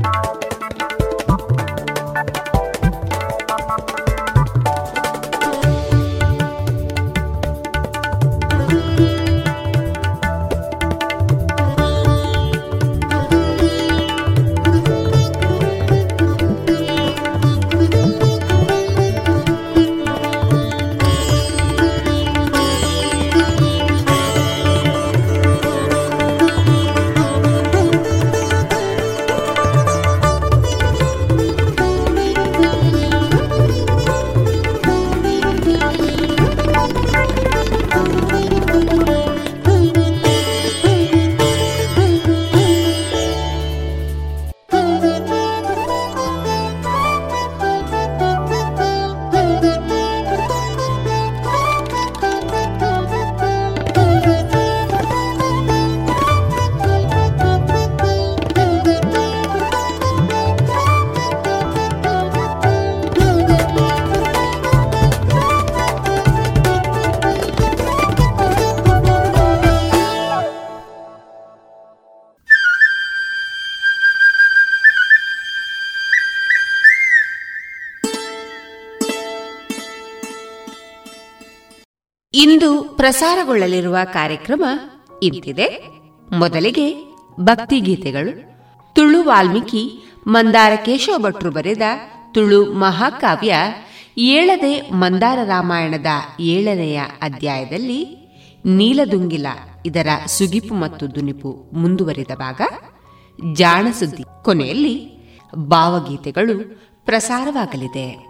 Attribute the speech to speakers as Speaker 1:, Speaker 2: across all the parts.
Speaker 1: ಇಂದು ಪ್ರಸಾರಗೊಳ್ಳಲಿರುವ ಕಾರ್ಯಕ್ರಮ ಇಂತಿದೆ. ಮೊದಲಿಗೆ ಭಕ್ತಿಗೀತೆಗಳು ತುಳು ವಾಲ್ಮೀಕಿ ಮಂದಾರ ಕೇಶವ ಭಟ್ರು ಬರೆದ ತುಳು ಮಹಾಕಾವ್ಯ ಏಳದೆ ಮಂದಾರ ರಾಮಾಯಣದ ಏಳನೆಯ ಅಧ್ಯಾಯದಲ್ಲಿ ನೀಲದುಂಗಿಲ ಇದರ ಸುಗಿಪು ಮತ್ತು ದುನಿಪು ಮುಂದುವರಿದ ಭಾಗ. ಜಾಣಸುದ್ದಿ ಕೊನೆಯಲ್ಲಿ ಭಾವಗೀತೆಗಳು ಪ್ರಸಾರವಾಗಲಿದೆ.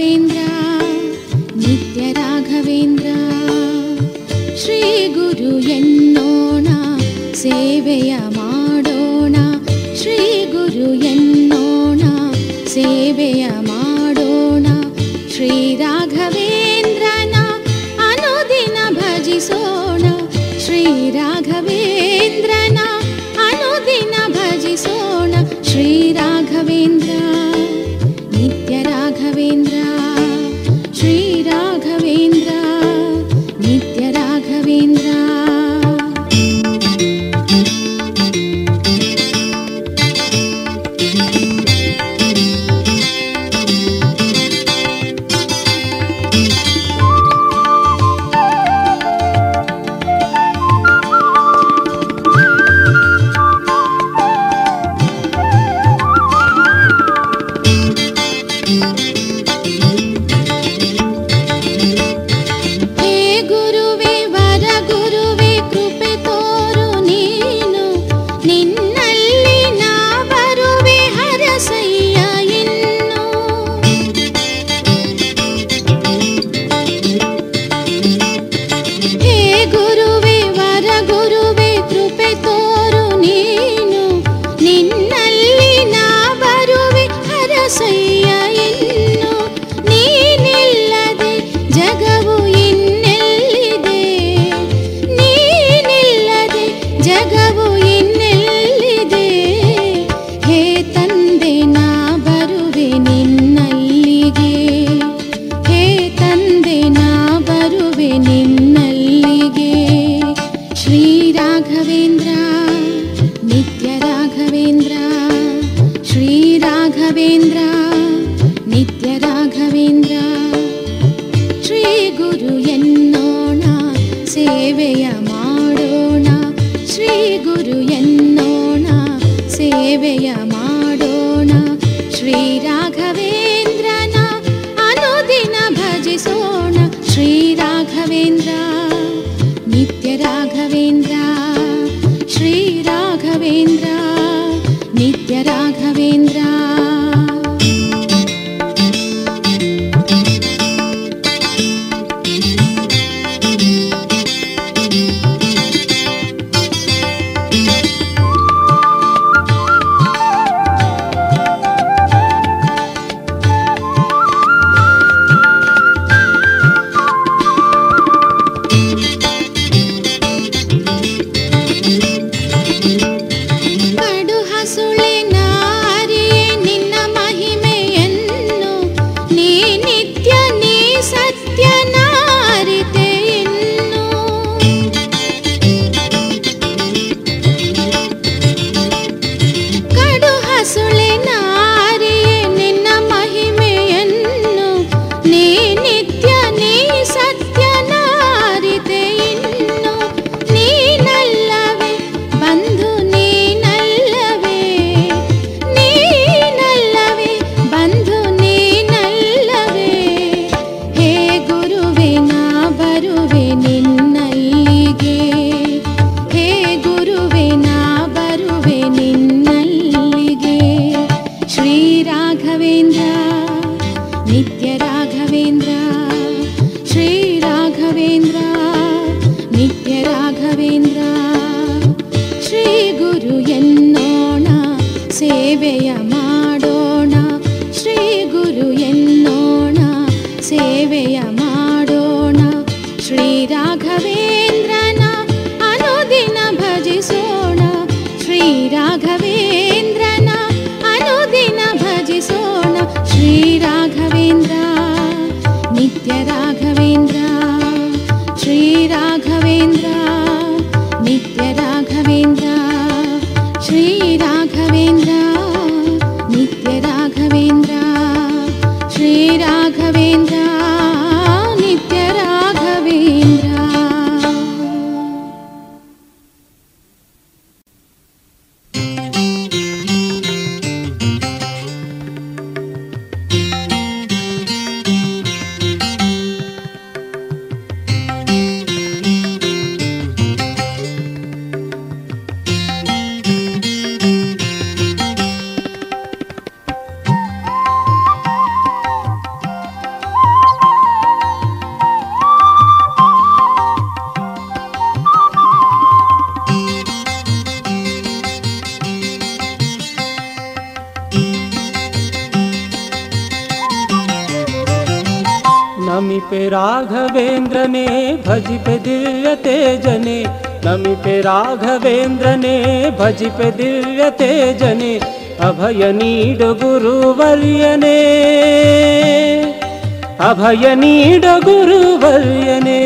Speaker 2: ನಿನ್ನಲ್ಲಿ ನಾ ಬರುವೆ ಹರ घवेन्द्रा नित्य राघवेन्द्रा श्री गुरुो सेवय जिपे दिव्यते
Speaker 3: जने अभय नीड गुरुवल्यने अभय नीड गुरुवल्यने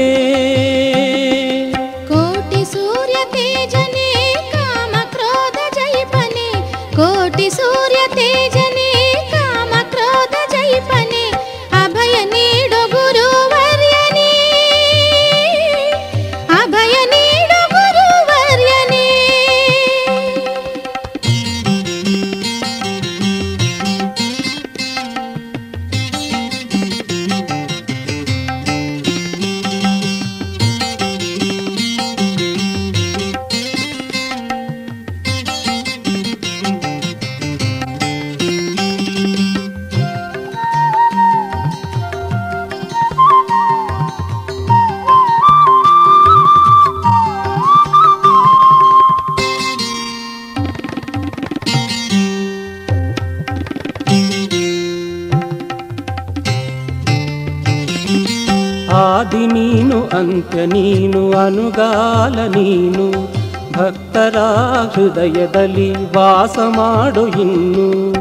Speaker 3: ಹೃದಯದಲ್ಲಿ ವಾಸ ಮಾಡು ಇನ್ನು.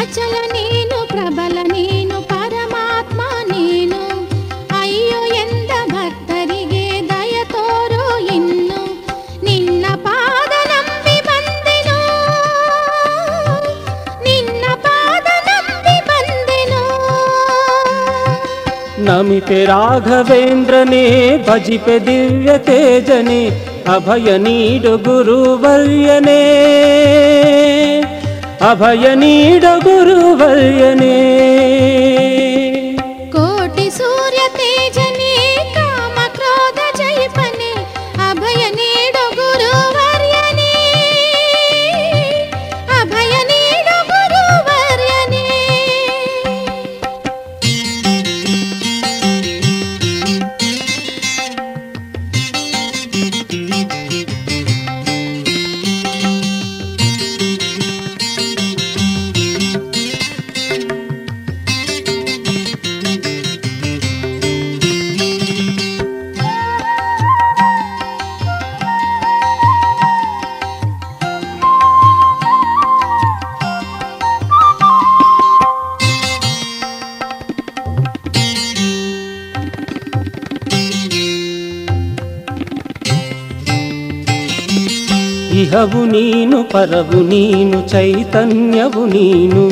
Speaker 2: ಅಚಲ ನೀನು ಪ್ರಬಲ ನೀನು ಪರಮಾತ್ಮ ನೀನು. ಅಯ್ಯೋ ಎಂದ ಭಕ್ತರಿಗೆ ದಯ ತೋರು ಇನ್ನು. ನಿನ್ನ
Speaker 3: ಪಾದ ನಂಬಿ
Speaker 2: ನಿನ್ನ ಪಾದ ನಂಬಿ ರಾಘವೇ वदने भजिपे दिव्यते जने अभय नीड गुरुवल्यने अभय
Speaker 3: ಇಹವು ನೀನು ಪರವು ನೀನು ಚೈತನ್ಯವು ನೀನು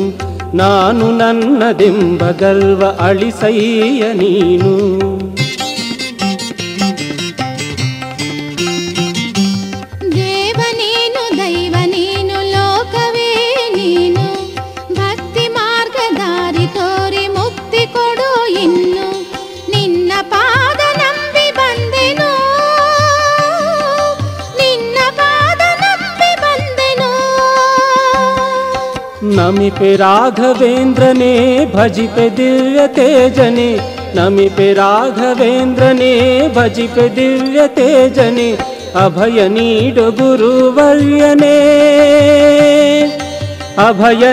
Speaker 3: ನಾನು ನನ್ನದೆಂಬ ಗರ್ವ ಅಳಿಸಯ್ಯ ನೀನು
Speaker 2: राघवेन्द्रने भजिप दिव्यते जनि नमिते राघवेन्द्रने भजिप दिव्यते जनि अभय नीड गुरुवल्यने अभय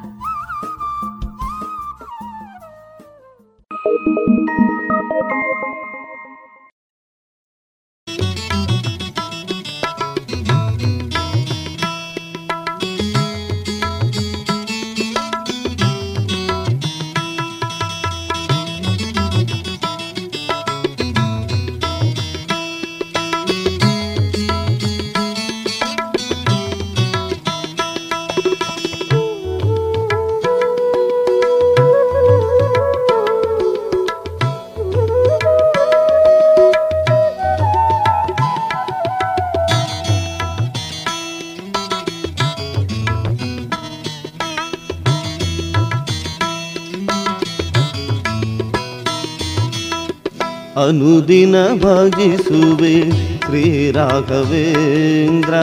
Speaker 4: ಅನುದಿನ ಭಜಿಸುವೆ ಶ್ರೀ ರಾಘವೇಂದ್ರ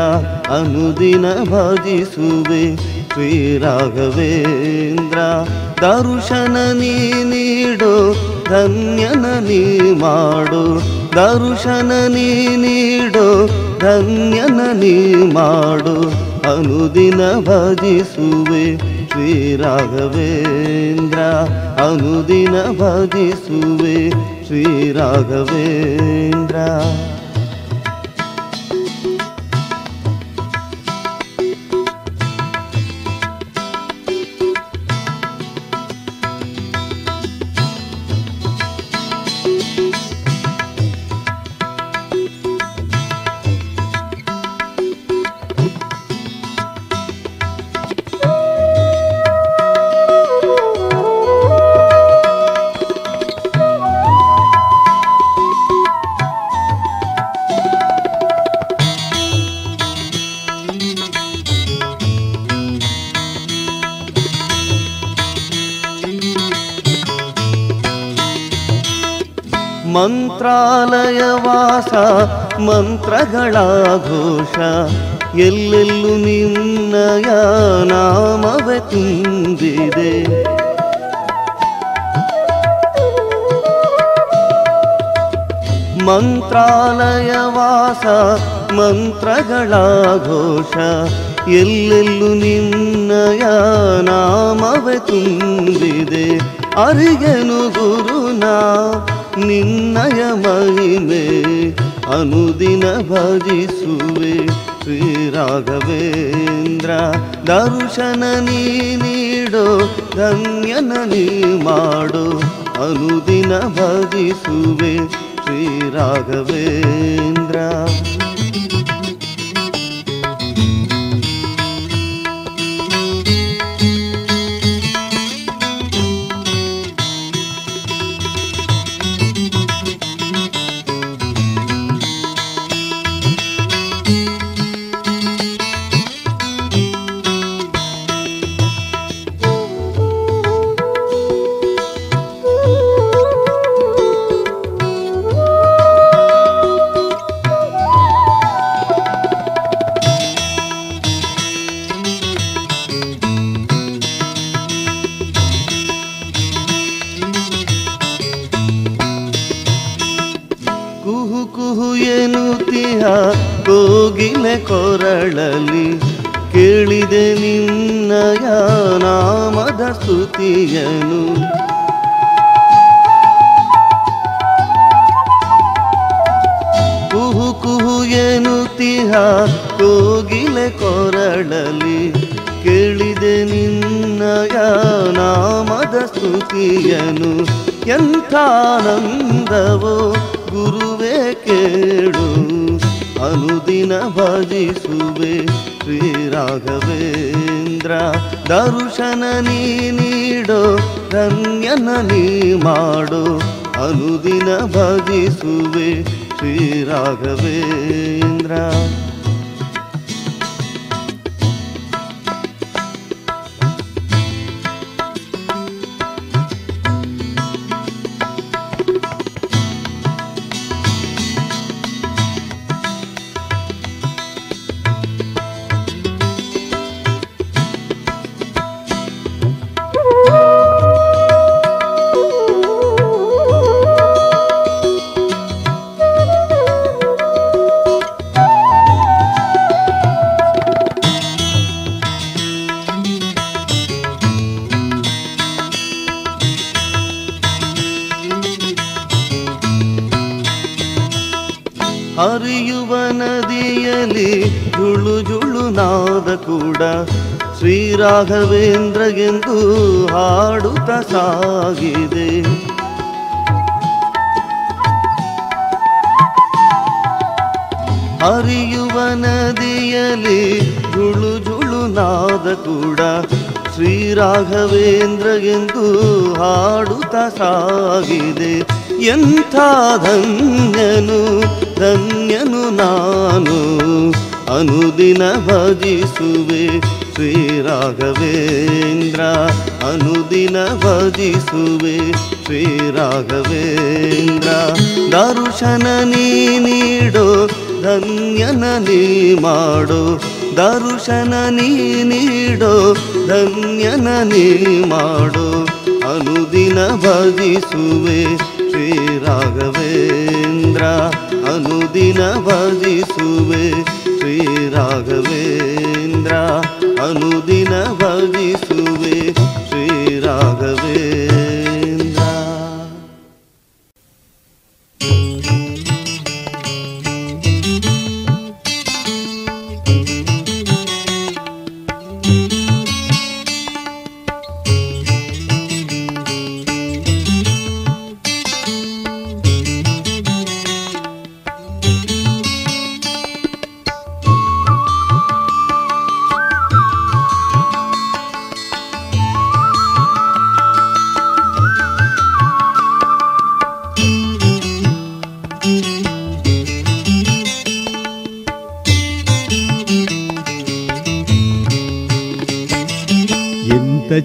Speaker 4: ಅನುದಿನ ಭಜಿಸುವೆ ಶ್ರೀ ರಾಘವೇಂದ್ರ. ದರ್ಶನ ನೀ ನೀಡೋ, ಧನ್ಯನ ನೀ ಮಾಡೋ. ದರ್ಶನ ನೀ ನೀಡೋ, ಧನ್ಯನ ನೀ ಮಾಡೋ. ಅನುದಿನ ಭಜಿಸುವೆ ಶ್ರೀ ರಾಘವೇಂದ್ರ ಅನುದಿನ ಭಜಿಸುವೆ श्रीराघवेन्द्र। ಮಂತ್ರಾಲಯ ವಾಸ ಮಂತ್ರಗಳ ಘೋಷ ಎಲ್ಲೆಲ್ಲೂ ನಿನ್ನಯ ನಾಮವೇ ತುಂಬಿದೆ. ಮಂತ್ರಾಲಯ ವಾಸ ಮಂತ್ರಗಳ ಘೋಷ ಎಲ್ಲೆಲ್ಲೂ ನಿನ್ನಯ ನಾಮವೇ ತುಂಬಿದೆ. ಅರಿಗೆನು ಗುರುನಾ ನಿನ್ನಯ ಮಹಿಮೆ ಅನುದಿನ ಭಜಿಸುವೆ. ಶ್ರೀರಾಘವೇಂದ್ರ ದರ್ಶನ ನೀ ನೀಡೋ ಧನ್ಯನ ನೀ ಮಾಡೋ ಅನುದಿನ ಭಜಿಸುವೆ. ಶ್ರೀರಾಘವೇಂದ್ರ ದರ್ಶನ ನೀ ನೀಡೋ ಧನ್ಯನ ನೀ ಮಾಡೋ ಅನುದಿನ ಭಜಿಸುವೆ ಶ್ರೀರಾಘವೇಂದ್ರ ಹರಿಯುವ ಸಾಗಿದೆ. ಎಂಥ ಧನ್ಯನು ಧನ್ಯನು ನಾನು. ಅನುದಿನ ಭಜಿಸುವೆ ಶ್ರೀರಾಘವೇಂದ್ರ. ಅನುದಿನ ಭಜಿಸುವೆ ಶ್ರೀರಾಘವೇಂದ್ರ. ದರ್ಶನ ನೀ ನೀಡೋ, ಧನ್ಯನ ನೀ ಮಾಡೋ. ದರ್ಶನ ನೀ ನೀಡೋ, ಧನ್ಯನ ನೀ ಮಾಡೋ. ಅನುದಿನ ಭಜಿಸುವೆ ಶ್ರೀರಾಘವೇಂದ್ರ ಅನುದಿನ ಭಜಿಸುವೆ ಶ್ರೀರಾಘವೇಂದ್ರ ಅನುದಿನ ಭಜಿಸುವೆ ಶ್ರೀರಾಘವೇಂದ್ರ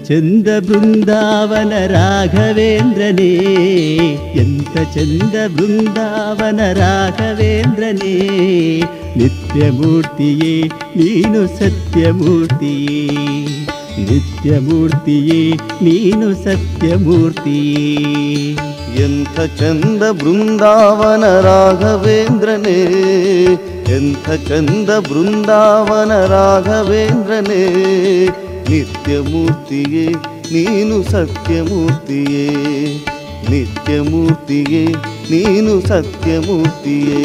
Speaker 5: ಚಂದ ಬೃಂದಾವನ ರಾಘವೇಂದ್ರನೇ ಎಂತ ಚಂದ ಬೃಂದಾವನ ರಾಘವೇಂದ್ರನೇ ನಿತ್ಯ ಮೂರ್ತಿಯೇ ನೀನು ಸತ್ಯ ಮೂರ್ತಿಯೇ ನಿತ್ಯಮೂರ್ತಿಯೇ ನೀನು ಸತ್ಯಮೂರ್ತಿಯೇ
Speaker 4: ಎಂಥ ಚಂದ ಬೃಂದಾವನ ರಾಘವೇಂದ್ರನೇ ಎಂಥ ಚಂದ ಬೃಂದಾವನ ರಾಘವೇಂದ್ರನೇ ನಿತ್ಯಮೂರ್ತಿಯೇ ನೀನು ಸತ್ಯಮೂರ್ತಿಯೇ. ನಿತ್ಯಮೂರ್ತಿಯೇ ನೀನು ಸತ್ಯಮೂರ್ತಿಯೇ.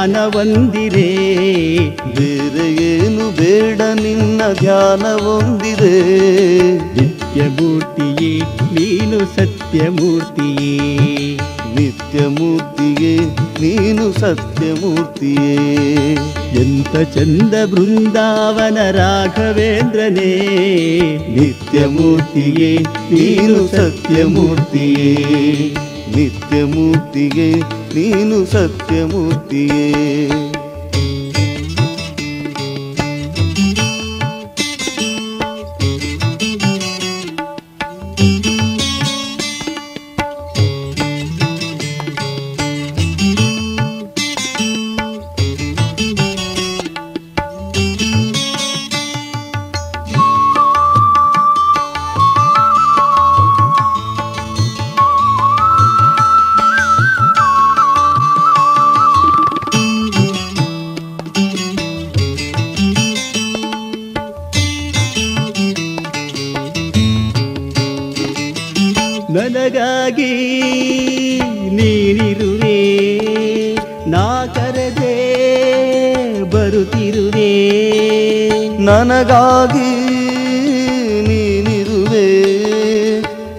Speaker 5: ಒಂದಿರೇ
Speaker 4: ಬೇರೆ ಏನು ಬೇಡ ನಿನ್ನ ಧ್ಯಾನವೊಂದಿದೆ
Speaker 5: ನಿತ್ಯಮೂರ್ತಿಯೇ ನೀನು ಸತ್ಯಮೂರ್ತಿಯೇ
Speaker 4: ನಿತ್ಯಮೂರ್ತಿಯೇ ನೀನು ಸತ್ಯಮೂರ್ತಿಯೇ
Speaker 5: ಎಂತ ಚಂದ ಬೃಂದಾವನ ರಾಘವೇಂದ್ರನೇ.
Speaker 4: ನಿತ್ಯಮೂರ್ತಿಯೇ ನೀನು ಸತ್ಯಮೂರ್ತಿಯೇ ನಿತ್ಯಮೂರ್ತಿಯೇ ನೀನು ಸತ್ಯಮೂರ್ತಿಯೇ.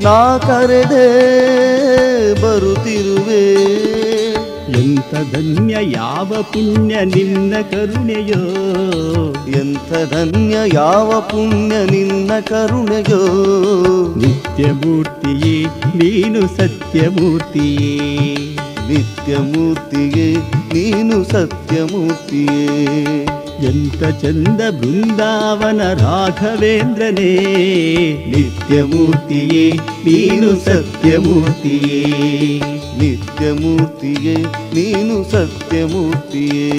Speaker 5: ನಾ ಕರೆದೆ ಬರುತ್ತಿರುವೆ. ಎಂಥ ಧನ್ಯ ಯಾವ ಪುಣ್ಯ ನಿನ್ನ ಕರುಣೆಯೋ.
Speaker 4: ಎಂಥ ಧನ್ಯ ಯಾವ ಪುಣ್ಯ ನಿನ್ನ ಕರುಣೆಯೋ.
Speaker 5: ನಿತ್ಯಮೂರ್ತಿಯೇ ನೀನು ಸತ್ಯಮೂರ್ತಿಯೇ.
Speaker 4: ನಿತ್ಯಮೂರ್ತಿಯೇ ನೀನು ಸತ್ಯಮೂರ್ತಿಯೇ.
Speaker 5: ಎಂತ ಚಂದ ಬೃಂದಾವನ ರಾಘವೇಂದ್ರನೇ ನಿತ್ಯಮೂರ್ತಿಯೇ ನೀನು ಸತ್ಯಮೂರ್ತಿಯೇ
Speaker 4: ನಿತ್ಯಮೂರ್ತಿಯೇ ನೀನು ಸತ್ಯಮೂರ್ತಿಯೇ.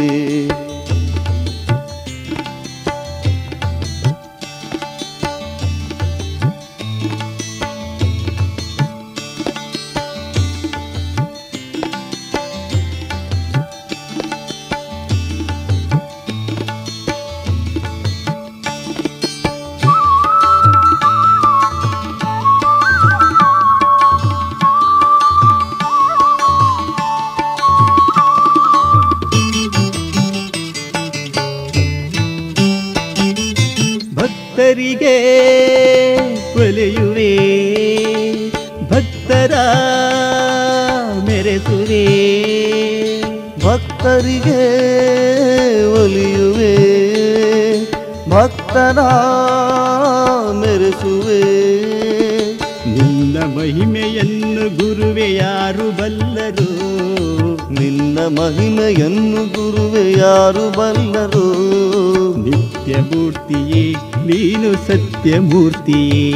Speaker 5: ಸತ್ಯಮೂರ್ತಿಯೇ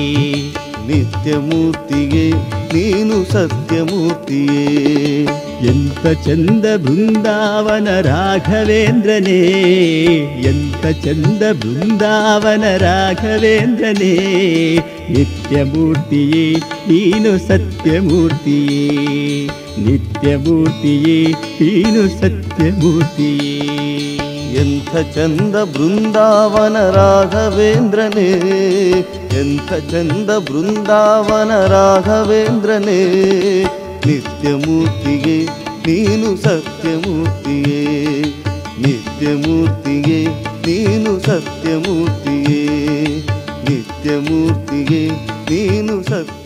Speaker 4: ನಿತ್ಯಮೂರ್ತಿಗೆ ನೀನು ಸತ್ಯಮೂರ್ತಿಯೇ.
Speaker 5: ಎಂತ ಚಂದ ಬೃಂದಾವನ ರಾಘವೇಂದ್ರನೇ. ಎಂತ ಚಂದ ಬೃಂದಾವನ ರಾಘವೇಂದ್ರನೇ. ನಿತ್ಯಮೂರ್ತಿಯೇ ನೀನು ಸತ್ಯಮೂರ್ತಿಯೇ. ನಿತ್ಯಮೂರ್ತಿಯೇ ನೀನು ಸತ್ಯಮೂರ್ತಿಯೇ.
Speaker 4: ಎಂಥ ಚಂದ ಬೃಂದಾವನ ರಾಘವೇಂದ್ರನೇ, ಎಂಥ ಚಂದ ಬೃಂದಾವನ ರಾಘವೇಂದ್ರನೇ, ನಿತ್ಯಮೂರ್ತಿಗೆ ನೀನು ಸತ್ಯಮೂರ್ತಿಯೇ, ನಿತ್ಯಮೂರ್ತಿಗೆ ನೀನು ಸತ್ಯಮೂರ್ತಿಯೇ, ನಿತ್ಯಮೂರ್ತಿಗೆ ನೀನು ಸತ್ಯಮೂರ್ತಿಯೇ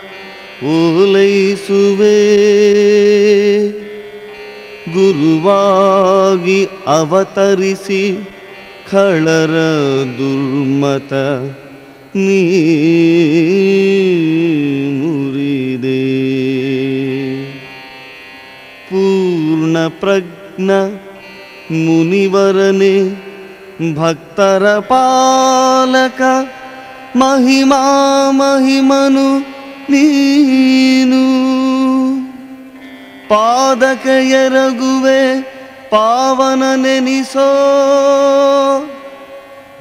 Speaker 4: ಓಲೈಸುವೆ. ಗುರುವಾಗಿ ಅವತರಿಸಿ ಖಳರ ದುರ್ಮತ ನೀ ಮುರಿದೆ. ಪೂರ್ಣ ಪ್ರಜ್ಞ ಮುನಿವರನೆ ಭಕ್ತರ ಪಾಲಕ ಮಹಿಮಾ ಮಹಿಮನು ನೀನು ಪಾದಕ ಎರಗುವೆ ಪಾವನ ನೆನಿಸೋ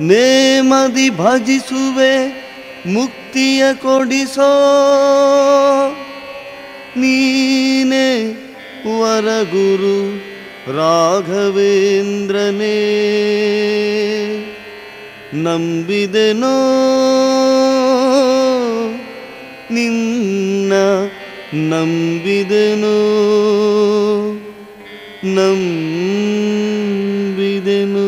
Speaker 4: ನೇಮದಿ ಭಜಿಸುವೆ ಮುಕ್ತಿಯ ಕೊಡಿಸೋ. ನೀನೆ ವರಗುರು ರಾಘವೇಂದ್ರನೇ ನಂಬಿದೆನೋ ನಿನ್ನ ನಂಬಿದೆನೋ ನಂಬಿದೆನು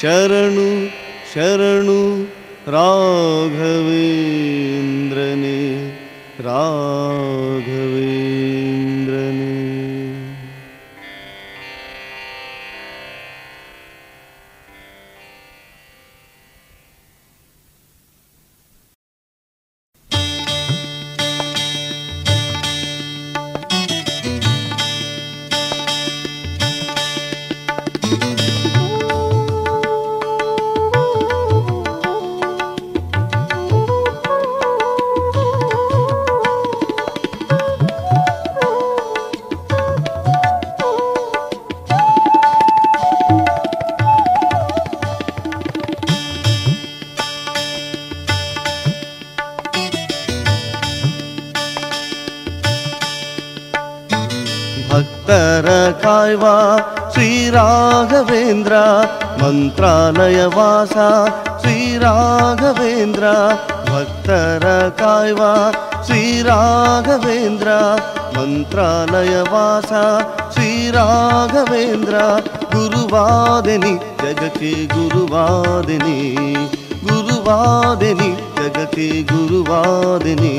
Speaker 4: ಶರಣು ಶರಣು ರಾಘವೇಂದ್ರನೇ ರಾಘವೇಂದ್ರನೇ ಮಂತ್ರಾಲಯ ವಾಸ ಶ್ರೀರಾಘವೇಂದ್ರ ಭಕ್ತರ ಕಾಯ್ವ ಶ್ರೀರಾಘವೇಂದ್ರ ಮಂತ್ರಾಲಯ ವಾಸ ಶ್ರೀರಾಘವೇಂದ್ರ ಗುರುವಾದೆನಿ ಜಗಕ್ಕೆ ಗುರುವಾದೆನಿ ಗುರುವಾದೆನಿ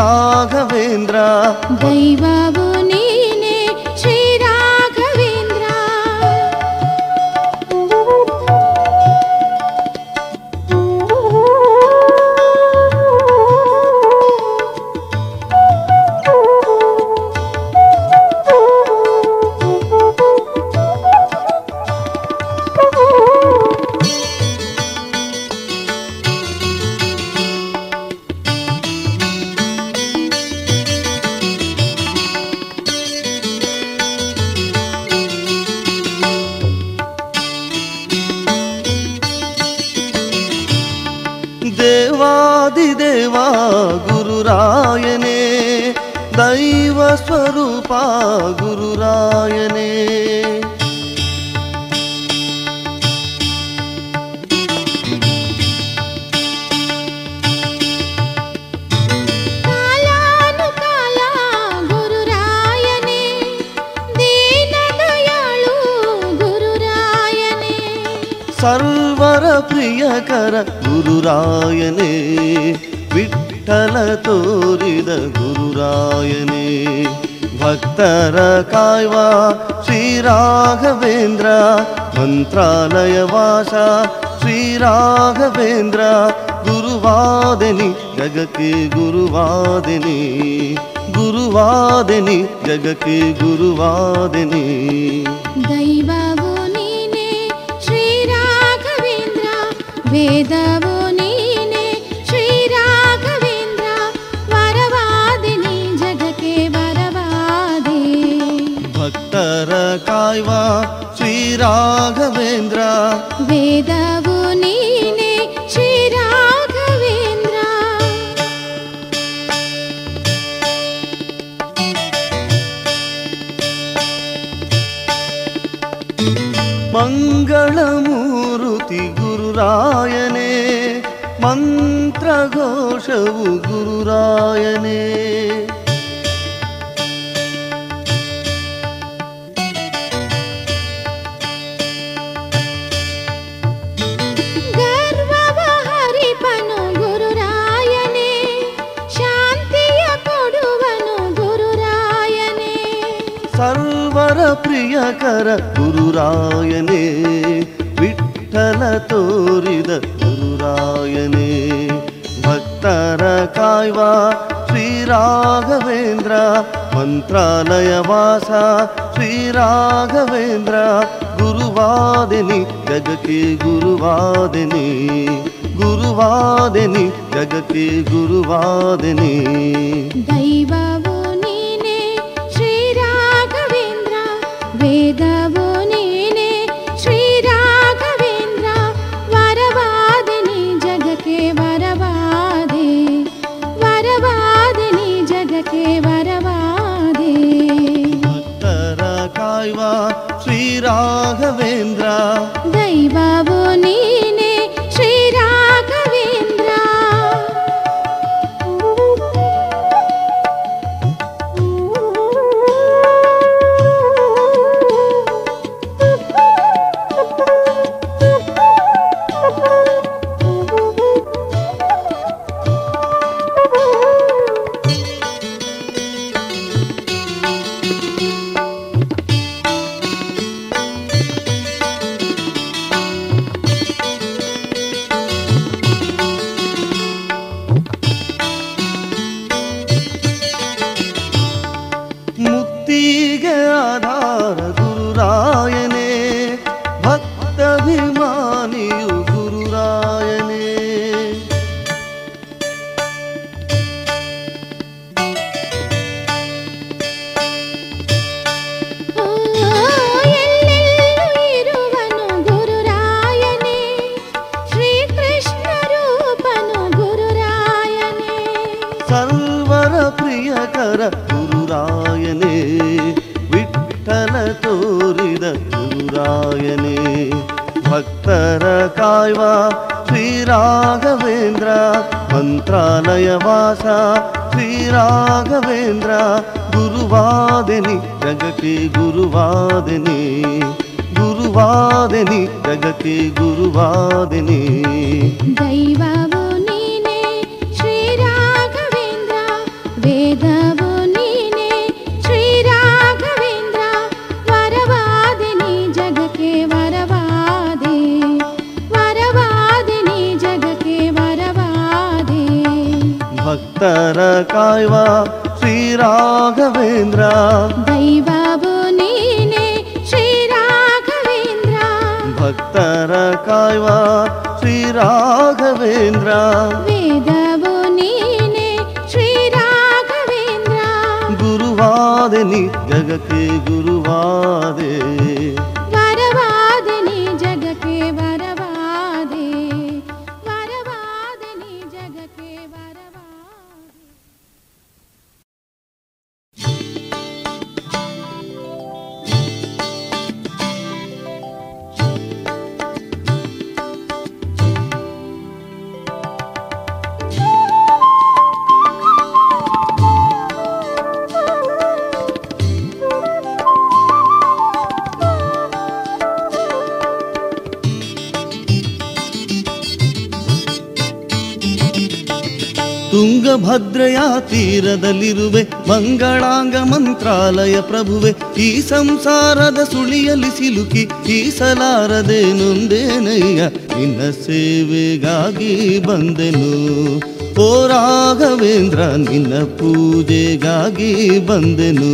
Speaker 2: राघवेन्द्र। दैवा श्रीराघवेन्द्र
Speaker 4: वेदा ಗುರುರಾಯನೇ ವಿಠಲ ತೋರಿದ ಗುರುರಾಯನೇ ಭಕ್ತರ ಕಾಯ್ವ ಶ್ರೀರಾಘವೇಂದ್ರ ಮಂತ್ರಾಲಯ ವಾಸ ಶ್ರೀರಾಘವೇಂದ್ರ ಗುರುವಾದಿನಿ ಜಗಕ್ಕೆ ಗುರುವಾದಿನಿ ಗುರುವಾದಿನಿ ಜಗಕ್ಕೆ ಗುರುವಾದಿನಿ Bye-bye. ತುಂಗಭದ್ರೆಯ ತೀರದಲ್ಲಿರುವೆ ಮಂಗಳಾಂಗ ಮಂತ್ರಾಲಯ ಪ್ರಭುವೆ, ಈ ಸಂಸಾರದ ಸುಳಿಯಲ್ಲಿ ಸಿಲುಕಿ ಈಸಲಾರದೆ ನೊಂದೇನಯ್ಯ ನಿನ್ನ ಸೇವೆಗಾಗಿ ಬಂದೆನು. ಓ ರಾಘವೇಂದ್ರ, ನಿನ್ನ ಪೂಜೆಗಾಗಿ ಬಂದೆನು.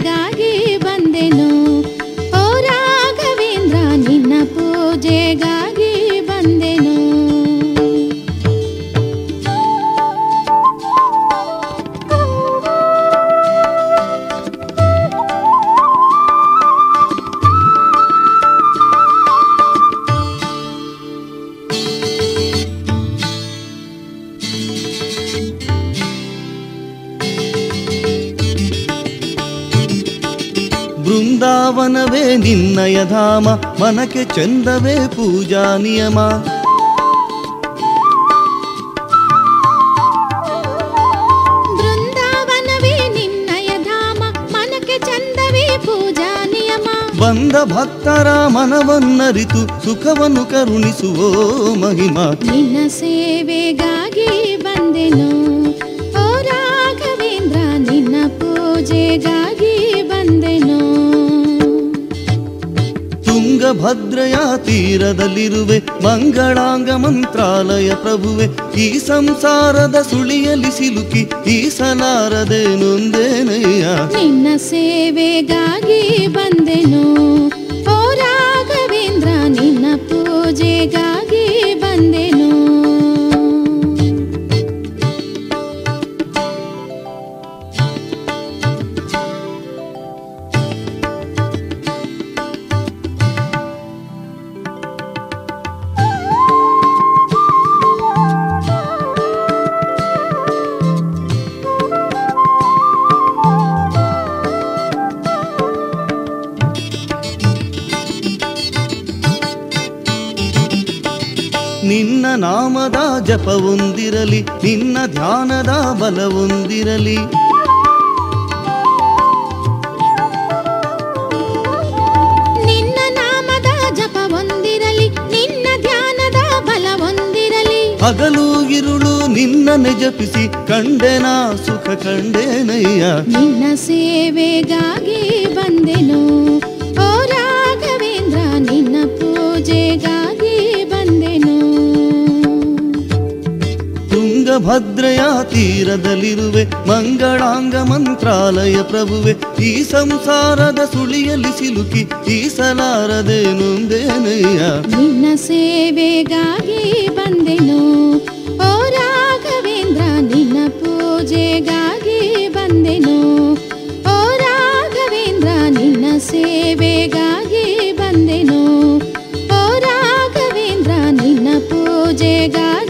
Speaker 2: ಸೇವೆಗಾಗಿ
Speaker 4: ಧಾಮ ಮನಕ್ಕೆ ಚಂದವೇ ಪೂಜಾ ನಿಯಮ.
Speaker 2: ಬೃಂದಾವನವೇ ನಿನ್ನಯ ಧಾಮ ಮನಕ್ಕೆ ಚಂದವೇ ಪೂಜಾ ನಿಯಮ.
Speaker 4: ಬಂದ ಭಕ್ತರ ಮನವನ್ನರಿತು ಸುಖವನ್ನು ಕರುಣಿಸುವೋ ಮಹಿಮಾ.
Speaker 2: ನಿನ್ನ ಸೇವೆಗಾಗಿ ಬಂದೆನು.
Speaker 4: ತುಂಗಭದ್ರೆಯ ತೀರದಲ್ಲಿರುವೆ ಮಂಗಳಾಂಗ ಮಂತ್ರಾಲಯ ಪ್ರಭುವೆ, ಈ ಸಂಸಾರದ ಸುಳಿಯಲ್ಲಿ ಸಿಲುಕಿ ಈಸಲಾರದೆ ನೊಂದೇನಯ್ಯ?
Speaker 2: ನಿನ್ನ ಸೇವೆಗಾಗಿ ಬಂದೆನು. ಓ ರಾಘವೇಂದ್ರ, ನಿನ್ನ ಪೂಜೆಗಾಗಿ
Speaker 4: ಜಪವೊಂದಿರಲಿ ನಿನ್ನ ಧ್ಯಾನದ ಬಲವೊಂದಿರಲಿ
Speaker 2: ನಿನ್ನ ನಾಮದ ಜಪವೊಂದಿರಲಿ ನಿನ್ನ ಧ್ಯಾನದ ಬಲವೊಂದಿರಲಿ.
Speaker 4: ಹಗಲು ಇರುಳು ನಿನ್ನ ಜಪಿಸಿ ಕಂಡೆನ ಸುಖ ಕಂಡೇನಯ್ಯ
Speaker 2: ನಿನ್ನ ಸೇವೆಗಾಗಿ ಬಂದೆನು.
Speaker 4: ತುಂಗಭದ್ರೆಯ ತೀರದಲ್ಲಿರುವೆ ಮಂಗಳಾಂಗ ಮಂತ್ರಾಲಯ ಪ್ರಭುವೆ, ಈ ಸಂಸಾರದ ಸುಳಿಯಲ್ಲಿ ಸಿಲುಕಿ ಈಸಲಾರದೆ ನೊಂದೇನಯ್ಯ
Speaker 2: ನಿನ್ನ ಸೇವೆಗಾಗಿ ಬಂದೆನು, ಓ ರಾಘವೇಂದ್ರ, ನಿನ್ನ ಪೂಜೆಗಾಗಿ ಬಂದೆನು, ಓ ರಾಘವೇಂದ್ರ, ನಿನ್ನ ಸೇವೆಗಾಗಿ ಬಂದೆನು, ಓ ರಾಘವೇಂದ್ರ, ನಿನ್ನ ಪೂಜೆಗಾಗಿ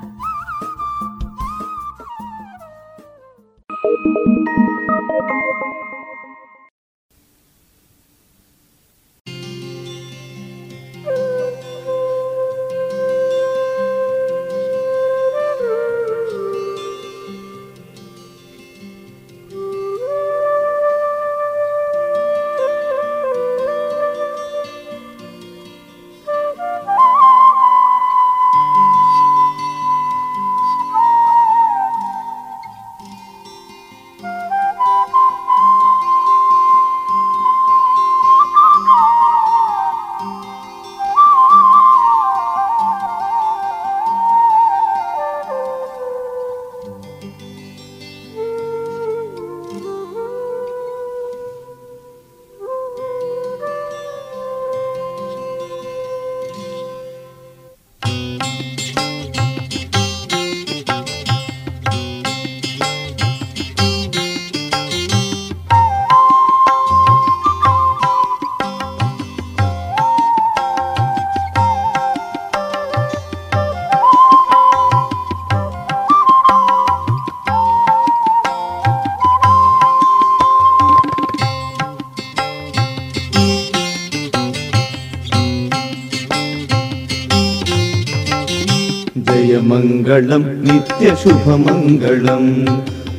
Speaker 3: मङ्गलं
Speaker 4: नित्यशुभमङ्गलम्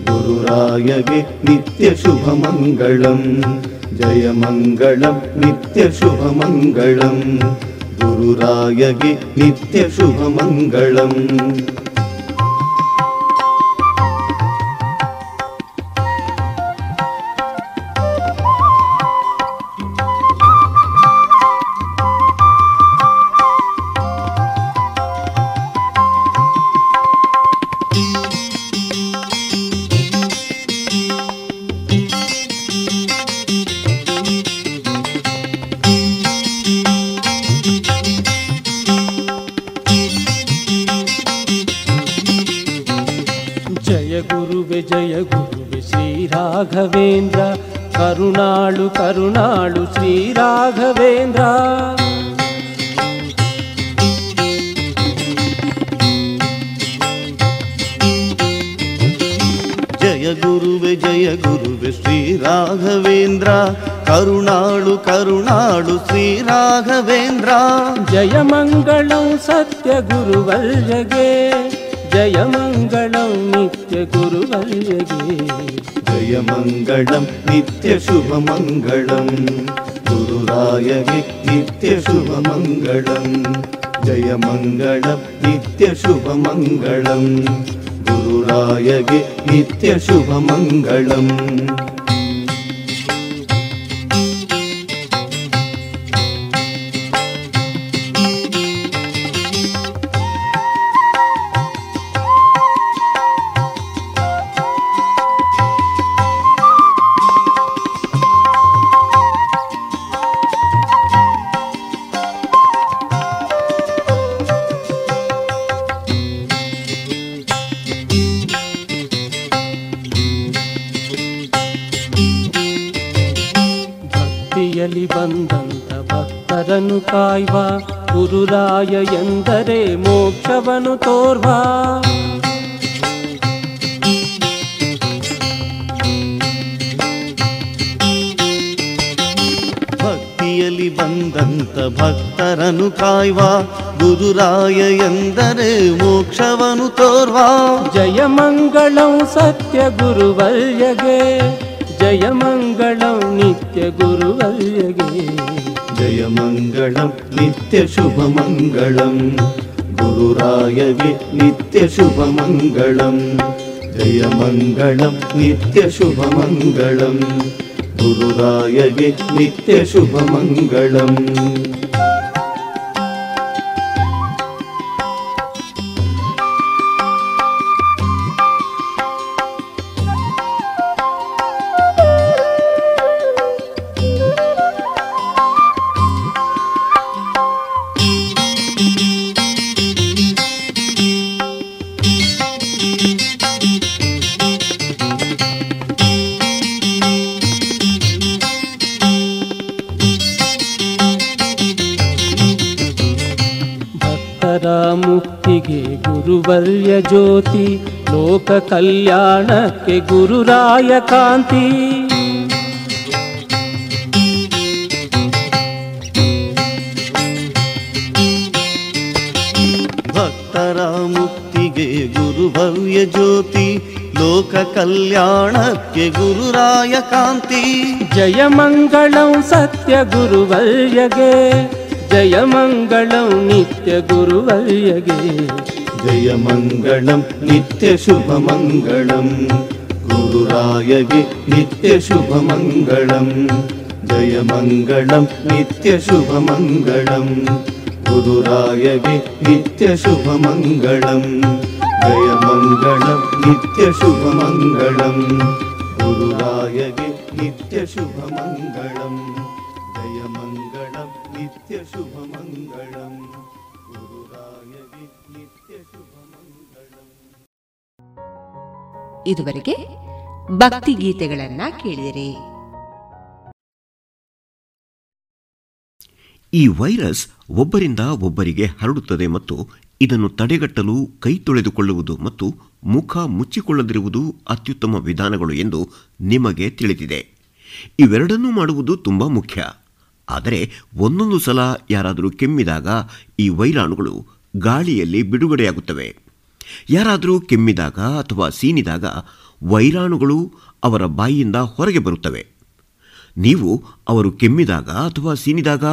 Speaker 4: गुरुरायवे नित्यशुभमङ्गलम् जय मङ्गलं नित्यशुभमङ्गलम् गुरुरायगे नित्यशुभमङ्गलम् शुभमङ्गलम्। गुरुराय वित्यशुभमङ्गलम् जय मङ्गलं नित्यशुभमङ्गलम् गुरुराय वि नित्यशुभ मङ्गलम्
Speaker 3: ಭಕ್ತಿಯಲ್ಲಿ ಬಂದಂತ ಭಕ್ತರನ್ನು ಕಾಯ್ವ. ಗುರುರಾಯ ಎಂದರೆ ಮೋಕ್ಷವನು ತೋರ್ವ.
Speaker 4: ಭಕ್ತಿಯಲ್ಲಿ ಬಂದಂತ ಭಕ್ತರನು ಕಾಯ್ವ. ಗುರುರಾಯ ಎಂದರೆ ಮೋಕ್ಷವನು ತೋರ್ವ.
Speaker 3: ಜಯ ಮಂಗಳಂ ಸತ್ಯ ಗುರುವಲ್ಯಗೆ.
Speaker 4: जयमङ्गलं नित्यगुरुवर्यगे जयमङ्गलं गुरुवर्ये गुरुरायवे मङ्गलं जयमङ्गलं मङ्गलं
Speaker 3: गुरुरायवे नित्यशुभ नित्यशुभमङ्गलम् ಜ್ಯೋತಿ ಲೋಕ ಕಲ್ಯಾಣಕ್ಕೆ ಗುರುರಾಯ ಕಾಂತಿ.
Speaker 4: ಭಕ್ತರ ಮುಕ್ತಿಗೆ ಗುರುಭವ್ಯ ಜ್ಯೋತಿ ಲೋಕ ಕಲ್ಯಾಣಕ್ಕೆ ಗುರುರಾಯ ಕಾಂತಿ.
Speaker 3: ಜಯ ಮಂಗಳಂ ಸತ್ಯ ಗುರುವಲ್ಯಗೆ ಜಯ ಮಂಗಳಂ ನಿತ್ಯ ಗುರುವಲ್ಯಗೆ.
Speaker 4: जयमङ्गलं नित्यशुभमङ्गलं। गुरुरायवि नित्यशुभमङ्गलं। दय मङ्गलं नित्यशुभमङ्गलं। गुरुरायवि नित्यशुभमङ्गलं। दय मङ्गलं नित्यशुभमङ्गलं। गुरुरायवि नित्यशुभमङ्गलं। दय मङ्गलं नित्यशुभ
Speaker 1: ಇದುವರೆಗೆ ಭಕ್ತಿ ಗೀತೆಗಳನ್ನ ಕೇಳಿದಿರಿ.
Speaker 6: ಈ ವೈರಸ್ ಒಬ್ಬರಿಂದ ಒಬ್ಬರಿಗೆ ಹರಡುತ್ತದೆ ಮತ್ತು ಇದನ್ನು ತಡೆಗಟ್ಟಲು ಕೈ ತೊಳೆದುಕೊಳ್ಳುವುದು ಮತ್ತು ಮುಖ ಮುಚ್ಚಿಕೊಳ್ಳದಿರುವುದು ಅತ್ಯುತ್ತಮ ವಿಧಾನಗಳು ಎಂದು ನಿಮಗೆ ತಿಳಿದಿದೆ. ಇವೆರಡನ್ನೂ ಮಾಡುವುದು ತುಂಬ ಮುಖ್ಯ. ಆದರೆ ಒಂದೊಂದು ಸಲ ಯಾರಾದರೂ ಕೆಮ್ಮಿದಾಗ ಈ ವೈರಾಣುಗಳು ಗಾಳಿಯಲ್ಲಿ ಬಿಡುಗಡೆಯಾಗುತ್ತವೆ. ಯಾರಾದರೂ ಕೆಮ್ಮಿದಾಗ ಅಥವಾ ಸೀನಿದಾಗ ವೈರಾಣುಗಳು ಅವರ ಬಾಯಿಯಿಂದ ಹೊರಗೆ ಬರುತ್ತವೆ. ನೀವು ಅವರು ಕೆಮ್ಮಿದಾಗ ಅಥವಾ ಸೀನಿದಾಗ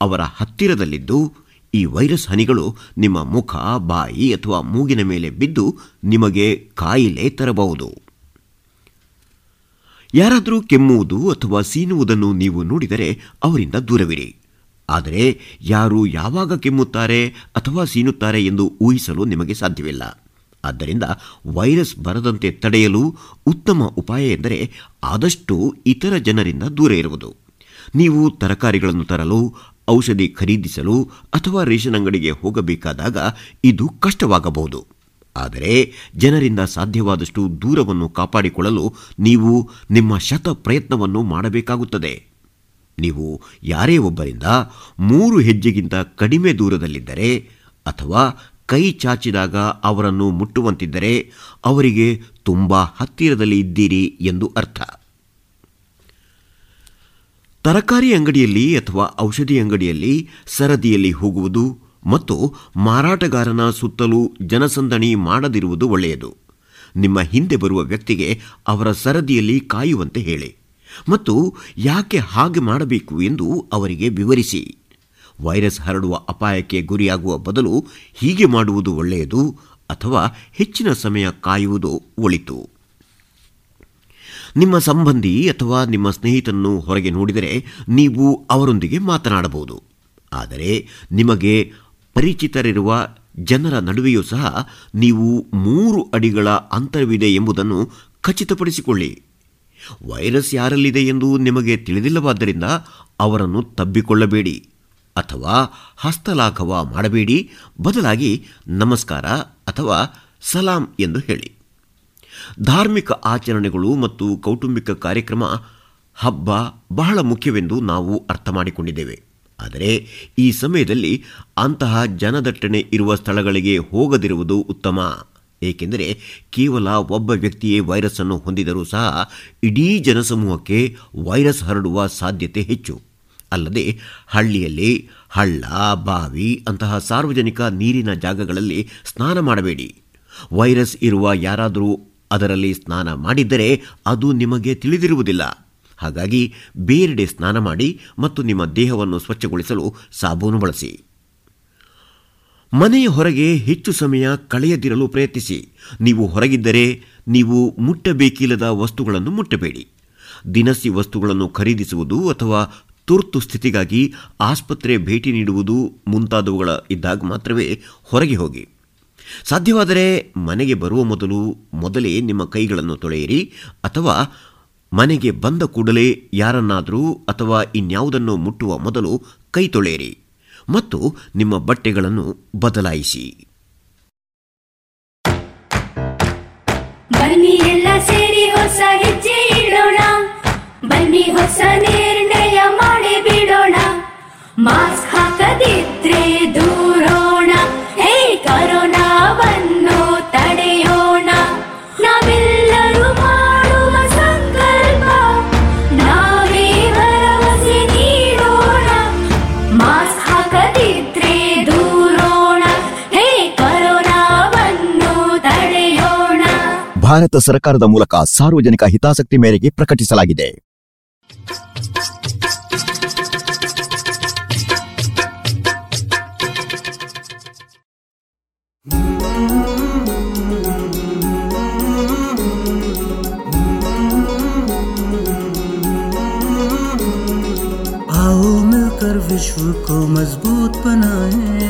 Speaker 6: ಅವರ ಹತ್ತಿರದಲ್ಲಿದ್ದು, ಈ ವೈರಸ್ ಹನಿಗಳು ನಿಮ್ಮ ಮುಖ, ಬಾಯಿ ಅಥವಾ ಮೂಗಿನ ಮೇಲೆ ಬಿದ್ದು ನಿಮಗೆ ಕಾಯಿಲೆ ತರಬಹುದು. ಯಾರಾದರೂ ಕೆಮ್ಮುವುದು ಅಥವಾ ಸೀನುವುದನ್ನು ನೀವು ನೋಡಿದರೆ ಅವರಿಂದ ದೂರವಿರಿ. ಆದರೆ ಯಾರು ಯಾವಾಗ ಕೆಮ್ಮುತ್ತಾರೆ ಅಥವಾ ಸೀನುತ್ತಾರೆ ಎಂದು ಊಹಿಸಲು ನಿಮಗೆ ಸಾಧ್ಯವಿಲ್ಲ. ಆದ್ದರಿಂದ ವೈರಸ್ ಬರದಂತೆ ತಡೆಯಲು ಉತ್ತಮ ಉಪಾಯ ಎಂದರೆ ಆದಷ್ಟು ಇತರ ಜನರಿಂದ ದೂರ ಇರುವುದು. ನೀವು ತರಕಾರಿಗಳನ್ನು ತರಲು, ಔಷಧಿ ಖರೀದಿಸಲು ಅಥವಾ ರೇಷನ್ ಅಂಗಡಿಗೆ ಹೋಗಬೇಕಾದಾಗ ಇದು ಕಷ್ಟವಾಗಬಹುದು. ಆದರೆ ಜನರಿಂದ ಸಾಧ್ಯವಾದಷ್ಟು ದೂರವನ್ನು ಕಾಪಾಡಿಕೊಳ್ಳಲು ನೀವು ನಿಮ್ಮ ಶತ ಪ್ರಯತ್ನವನ್ನು ಮಾಡಬೇಕಾಗುತ್ತದೆ. ನೀವು ಯಾರೇ ಒಬ್ಬರಿಂದ ಮೂರು ಹೆಜ್ಜೆಗಿಂತ ಕಡಿಮೆ ದೂರದಲ್ಲಿದ್ದರೆ ಅಥವಾ ಕೈ ಚಾಚಿದಾಗ ಅವರನ್ನು ಮುಟ್ಟುವಂತಿದ್ದರೆ ಅವರಿಗೆ ತುಂಬ ಹತ್ತಿರದಲ್ಲಿ ಇದ್ದೀರಿ ಎಂದು ಅರ್ಥ. ತರಕಾರಿ ಅಂಗಡಿಯಲ್ಲಿ ಅಥವಾ ಔಷಧಿ ಅಂಗಡಿಯಲ್ಲಿ ಸರದಿಯಲ್ಲಿ ಹೋಗುವುದು ಮತ್ತು ಮಾರಾಟಗಾರನ ಸುತ್ತಲೂ ಜನಸಂದಣಿ ಮಾಡದಿರುವುದು ಒಳ್ಳೆಯದು. ನಿಮ್ಮ ಹಿಂದೆ ಬರುವ ವ್ಯಕ್ತಿಗೆ ಅವರ ಸರದಿಯಲ್ಲಿ ಕಾಯುವಂತೆ ಹೇಳಿ. ಮತ್ತು ಯಾಕೆ ಹಾಗೆ ಮಾಡಬೇಕು ಎಂದು ಅವರಿಗೆ ವಿವರಿಸಿ. ವೈರಸ್ ಹರಡುವ ಅಪಾಯಕ್ಕೆ ಗುರಿಯಾಗುವ ಬದಲು ಹೀಗೆ ಮಾಡುವುದು ಒಳ್ಳೆಯದು ಅಥವಾ ಹೆಚ್ಚಿನ ಸಮಯ ಕಾಯುವುದು ಒಳಿತು. ನಿಮ್ಮ ಸಂಬಂಧಿ ಅಥವಾ ನಿಮ್ಮ ಸ್ನೇಹಿತನನ್ನು ಹೊರಗೆ ನೋಡಿದರೆ ನೀವು ಅವರೊಂದಿಗೆ ಮಾತನಾಡಬಹುದು. ಆದರೆ ನಿಮಗೆ ಪರಿಚಿತರಿರುವ ಜನರ ನಡುವೆಯೂ ಸಹ ನೀವು ಮೂರು ಅಡಿಗಳ ಅಂತರವಿದೆ ಎಂಬುದನ್ನು ಖಚಿತಪಡಿಸಿಕೊಳ್ಳಿ. ವೈರಸ್ ಯಾರಲ್ಲಿದೆ ಎಂದು ನಿಮಗೆ ತಿಳಿದಿಲ್ಲವಾದ್ದರಿಂದ ಅವರನ್ನು ತಬ್ಬಿಕೊಳ್ಳಬೇಡಿ ಅಥವಾ ಹಸ್ತಲಾಘವ ಮಾಡಬೇಡಿ. ಬದಲಾಗಿ ನಮಸ್ಕಾರ ಅಥವಾ ಸಲಾಂ ಎಂದು ಹೇಳಿ. ಧಾರ್ಮಿಕ ಆಚರಣೆಗಳು ಮತ್ತು ಕೌಟುಂಬಿಕ ಕಾರ್ಯಕ್ರಮ ಹಬ್ಬ ಬಹಳ ಮುಖ್ಯವೆಂದು ನಾವು ಅರ್ಥ ಮಾಡಿಕೊಂಡಿದ್ದೇವೆ. ಆದರೆ ಈ ಸಮಯದಲ್ಲಿ ಅಂತಹ ಜನದಟ್ಟಣೆ ಇರುವ ಸ್ಥಳಗಳಿಗೆ ಹೋಗದಿರುವುದು ಉತ್ತಮ. ಏಕೆಂದರೆ ಕೇವಲ ಒಬ್ಬ ವ್ಯಕ್ತಿಯೇ ವೈರಸ್ ಅನ್ನು ಹೊಂದಿದರೂ ಸಹ ಇಡೀ ಜನಸಮೂಹಕ್ಕೆ ವೈರಸ್ ಹರಡುವ ಸಾಧ್ಯತೆ ಹೆಚ್ಚು. ಅಲ್ಲದೆ ಹಳ್ಳಿಯಲ್ಲಿ ಹಳ್ಳ, ಬಾವಿ ಅಂತಹ ಸಾರ್ವಜನಿಕ ನೀರಿನ ಜಾಗಗಳಲ್ಲಿ ಸ್ನಾನ ಮಾಡಬೇಡಿ. ವೈರಸ್ ಇರುವ ಯಾರಾದರೂ ಅದರಲ್ಲಿ ಸ್ನಾನ ಮಾಡಿದ್ದರೆ ಅದು ನಿಮಗೆ ತಿಳಿದಿರುವುದಿಲ್ಲ. ಹಾಗಾಗಿ ಬೇರೆಡೆ ಸ್ನಾನ ಮಾಡಿ ಮತ್ತು ನಿಮ್ಮ ದೇಹವನ್ನು ಸ್ವಚ್ಛಗೊಳಿಸಲು ಸಾಬೂನು ಬಳಸಿ. ಮನೆಯ ಹೊರಗೆ ಹೆಚ್ಚು ಸಮಯ ಕಳೆಯದಿರಲು ಪ್ರಯತ್ನಿಸಿ. ನೀವು ಹೊರಗಿದ್ದರೆ ನೀವು ಮುಟ್ಟಬೇಕಿಲ್ಲದ ವಸ್ತುಗಳನ್ನು ಮುಟ್ಟಬೇಡಿ. ದಿನಸಿ ವಸ್ತುಗಳನ್ನು ಖರೀದಿಸುವುದು ಅಥವಾ ತುರ್ತು ಸ್ಥಿತಿಗಾಗಿ ಆಸ್ಪತ್ರೆ ಭೇಟಿ ನೀಡುವುದು ಮುಂತಾದವುಗಳ ಇದ್ದಾಗ ಮಾತ್ರವೇ ಹೊರಗೆ ಹೋಗಿ. ಸಾಧ್ಯವಾದರೆ ಮನೆಗೆ ಬರುವ ಮೊದಲು ಮೊದಲೇ ನಿಮ್ಮ ಕೈಗಳನ್ನು ತೊಳೆಯಿರಿ ಅಥವಾ ಮನೆಗೆ ಬಂದ ಕೂಡಲೇ ಯಾರನ್ನಾದರೂ ಅಥವಾ ಇನ್ಯಾವುದನ್ನು ಮುಟ್ಟುವ ಮೊದಲು ಕೈ ತೊಳೆಯಿರಿ. ಮತ್ತು ನಿಮ್ಮ ಬಟ್ಟೆಗಳನ್ನು ಬದಲಾಯಿಸಿ.
Speaker 7: ಬನ್ನಿ ಎಲ್ಲ ಸೇರಿ ಹೊಸ ಹೆಜ್ಜೆ ಇಡೋಣ. ಬನ್ನಿ ಹೊಸ ನಿರ್ಣಯ ಮಾಡಿ ಬಿಡೋಣ. ಮಾಸ್ಕ್ ಹಾಕದಿದ್ರೆ ದೂರೋಣ
Speaker 8: ಭಾರತ ಸರ್ಕಾರದ ಮೂಲಕ ಸಾರ್ವಜನಿಕ ಹಿತಾಸಕ್ತಿ ಮೇರೆಗೆ ಪ್ರಕಟಿಸಲಾಗಿದೆ
Speaker 9: आओ मिलकर विश्व को मजबूत बनाए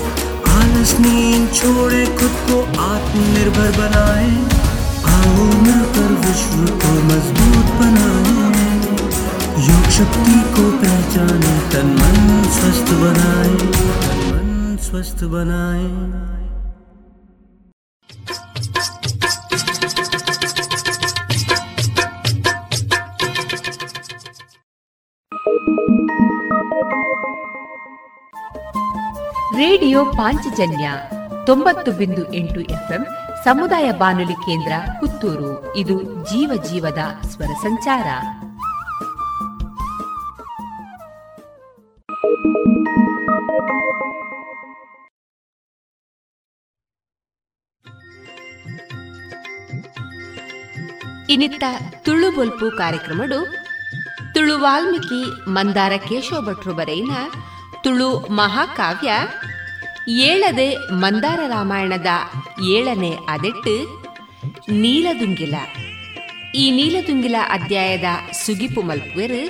Speaker 9: आलस नींद छोड़े खुद को आत्मनिर्भर बनाए। आओ मिलकर विश्व को मज़बूत बनाए। योग शक्ति को पहचाने, तन मन स्वस्थ बनाए। तन मन स्वस्थ बनाए। Thank you.
Speaker 1: ರೇಡಿಯೋ ಪಾಂಚಜನ್ಯ ತೊಂಬತ್ತು ಬಿಂದು ಎಂಟು ಎಫ್ಎಂ ಸಮುದಾಯ ಬಾನುಲಿ ಕೇಂದ್ರ ಪುತ್ತೂರು. ಇದು ಜೀವ ಜೀವದ ಸ್ವರ ಸಂಚಾರ. ಇನ್ನಿತ್ತ ತುಳು ಬೊಲ್ಪು ಕಾರ್ಯಕ್ರಮಡು ತುಳು ವಾಲ್ಮೀಕಿ ಮಂದಾರ ಕೇಶವ ಭಟ್ರು ಬರೆಯಿನ ತುಳು ಮಹಾಕಾವ್ಯ ಏಳದೆ ಮಂದಾರ ರಾಮಾಯಣದ ಏಳನೇ ಅದೆಟ್ಟು ನೀಲದುಂಗಿಲ. ಈ ನೀಲದುಂಗಿಲ ಅಧ್ಯಾಯದ ಸುಗಿಪು ಮಲ್ಪುವೆರು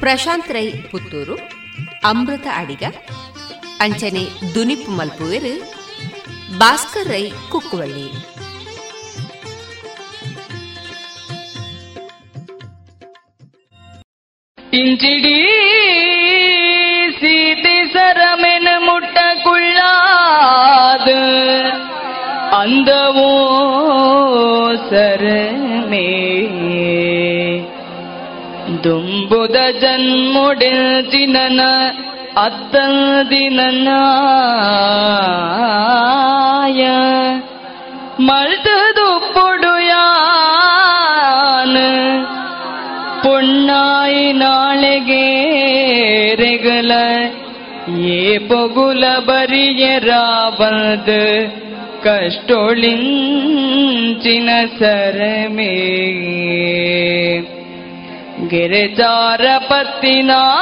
Speaker 1: ಪ್ರಶಾಂತ್ ರೈ ಪುತ್ತೂರು, ಅಮೃತ ಅಡಿಗ, ಅಂಚನೆ ದುನಿಪು ಮಲ್ಪುವೆರು ಭಾಸ್ಕರ್ ರೈ ಕುಕ್ಕುವಳ್ಳಿ.
Speaker 10: சீதி சரமென முட்டக்குள்ளாது அந்தவோ சரமே ದುಂಬುದ ಜನ್ಮುಡಿನ ಅತ್ತದಿನಾಯ ಮಳ್ತದು ಪೊಡುಯಾನ ಪುಣ್ಣಾಯಿ ನಾಳೆಗೆ ರೆಗಲ ये பொகுல பரிய ராவது கஷ்டொளிஞ்சின சரமே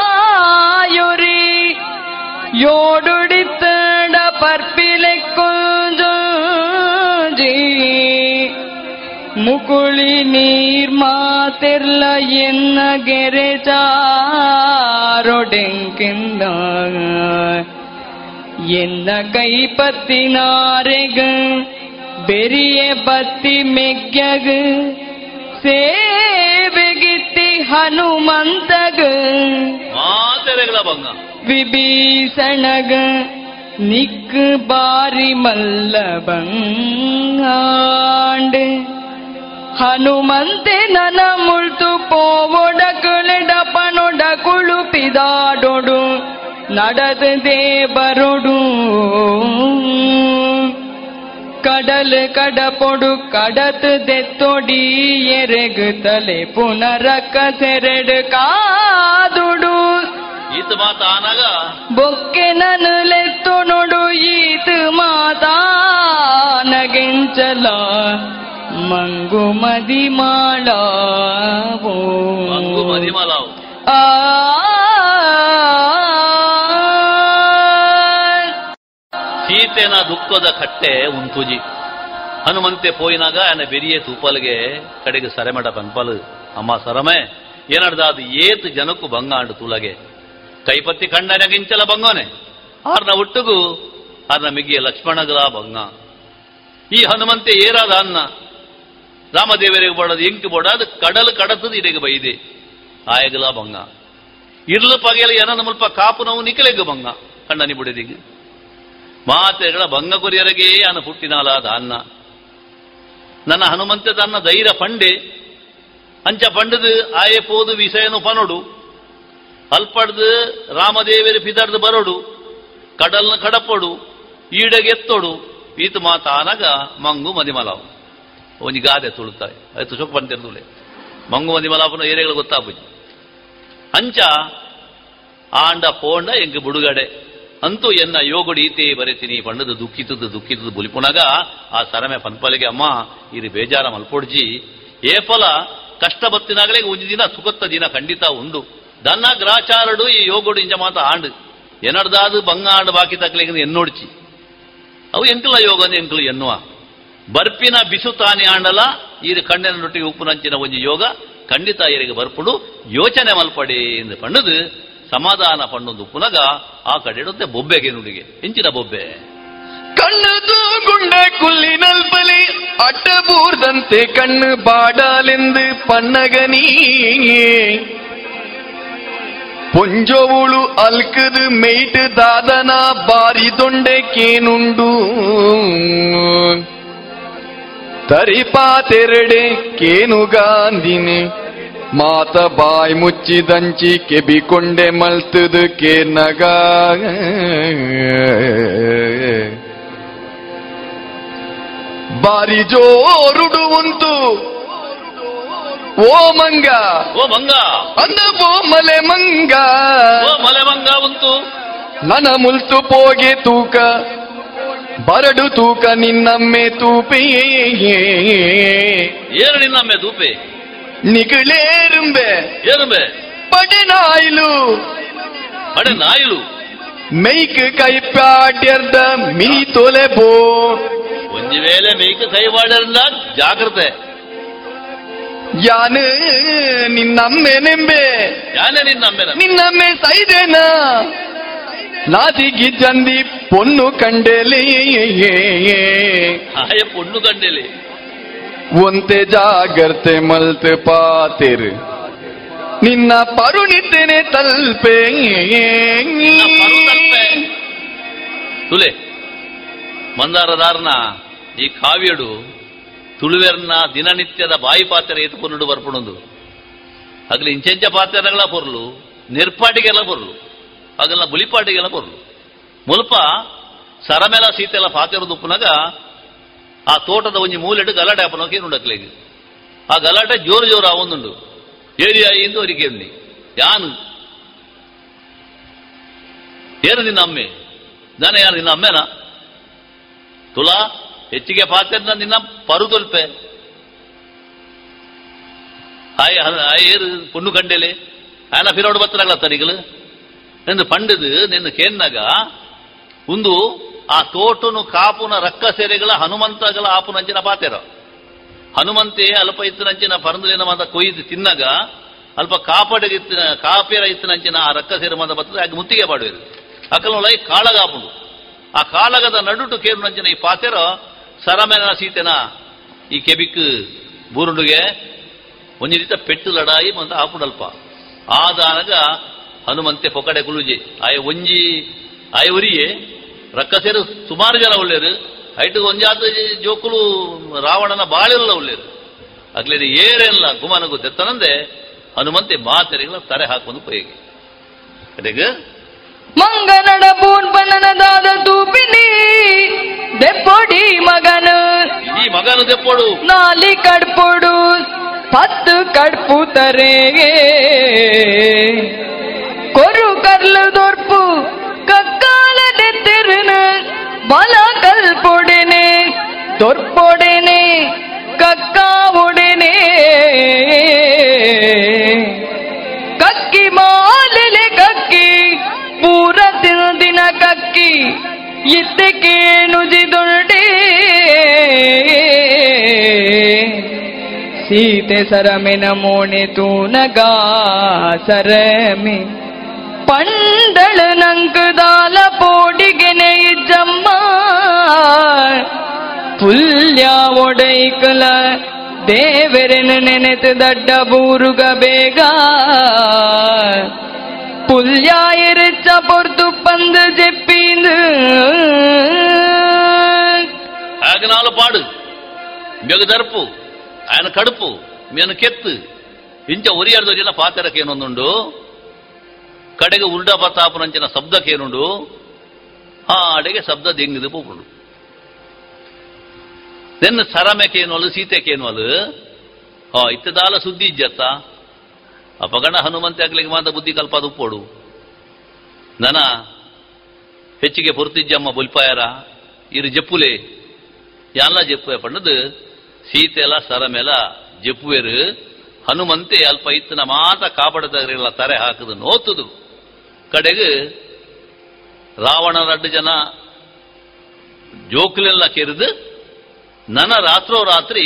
Speaker 10: ഗിരിചാരപത്തിനായൊരി യോടുടിത്തേണ്ട പർപ്പിലെ കൊഞ്ചി മുകുളി നീർമാതിർല എന്ന ഗിരിചാ ಗೆರೆಜಾರೊಡೆಂಕಿಂದ ಎನ್ನ ಕೈ ಪತ್ತಿನಾರೆಗ ಬೆರಿಯ ಬತ್ತಿ ಮೆಗ್ಯಗ ಸೇವೆಗಿತ್ತಿ ಹನುಮಂತಗ
Speaker 11: ಬಂಗ
Speaker 10: ವಿಭೀಷಣಗ ನಿಕ್ ಬಾರಿ ಮಲ್ಲ ಬಂಗಾಂಡ್ ಹನುಮಂತೆ ನನ ಮುಳ್ತು ಪೋವೊಡಕುಳಡ ಪನೊಡ ಕುಳುಪಿದಾಡೊಡು நடந்தே ಬರೊಡು ಕಡಲ್ ಕಡಪೊಡು ಕಡತ್ ದೆತ್ತೊಡಿ ಎರೆಗು ತಲೆ ಪುನರಕ್ಕ ಸೆರೆಡು ಕಾದುಡು
Speaker 11: ಈತ ಮಾತ ಆನಾಗ
Speaker 10: ಬೊಕ್ಕೆ ನನು ಲೆತ್ತು ನೋಡು ಈತ ಮಾತಾ ಮಂಗು ಮದಿ ಮಾಡಾವೋ
Speaker 11: ಮಂಗು ಮದಿ ಮಲಾವು
Speaker 10: ಆ
Speaker 11: ಸೀತೆನ ದುಃಖದ ಕಟ್ಟೆ ಉಂತುಜಿ ಹನುಮಂತೆ ಪೋಯಿನಾಗ ಆಯನ ಬೆರಿಯ ತೂಪಲ್ಗೆ ಕಡೆಗೆ ಸರೆಮಡ ಪನ್ಪಲ್ ಅಮ್ಮ ಸರಮೆ ಏನಡ್ದ ಅದು ಏತ್ ಜನಕ್ಕೂ ಭಂಗ ಅಂಡು ತುಳಗೆ ಕೈಪತ್ತಿ ಕಂಡನ ಗಿಂಚಲ ಬಂಗೋನೆ ಆರ್ನ ಒಟ್ಟುಗು ಆರ್ನ ಮಿಗಿಯ ಲಕ್ಷ್ಮಣಗಲ ಬಂಗ ಈ ಹನುಮಂತೆ ಏರಾದ ಅನ್ನ ರಾಮದೇವರಿಗೆ ಬೋಡದು ಎಂಕು ಬೋಡದು ಕಡಲು ಕಡತದ ಇಡೆಗೆ ಬೈದೆ. ಆಯಗಲ ಬಂಗ ಇರ್ಲು ಪಗೆಲ ಏನ ನಮ್ಮಲ್ಪ ಕಾಪು ನಾವು ನಿಕಲೆಗ ಬಂಗ ಕಣ್ಣನಿ ಬುಡಿದಿಗೆ. ಮಾತೆಗಳ ಭಂಗ ಕೊರಿಯರಿಗೆ ಅನ್ನ ಪುಟ್ಟಿನಾಲಾದ ಅನ್ನ ನನ್ನ ಹನುಮಂತ ತನ್ನ ಧೈರ್ಯ ಪಂಡೆ. ಅಂಚ ಪಂಡದು ಆಯೆ ಪೋದು ವಿಷಯನು ಪನೋಡು. ಅಲ್ಪಡ್ದು ರಾಮದೇವರಿ ಫಿದರ್ದು ಬರೋಡು. ಕಡಲ್ನ ಕಡಪೊಡು. ಈಡಗೆತ್ತೋಡು. ಈತ ಮಾತಾನಗ ಮಂಗು ಮದಿಮಲಾವು. ಒಂಜಿ ಗಾದೆ ತುಳುತ್ತಾರೆ ಅದು ಸೊಕ್ಕು ಬಂತಿರ್ದುಲೆ ಮಂಗು ಮಲಾಪನ ಏರಿಯಾಗಳು ಗೊತ್ತಾಗ್ಬಿಟ್ಟು ಅಂಚ ಆಂಡ ಪೋಂಡ ಎಂಗೆ ಬುಡುಗಡೆ. ಅಂತೂ ಎನ್ನ ಯೋಗುಡು ಈತೆ ಬರೆತೀನಿ ಪಂಡದು ದುಃಖಿತದ್ದು ದುಃಖಿತದ್ದು ಬುಲಿಪುನಗ ಆ ಸರಮೆ ಪನ್ಪಲಿಗೆ, ಅಮ್ಮ, ಇರಿ ಬೇಜಾರ ಮಲ್ಪೊಡ್ಜಿ ಫಲ, ಕಷ್ಟ ಬತ್ತಿನಾಗಲೇ ಒಂಜಿ ದಿನ ಸುಖತ್ತ ದಿನ ಖಂಡಿತ ಉಂಡು. ದನ್ನ ಗ್ರಾಚಾರಡು ಈ ಯೋಗುಡು ಇಂಜ ಮಾತ ಆಂಡ್. ಎನಡ್ದಾದು ಬಂಗ ಆಂಡು ಬಾಕಿ ತಕ್ಲಿಗೆ ಎನ್ನೋಡ್ಚಿ. ಅವು ಎಂಕಲ ಯೋಗನ ಎಂಕಲು ಎನ್ನುವ. ಬರ್ಪಿನ ಬಿಸು ತಾನಿ ಆಂಡಲ ಈ ಕಣ್ಣಿನ ನೊಟ್ಟಿಗೆ ಉಪ್ಪುನಂಚಿನ ಒಂಜಿ ಯೋಗ, ಖಂಡಿತ ಇರಿಗೆ ಬರ್ಪುಡು, ಯೋಚನೆ ಮಲ್ಪಡಿ ಎಂದು ಪಣ್ಣದು, ಸಮಾಧಾನ ಪಣ್ಣೊಂದು ಪುನಗ, ಆ ಕಡೆ ಇಡುತ್ತೆ ಬೊಬ್ಬೆಗೆ ನುಡಿಗೆ, ಇಂಚಿನ ಬೊಬ್ಬೆ.
Speaker 10: ಕಣ್ಣದು ಗುಂಡೆ ಕುಲ್ಲಿನಲ್ಪಲಿ ಅಡ್ಡಬೂರ್ದಂತೆ ಕಣ್ಣು ಬಾಡಾಲೆಂದು ಪನ್ನಗನೀ ಪೊಂಜೋವುಳು ಅಲ್ಕದು ಮೇಟ್ ದಾದನ ಬಾರಿ ದೊಂಡೆ ಕೇನುಂಡು. ತರಿಪಾ ತೆರಡೆ ಕೇನು ಗಾಂಧಿನಿ?
Speaker 12: ಮಾತ ಬಾಯ್ ಮುಚ್ಚಿದಂಚಿ ಕೆಬಿಕೊಂಡೆ ಮಲ್ತದು ಕೇರ್ನಗ ಬಾರಿ ಜೋರುಡು ಉಂಟು. ಓ ಮಂಗ.
Speaker 11: ಓ ಮಂಗ.
Speaker 12: ಅಂದ ಓ ಮಲೆ ಮಂಗ.
Speaker 11: ಓ ಮಲೆ ಮಂಗ ಉಂಟು.
Speaker 12: ನನ ಮುಲ್ತು ಪೋಗೆ ತೂಕ. ಬರಡು ತೂಕ ನಿನ್ನಮ್ಮೆ
Speaker 11: ತೂಪೆಯೇ ನಿನ್ನಮ್ಮೆ ತೂಪೆ?
Speaker 12: ನಿಗಳೇರುಂಬೆ
Speaker 11: ಏರುಂಬೆ
Speaker 12: ಪಡೆನಾಯ್ಲು
Speaker 11: ಅಡೆ ನಾಯಿಲು.
Speaker 12: ಕೈ ಕೈಪ್ಯಾಡ್ಯರ್ದ ಮೀ ತೊಲೆ ಬೋ.
Speaker 11: ಒಂದು ವೇಳೆ ಮೈಕ್ ಕೈ ಪಾಡ್ಯರ್ದ ಜಾಗ್ರತೆ.
Speaker 12: ಯಾನು ನಿನ್ನಮ್ಮೆ ನೆಂಬೆ.
Speaker 11: ಯಾನೇ జంది
Speaker 12: పొన్ను ಸೈದೇನ ನಾದಿಗಿ ಜಂದಿ ಪೊನ್ನು ಕಂಡೆಲಿ.
Speaker 11: ಆಯ ಪೊಣ್ಣು ಕಂಡೇಲಿ.
Speaker 12: ಒಂತೆ ಜಾಗ್ರತೆ ಮಲ್ತೆ ಪಾತೆರ್. ನಿನ್ನ ಪರುಣಿದ್ದೇನೆ ತಲ್ಪೆ.
Speaker 11: ತುಲೆ ಮಂದಾರದಾರನ ಈ ಕಾವ್ಯಡು ತುಳುವೆರ್ನ ದಿನನಿತ್ಯದ ಬಾಯಿ ಪಾತ್ರೆ ಎತ್ಕೊಂಡು ಬರ್ಪಣದು. ಅಗ್ಲಿ ಇಂಚೆಂಚ ಪಾತ್ರೆಗಳ ಬರಲು ನೆರ್ಪಾಟಿಗೆಲ್ಲ ಬರಲು ಹಗಲ ಬುಲಿಪಾಟಿಗೆಲ್ಲ ಬರಲು ಮುಲ್ಪ ಸರಮೆಲ ಸೀತೆಲ್ಲ ಪಾತಿರೋದು ಉಪ್ಪನಾಗ ಆ ತೋಟದ ಒಂಜಿ ಮೂಲೆಟ್ಟು ಗಲಾಟೆ ಹಾಪನೋಕೆ ನುಡಕ್ಲೆಗ್ ಆ ಗಲಾಟೆ ಜೋರು ಜೋರು ಆವೊಂದುಂಡು. ಏರಿಯಾ ಎಂದು ಅವರಿಗೆ ಯಾನು? ಏನು ನಿನ್ನ ಅಮ್ಮೆ? ನಾನು ಯಾರು ನಿನ್ನ ಅಮ್ಮೆನಾ? ತುಲಾ, ಹೆಚ್ಚಿಗೆ ಪಾತ್ರ ನಿನ್ನ ಪರು ತೊಲ್ಪೆ ಆಯ್, ಏರು, ಪುಣ್ಣು ಕಂಡೆಲೆ. ಆಯನ ಫಿರೋಡ್ ಬತ್ತರಾಗಲ ತನಿಗಳು ಎಂದು ಪಂಡದು ನಿನ್ನ ಕೇನ್ನಾಗ ಒಂದು ಆ ತೋಟನು ಕಾಪುನ ರಕ್ಕ ಸೆರೆಗಳ ಹನುಮಂತಗಳ ಆಪುನಂಚಿನ ಪಾತೆರ. ಹನುಮಂತೆ ಅಲ್ಪ ಇತ್ತಿನಂಚಿನ ಪರಂದಲಿನ ಮಂದ ಕೊಯ್ದು ತಿನ್ನಾಗ, ಅಲ್ಪ ಕಾಪಾಡಿಗೆ ಇತ್ತಿನ ಕಾಪೇರ ಇತ್ತಿನಂಚಿನ ಆ ರಕ್ಕ ಸೇರು ಮಂದ ಬರ್ತದೆ ಹಾಗೆ ಮುತ್ತಿಗೆ ಮಾಡುವರು ಅಕಲೈ ಕಾಳಗಾಪುಡು. ಆ ಕಾಳಗದ ನಡುಟು ಕೇರುನಂಚಿನ ಈ ಪಾತೆರ, ಸರಮೆನ ಸೀತೆನ ಈ ಕೆಬಿಕ್ ಬೂರುಂಡುಗೆ ಒಂಜಿ ರೀತ ಪೆಟ್ಟು ಲಡಾಯಿ ಮಂದ ಆಪುಡಲ್ಪ ಆದಾನಗ ಹನುಮಂತೆ ಪೊಕಡೆ ಕುಳುಜಿ ಆಯ ಒಂಜಿ ಆಯ ಉರಿಯೇ ರಕ್ಕಸೇರು ಸುಮಾರು ಜನ ಉಳ್ಳೇರು. ಐಟು ಒಂಜಾದ ಜೋಕುಲು ರಾವಣನ ಬಾಳೆಲ್ಲ ಉಳ್ಳೇರು. ಅಗ್ಲೇದು ಏರೆಲ್ಲ ಗುಮಾನಗು ತೆತ್ತನಂದೆ ಹನುಮಂತೆ ಮಾತೆರೆಗಳ ತರೆ ಹಾಕೊಂಡು ಪೈಗೆ ಅದಕ್ಕೆ
Speaker 10: ಮಂಗನಡ ಬೂನ್ಪನನದಾದ ತೂಪಿನಿ ದೆಪ್ಪೊಡಿ ಮಗನು.
Speaker 11: ಈ ಮಗನು ದೆಪ್ಪೊಡು.
Speaker 10: ನಾಲಿ ಕಡ್ಪೊಡು ಪತ್ತು ಕಡ್ಪು ಕೊರು ಕರ್ಲು ದೊರ್ಪು ಕಕ್ಕಾಲದೆ ತಿರುನು ಬಲ ಕಲ್ಪೊಡೆನೆ, ದೊರ್ಪೊಡೆನೆ, ಕಕ್ಕಾವುಡೆನೆ. ಕಕ್ಕಿ ಮಾಲೆಲೆ ಕಕ್ಕಿ ಪೂರ ದಿನ ಕಕ್ಕಿ ಇದ್ದಕ್ಕೆ ನುಜಿದೊಳ್ಡೆ ಸೀತೆ ಸರಮಿನ ಮೋಣೆ ತೂನಗಾ ಸರಮೆ ಪಂಡಳು ನಂಗುದಾಲ ಬೋಡಿಗೆನೆ ಜಮ್ಮ ಪುಲ್ಯ ಒಡೈಕಲ ದೇವರನ್ನು ನೆನೆತ ದಡ್ಡ ಬೂರುಗ ಬೇಗ ಪುಲ್ಯ ಎರಿಚ ಪೊರ್ತು ಪಂದು ಜೆಪ್ಪಿಂದು
Speaker 11: ఆగనాలు పాడు మెగదరుపు ఆయన కడుపు మెనకెత్తు ఇంచ ఒరియాడు దొరిన పాతెరకేనుందుండు ಕಡೆಗೆ ಉಲ್ಟಾ ಶಬ್ದ ಕೇನುಂಡು ಆ ಅಡೆಗೆ ಶಬ್ದ ದೆಂಗಿದು ಪೋಪುಂಡು. ದೆನ್ ಕೇನು ಸೀತೆಕೇನೋಲು ಹಾ ಇತ್ತದಾಲ ಸುದ್ದಿ ಇಜ್ಜತ್ತ ಅಪಗಣ ಹನುಮಂತ ಆಗ್ಲಿಕ್ಕೆ ಮಾತ ಬುದ್ಧಿ ಕಲ್ಪದು ಉಪ್ಪೋಡು. ನನ ಹೆಚ್ಚಿಗೆ ಪೊರ್ತಿಜ್ಜಮ್ಮ ಬುಲ್ಪಾಯರ, ಇರು ಜಪ್ಪುಲೆ. ಎಲ್ಲ ಜಪ್ಪು ಪಂಡದು ಸೀತೆಲ, ಸರಮೆಲ, ಜಪ್ಪುವೆರು, ಹನುಮಂತೆ ಅಲ್ಪ ಇತ್ತನ ಮಾತ ಕಾಪಾಡದವರೆಲ್ಲ ತರೆ ಹಾಕದು, ನೋತುದು. ಕಡೆಗೆ ರಾವಣ ಜನ ಜೋಕ್ಲೆಲ್ಲ ಕೇರಿದು ನನ ರಾತ್ರೋ ರಾತ್ರಿ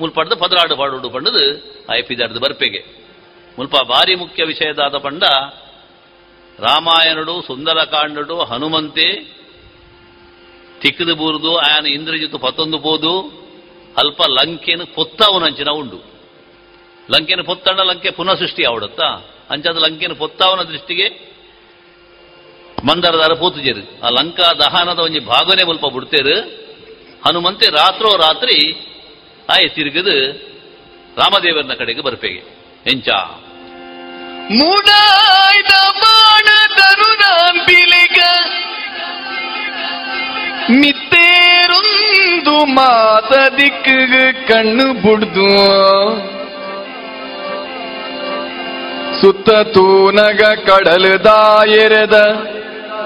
Speaker 11: ಮುಲ್ಪಡ್ದು ಪದರಾಡು ಪಾಡುಡು ಪಂಡದು ಐಪಿದಾರ್ದು ಬರ್ಪೆಗೆ. ಮುಲ್ಪ ಭಾರಿ ಮುಖ್ಯ ವಿಷಯದಾದ ಪಂಡ ರಾಮಾಯಣಡು, ಸುಂದರಕಾಂಡಡು, ಹನುಮಂತೆ ತಿಕ್ಕದು ಬೂರ್ದು, ಆಯನ ಇಂದ್ರಜಿತ್ತು ಪತ್ತೊಂದು ಬೋದು ಅಲ್ಪ ಲಂಕೆನ ಪೊತ್ತವನಂಚಿನ ಉಂಡು. ಲಂಕೆನ ಪೊತ್ತಣ್ಣ ಲಂಕೆ ಪುನಃ ಸೃಷ್ಟಿ ಆವಡತ್ತಾ ಅಂಚದ ಲಂಕೆನ ಪೊತ್ತವನ ದೃಷ್ಟಿಗೆ ಮಂದರದಾರ ಪೂತುಜೇರು. ಆ ಲಂಕಾ ದಹನದ ಒಂಜಿ ಭಾಗನೆ ಮುಲ್ಪ ಬಿಡ್ತೇರು. ಹನುಮಂತೆ ರಾತ್ರೋ ರಾತ್ರಿ ಆಯ್ ತಿರುಗದು ರಾಮದೇವರನ ಕಡೆಗೆ ಬರ್ಪೇಗೆ. ಎಂಚ.
Speaker 12: ಮೂಡಾಯ್ದ ಬಾಣ ಮಿತ್ತೇರೊಂದು ಮಾತ ದಿಕ್ಕಿಗೆ ಕಣ್ಣು ಬುಡ್ದು. ಸುತ್ತ ತೂನಗ ಕಡಲು ದಾಯೆರೆದ.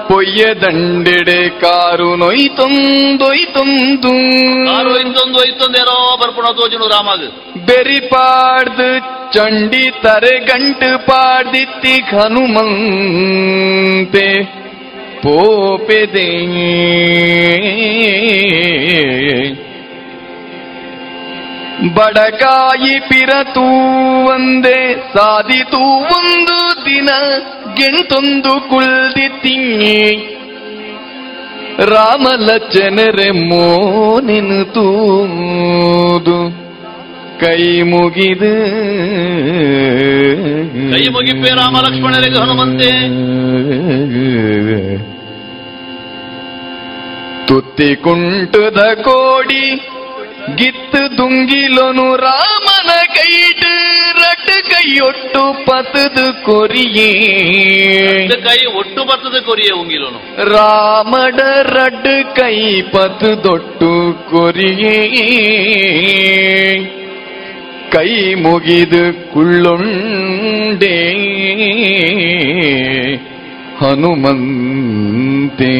Speaker 12: ಪೊಯ್ಯ ದಂಡೆಡೆ ಕಾರು ನೊಯ್ತೊಂದೊಯ್ತೊಂದು
Speaker 11: ಕಾರು ಒಯ್ತೊಂದು ಒಯ್ತೊಂದೇನೋ ರಾಮ ತೋಜುನು ರಾಮಾಗ.
Speaker 12: ಬೆರಿ ಪಾಡ್ದು ಚಂಡಿ ತರೆ ಗಂಟು ಪಾಡ್ದಿತ್ತಿ ಹನುಮಂತೆ ಪೋಪೆದೆ ಬಡಕಾಯಿ ಪಿರತೂ ಒಂದೇ ಸಾಧಿತು ಒಂದು ದಿನ ಗೆಂಟೊಂದು ರಾಮಲಚನರೆ ಮೋನಿನ ತೂದು ಕೈ ಮುಗಿದು.
Speaker 11: ಕೈ ಮುಗಿಪೆ ರಾಮ ಲಕ್ಷ್ಮಣರಿಗೆ ಹನುಮಂತೆ.
Speaker 12: ತುತ್ತಿ ಕುಂಟುದ ಕೋಡಿ ಗಿತ್ತು ದುಂಗಿಲೊನು ರಾಮನ ಕೈಡು ರಟ್ಟು ಕೈಯೊಟ್ಟು ಪತದು ಕೊರಿಯೇ
Speaker 11: ಕೈ ಒಟ್ಟು ಪತದು ಕೊರಿಯೇ ಉಂಗಿಲೊನು
Speaker 12: ರಾಮಡ ರಡ್ಡು ಕೈ ಪತದೊಟ್ಟು ಕೊರಿಯೇ ಕೈ ಮುಗಿದು ಕುಳ್ಳೊಂಡೇ ಹನುಮಂತೇ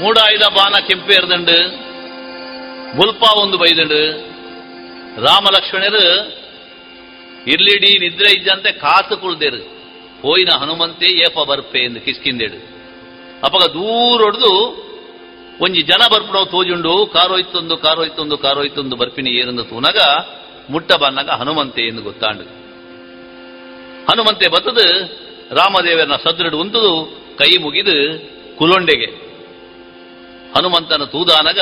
Speaker 11: ಮೂಡಾಯ್ದ ಬಾನ ಕೆಂಪೇರ್ದಂಡು ಮುಲ್ಪ ಒಂದು ಬೈದಂಡು. ರಾಮ ಲಕ್ಷ್ಮಣರು ಇರ್ಲಿಡಿ ನಿದ್ರೆ ಇದ್ದಂತೆ ಕಾತು ಕುಳ್ದೇರು. ಹೋಯಿನ ಹನುಮಂತೆ ಏಪ ಬರ್ಪೆ ಎಂದು ಕಿಸ್ಕಿಂದೇಡು ಅಪಗ ದೂರ ಹೊಡೆದು ಒಂಜಿ ಜನ ಬರ್ಪಡೋ ತೋಜುಂಡು ಕಾರೋಯ್ತೊಂದು ಕಾರೋಯ್ತೊಂದು ಕಾರೋಯ್ತೊಂದು ಬರ್ಪಿನಿ ಏನೆಂದು ತೂನಗ ಮುಟ್ಟ ಬನ್ನಗ ಹನುಮಂತೆ ಎಂದು ಗೊತ್ತಾಂಡು. ಹನುಮಂತೆ ಬತ್ತದು ರಾಮದೇವರನ್ನ ಸದೃಢ ಉಂತದು ಕೈ ಮುಗಿದು ಕುಲೊಂಡೆಗೆ. ಹನುಮಂತನ ತೂದಾನಗ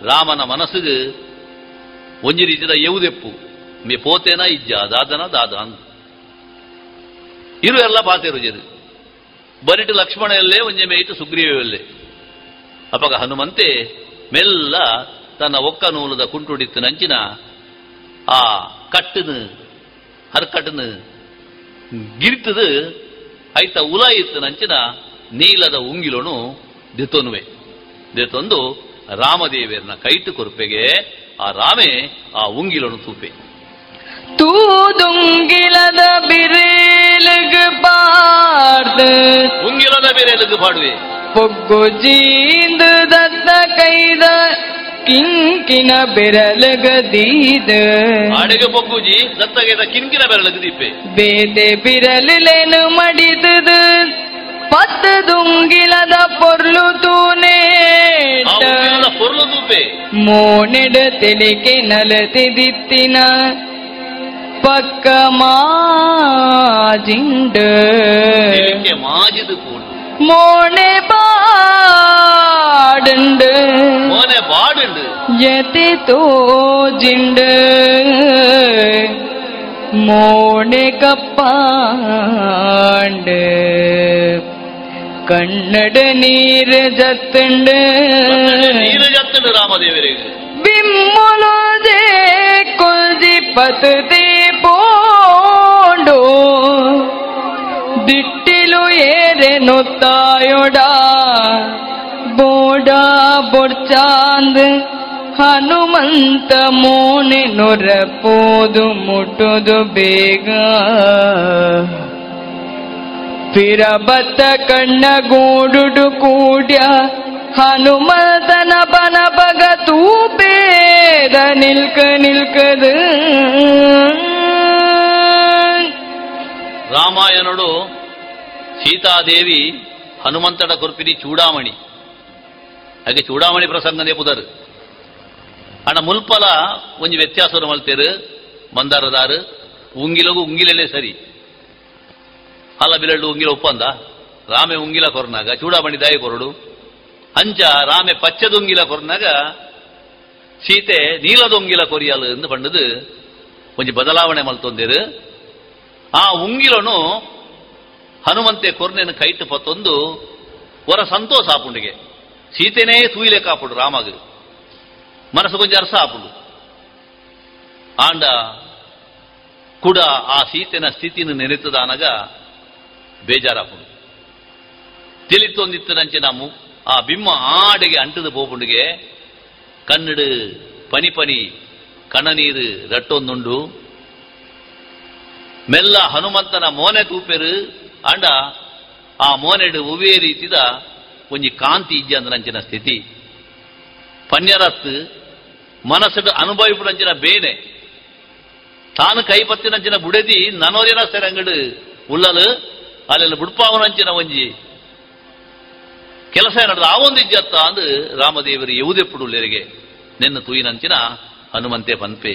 Speaker 11: ರಾಮನ ಮನಸ್ಸಿಗೆ ಒಂಜಿ ರೀತಿದ ಎವುದೆಪ್ಪು ಮೇ ಪೋತೇನ ಇಜ್ಜ, ದಾದನ ದಾದ ಅಂದ್. ಇರು ಎಲ್ಲ ಪಾತೇರು ಜರು. ಬರಿಟು ಲಕ್ಷ್ಮಣ ಎಲ್ಲೇ ಒಂಜೆ ಮೇಯ್ಟು ಸುಗ್ರೀವಲ್ಲೇ ಅಪಗ ಹನುಮಂತೆ ಮೆಲ್ಲ ತನ್ನ ಒಕ್ಕ ನೂಲದ ಕುಂಟುಡಿತ್ತು ನಂಚಿನ ಆ ಕಟ್ಟನು ಹರ್ಕಟ್ಟನು ಗಿರ್ತದ ಐತ ಉಲ ಇತ್ತು ನಂಚಿನ ನೀಲದ ಉಂಗಿಲೋನು ದೆತ್ತೊನ್ವೆ ದಿತೊಂದು ರಾಮದೇವಿಯರನ್ನ ಕೈಟು ಕೊರುಪೆಗೆ ಆ ರಾಮೆ ಆ ಉಂಗಿಲೋನು ತೂಪೆ
Speaker 10: தூதுங்கிலத பிரிலுகு பார்த்து
Speaker 11: ಉಂಗಿಲದ ಬೇರೆಲುಗು ಪಾಡುವೆ
Speaker 10: பொக்கு ஜீந்து தத்த கைத ಕಿಂಕಿನ ಬೆರಲಗ ದೀದ
Speaker 11: ಆಡೆಗೆ ಬೊಗ್ಗುಜಿ ದತ್ತಗೆದ ಕಿನ್ಕಿನ ಬೆರಳಗು ದೀಪೆ
Speaker 10: ಬೇತೆ ಬಿರಲಿಲೇನು ಮಡಿದುದು ಪತ್ತು ದುಂಗಿಲದ ಪೊರ್ಲು ತೂನೆ
Speaker 11: ಆ ಉಂಗಿಲದ ಪೊರ್ಲು ತೂಪೆ
Speaker 10: ಮೋನೆಡ ತೆಲಿಕೆ ನಲತಿದಿತ್ತಿನ ಪಕ್ಕ ಮಾಜಿಂಡ
Speaker 11: ತೆಲಿಕೆ ಮಾಜಿದು ಕೂಡು
Speaker 10: ಮೋಣೆ ಬಾಡುಂಡು
Speaker 11: ಮೋನೆ ಬಾಡುಂಡು
Speaker 10: ಯತಿ ತೋಜಿಂಡ ಮೋಣೆ ಕನ್ನಡ ನೀರು ಜತ್ತುಂಡು.
Speaker 11: ನೀರು ಜತ್ತುಂಡು ರಾಮದೇವರಿಗೆ.
Speaker 10: ಬಿಮ್ಮುಲು ಜೇ ಕುಲ್ಜಿ ಪತತಿ ಪೋಂಡು. ದಿಟ್ಟಿಲು ಏರೆ ನೊತ್ತಾಯೊಡ. ಬೋಡ ಬೊಡ್ಚಾಂದ್ ಹನುಮಂತ ಮೋನೆ ನೊರಪೋದು ಮುಟ್ಟುದು ಬೇಗ. ಫಿರಬತ್ತ ಕಣ್ಣ ಗೂಡುಡು ಕೂಡ್ಯ ಹನುಮಂತನ ಬನ ಬಗ ತೂಪೇದ ನಿಲ್ಕ ನಿಲ್ಕದು.
Speaker 11: ರಾಮಾಯಣಡು ಸೀತಾದೇವಿ ಹನುಮಂತನ ಕೊರ್ಪಿನಿ ಚೂಡಾಮಣಿ. ಹಾಗೆ ಚೂಡಾಮಣಿ ಪ್ರಸಂಗನೇ ಪುದರ್ ಅಣ್ಣ ಮುಲ್ಪಲ ಒಂದು ವ್ಯತ್ಯಾಸವನ್ನು ಮಲ್ತೇರು, ಮಂದಾರದಾರು, ಉಂಗಿಲಗೂ ಉಂಗಿಲನೇ ಸರಿ. ಅಲ್ಲ ಬಿಲಡು ಉಂಗಿಲ ಒಪ್ಪಂದ. ರಾಮೆ ಉಂಗಿಲ ಕೊರನಾಗ, ಚೂಡಾಮಣಿ ದಾಯಿ ಕೊರಡು. ಅಂಚ ರಾಮೆ ಪಚ್ಚದೊಂಗಿಲ ಕೊರನಾಗ, ಸೀತೆ ನೀಲದೊಂಗಿಲ ಕೊರಿಯಲು ಎಂದು ಪಂಡದು ಕೊಂಚ ಬದಲಾವಣೆ ಮಲ್ತೊಂದಿರು. ಆ ಉಂಗಿಲನು ಹನುಮಂತೆ ಕೊರ್ನೆನ ಕೈಟ್ ಪತ್ತೊಂದು. ಒರ ಸಂತೋಷ ಆಪುಂಡಿಗೆ. ಸೀತೆನೇ ತೂಯಿಲೆ ಕಾಪುಡು ರಾಮಗ. ಮನಸ್ಸು ಕೊಂಚ ಅರ್ಸ ಆಪುಡು. ಆಂಡ ಕೂಡ ಆ ಸೀತೆನ ಸ್ಥಿತಿನ ನೆನೆತದಾನಗ ಬೇಜಾರಾಪುಡು ತಿಳಿತೊಂದಿತ್ತನಂಚೆ ನಾವು ಆ ಬಿಮ್ಮ ಆಡೆಗೆ ಅಂಟದು ಪೋಪುಂಡಿಗೆ ಕನ್ನಡು ಪನಿ ಪನಿ, ಕಣನೀರು ರಟ್ಟೊಂದುಂಡು. ಮೆಲ್ಲ ಹನುಮಂತನ ಮೋನೆ ತೂಪೆರು ಅಂಡ ಆ ಮೋನೆಡು ಉವೇ ರೀತಿದ ಒಂಜಿ ಕಾಂತಿ ಇಜ್ಜಿ ಅಂದನಂಚಿನ ಸ್ಥಿತಿ. ಪನ್ಯರತ್ ಮನಸ್ಸು ಅನುಭವಿಪುಡಂಚಿನ ಬೇನೆ. ತಾನು ಕೈಪತ್ತಿನಂಚಿನ ಬುಡೆದಿ ನನೋರಿನ ಸೆರಂಗಡು ಉಳ್ಳಲು ಅಲ್ಲೆಲ್ಲ ಬುಡ್ಪಾವನಂಚಿನ ಒಂಜಿ ಕೆಲಸ ನಡೆದ ಆ ಒಂದು ಇಜ್ಜತ್ತ ಅಂದು ರಾಮದೇವರು ಎವುದೆಪ್ಪುಡುಳ್ಳರಿಗೆ ನೆನ್ನ ತೂಯಿನಂಚಿನ ಹನುಮಂತೆ ಪನ್ಪೆ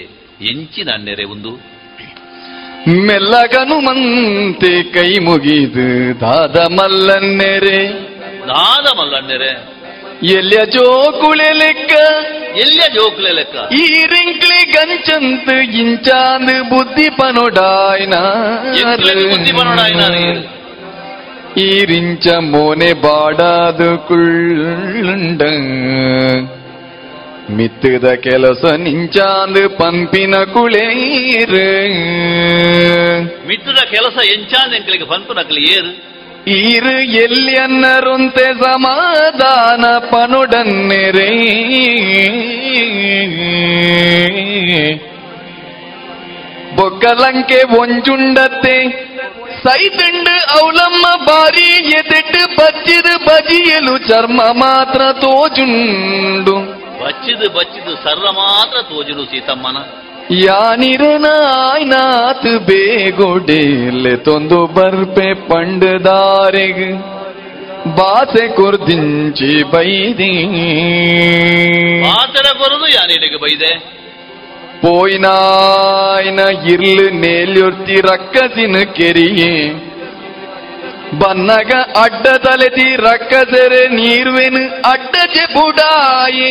Speaker 11: ಎಂಚಿನ ನೆರೆ ಒಂದು
Speaker 12: ಮೆಲ್ಲಗನುಮಂತೆ ಕೈ ಮುಗಿದು ದಾದ ಮಲ್ಲನ್ನೆರೆ.
Speaker 11: ದಾದ ಮಲ್ಲನ್ನೆರೆ.
Speaker 12: ಎಲ್ಯ ಜೋಕುಳೆ ಲೆಕ್ಕ.
Speaker 11: ಎಲ್ಯ ಜೋಕುಳೆ ಲೆಕ್ಕ.
Speaker 12: ಈ ರಿಂಕ್ಲಿ ಗಂಚಂತ ಇಂಚಾಂದ್ ಬುದ್ಧಿ ಪನೊಡಾಯ್ನ
Speaker 11: ಬುದ್ಧಿ ಪನೊಡಾಯ್ನ
Speaker 12: ಈ ರಿಂಚ ಮೋನೆ ಬಾಡಾದು ಕುಳ್ಳುಂಡ ಮಿತ್ತದ ಕೆಲಸ ನಿಂಚಾಂದ್ ಪಂಪಿನ ಕುಳೇರು
Speaker 11: ಮಿತ್ತದ ಕೆಲಸ ಎಂಚಾಂದ್ ಎಂಕಲಿಗೆ ಪಂಪು ನಕಲಿ ಏರು
Speaker 12: ಈರು ಎಲ್ಲಿಯನ್ನರೊಂತೆ ಸಮಾಧಾನ ಪನುಡನ್ನೆರೆ ಬೊಕ್ಕಲಂಕೆ ಒಂಜುಂಡತ್ತೆ ಸೈತಂಡು ಅವಲಮ್ಮ ಬಾರಿ ಎದೆಟ್ಟು ಬಚ್ಚಿದು ಬಜಿಯಲು ಚರ್ಮ ಮಾತ್ರ ತೋಜುಂಡು.
Speaker 11: ಬಚ್ಚಿದು ಬಚ್ಚಿದು ಸರ್ವ ಮಾತ್ರ ತೋಜುಡು ಸೀತಮ್ಮನ.
Speaker 12: ಯಾನಿರನಾಯ್ನಾತ್ ಬೇಗೊಡೆಲೆ ತೊಂದು ಬರ್ಪೆ ಪಂಡದಾರೆಗ್. ಬಾಸೆ ಕುರ್ದಿಂಚಿ ಬೈದಿ.
Speaker 11: ಆತರ ಕೊರದು ಯಾನಿಡೆಗೆ ಬೈದೆ?
Speaker 12: போயினாயின இருளு நேலியொர்த்தி ரக்கசினு கெரியே. ಬನ್ನಗ ಅಡ್ಡ ತಲೆತಿ ರಕ್ಕಸರೆ ನೀರ್ವೆನು ಅಡ್ಡ ಜಪುಡಾಯಿ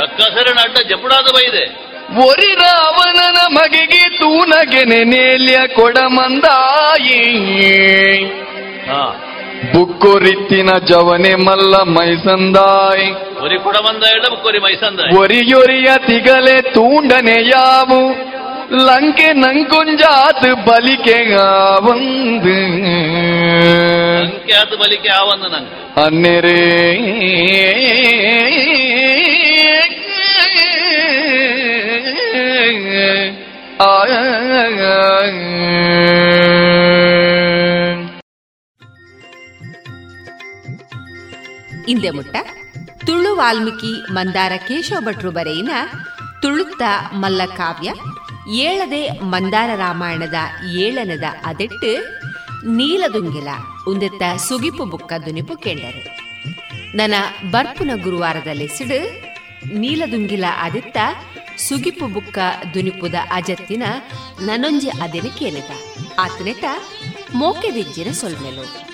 Speaker 11: ರಕ್ಕಸರನ ಅಡ್ಡ ಜಪುಡಾದ ಬೈದೆ
Speaker 12: ಒರಿ ರಾವಣನ ಮಗೆಗೆ ತೂನಗೆನೆ ನೆನೆಲಿಯ ಕೊಡಮಂದಾಯಿ ಹಾ ಬುಕ್ಕೊರಿತ್ತಿನ ಜವನೆ ಮಲ್ಲ ಮೈಸಂದಾಯ್
Speaker 11: ಒರಿ ಕೊಡ ಬಂದ ಹೇಳ ಬುಕ್ಕೊರಿ ಮೈಸಂದ
Speaker 12: ಒರಿಯೊರಿಯ ತಿಗಲೆ ತೂಂಡನೆ ಯಾವು ಲಂಕೆ ನಂಕೊಂಜಾತ್ ಬಲಿಕೆ ಒಂದು
Speaker 11: ಅಂಕೆ ಆತು ಬಲಿಕೆ ಆವಂದ ನಂಗೆ
Speaker 12: ಅನ್ನೆರೇ
Speaker 1: ಇಂದೆ ಮುಟ್ಟ ತುಳು ವಾಲ್ಮೀಕಿ ಮಂದಾರ ಕೇಶವ ಭಟ್ರು ಬರೆಯಿನ ತುಳುತ್ತ ಮಲ್ಲಕಾವ್ಯ, ಏಳದೆ ಮಂದಾರ ರಾಮಾಯಣದ ಏಳನದ ಅದೆಟ್ಟು ನೀಲದುಂಗಿಲ, ಉಂದೆತ್ತ ಸುಗಿಪು ಬುಕ್ಕ ದುನಿಪು ಕೇಂಡರು. ನನ್ನ ಬರ್ಪುನ ಗುರುವಾರದಲ್ಲಿ ಸಿಡು, ನೀಲದುಂಗಿಲ ಆದಿತ್ತ ಸುಗಿಪು ಬುಕ್ಕ ದುನಿಪುದ ಅಜತ್ತಿನ ನನೊಂಜಿ ಅದೆನೆ ಕೇಳಿದ. ಆತನೆಟ ಮೋಕೆದಿಜ್ಜಿನ ಸೊಲ್ಮೆಲು.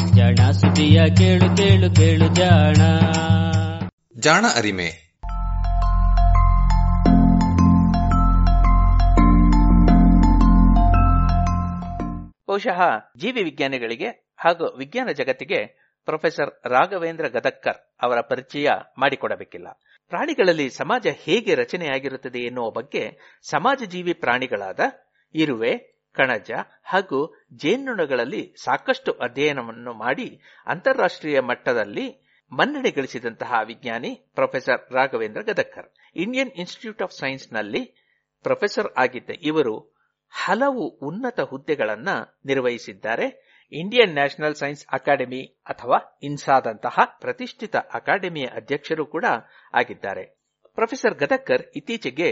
Speaker 13: ಜಾಣ ಕೇಳು ಕೇಳು ಕೇಳು ಜಾಣ.
Speaker 14: ಜಾಣ ಅರಿಮೆ.
Speaker 15: ಬಹುಶಃ ಜೀವಿ ವಿಜ್ಞಾನಿಗಳಿಗೆ ಹಾಗೂ ವಿಜ್ಞಾನ ಜಗತ್ತಿಗೆ ಪ್ರೊಫೆಸರ್ ರಾಘವೇಂದ್ರ ಗದಕ್ಕರ್ ಅವರ ಪರಿಚಯ ಮಾಡಿಕೊಡಬೇಕಿಲ್ಲ. ಪ್ರಾಣಿಗಳಲ್ಲಿ ಸಮಾಜ ಹೇಗೆ ರಚನೆಯಾಗಿರುತ್ತದೆ ಎನ್ನುವ ಬಗ್ಗೆ ಸಮಾಜ ಜೀವಿ ಪ್ರಾಣಿಗಳಾದ ಇರುವೆ ಕಣಜ ಹಾಗೂ ಜೇನುನೊಣಗಳಲ್ಲಿ ಸಾಕಷ್ಟು ಅಧ್ಯಯನವನ್ನು ಮಾಡಿ ಅಂತಾರಾಷ್ಟ್ರೀಯ ಮಟ್ಟದಲ್ಲಿ ಮನ್ನಣೆ ಗಳಿಸಿದಂತಹ ವಿಜ್ಞಾನಿ professor Raghavendra Gadagkar. Indian Institute of ಸೈನ್ಸ್ನಲ್ಲಿ professor ಆಗಿದ್ದ ಇವರು ಹಲವು ಉನ್ನತ ಹುದ್ದೆಗಳನ್ನ ನಿರ್ವಹಿಸಿದ್ದಾರೆ. ಇಂಡಿಯನ್ ನ್ಯಾಷನಲ್ ಸೈನ್ಸ್ ಅಕಾಡೆಮಿ ಅಥವಾ ಇನ್ಸಾದಂತಹ ಪ್ರತಿಷ್ಠಿತ ಅಕಾಡೆಮಿಯ ಅಧ್ಯಕ್ಷರು ಕೂಡ ಆಗಿದ್ದಾರೆ. ಪ್ರೊಫೆಸರ್ ಗದಕ್ಕರ್ ಇತ್ತೀಚೆಗೆ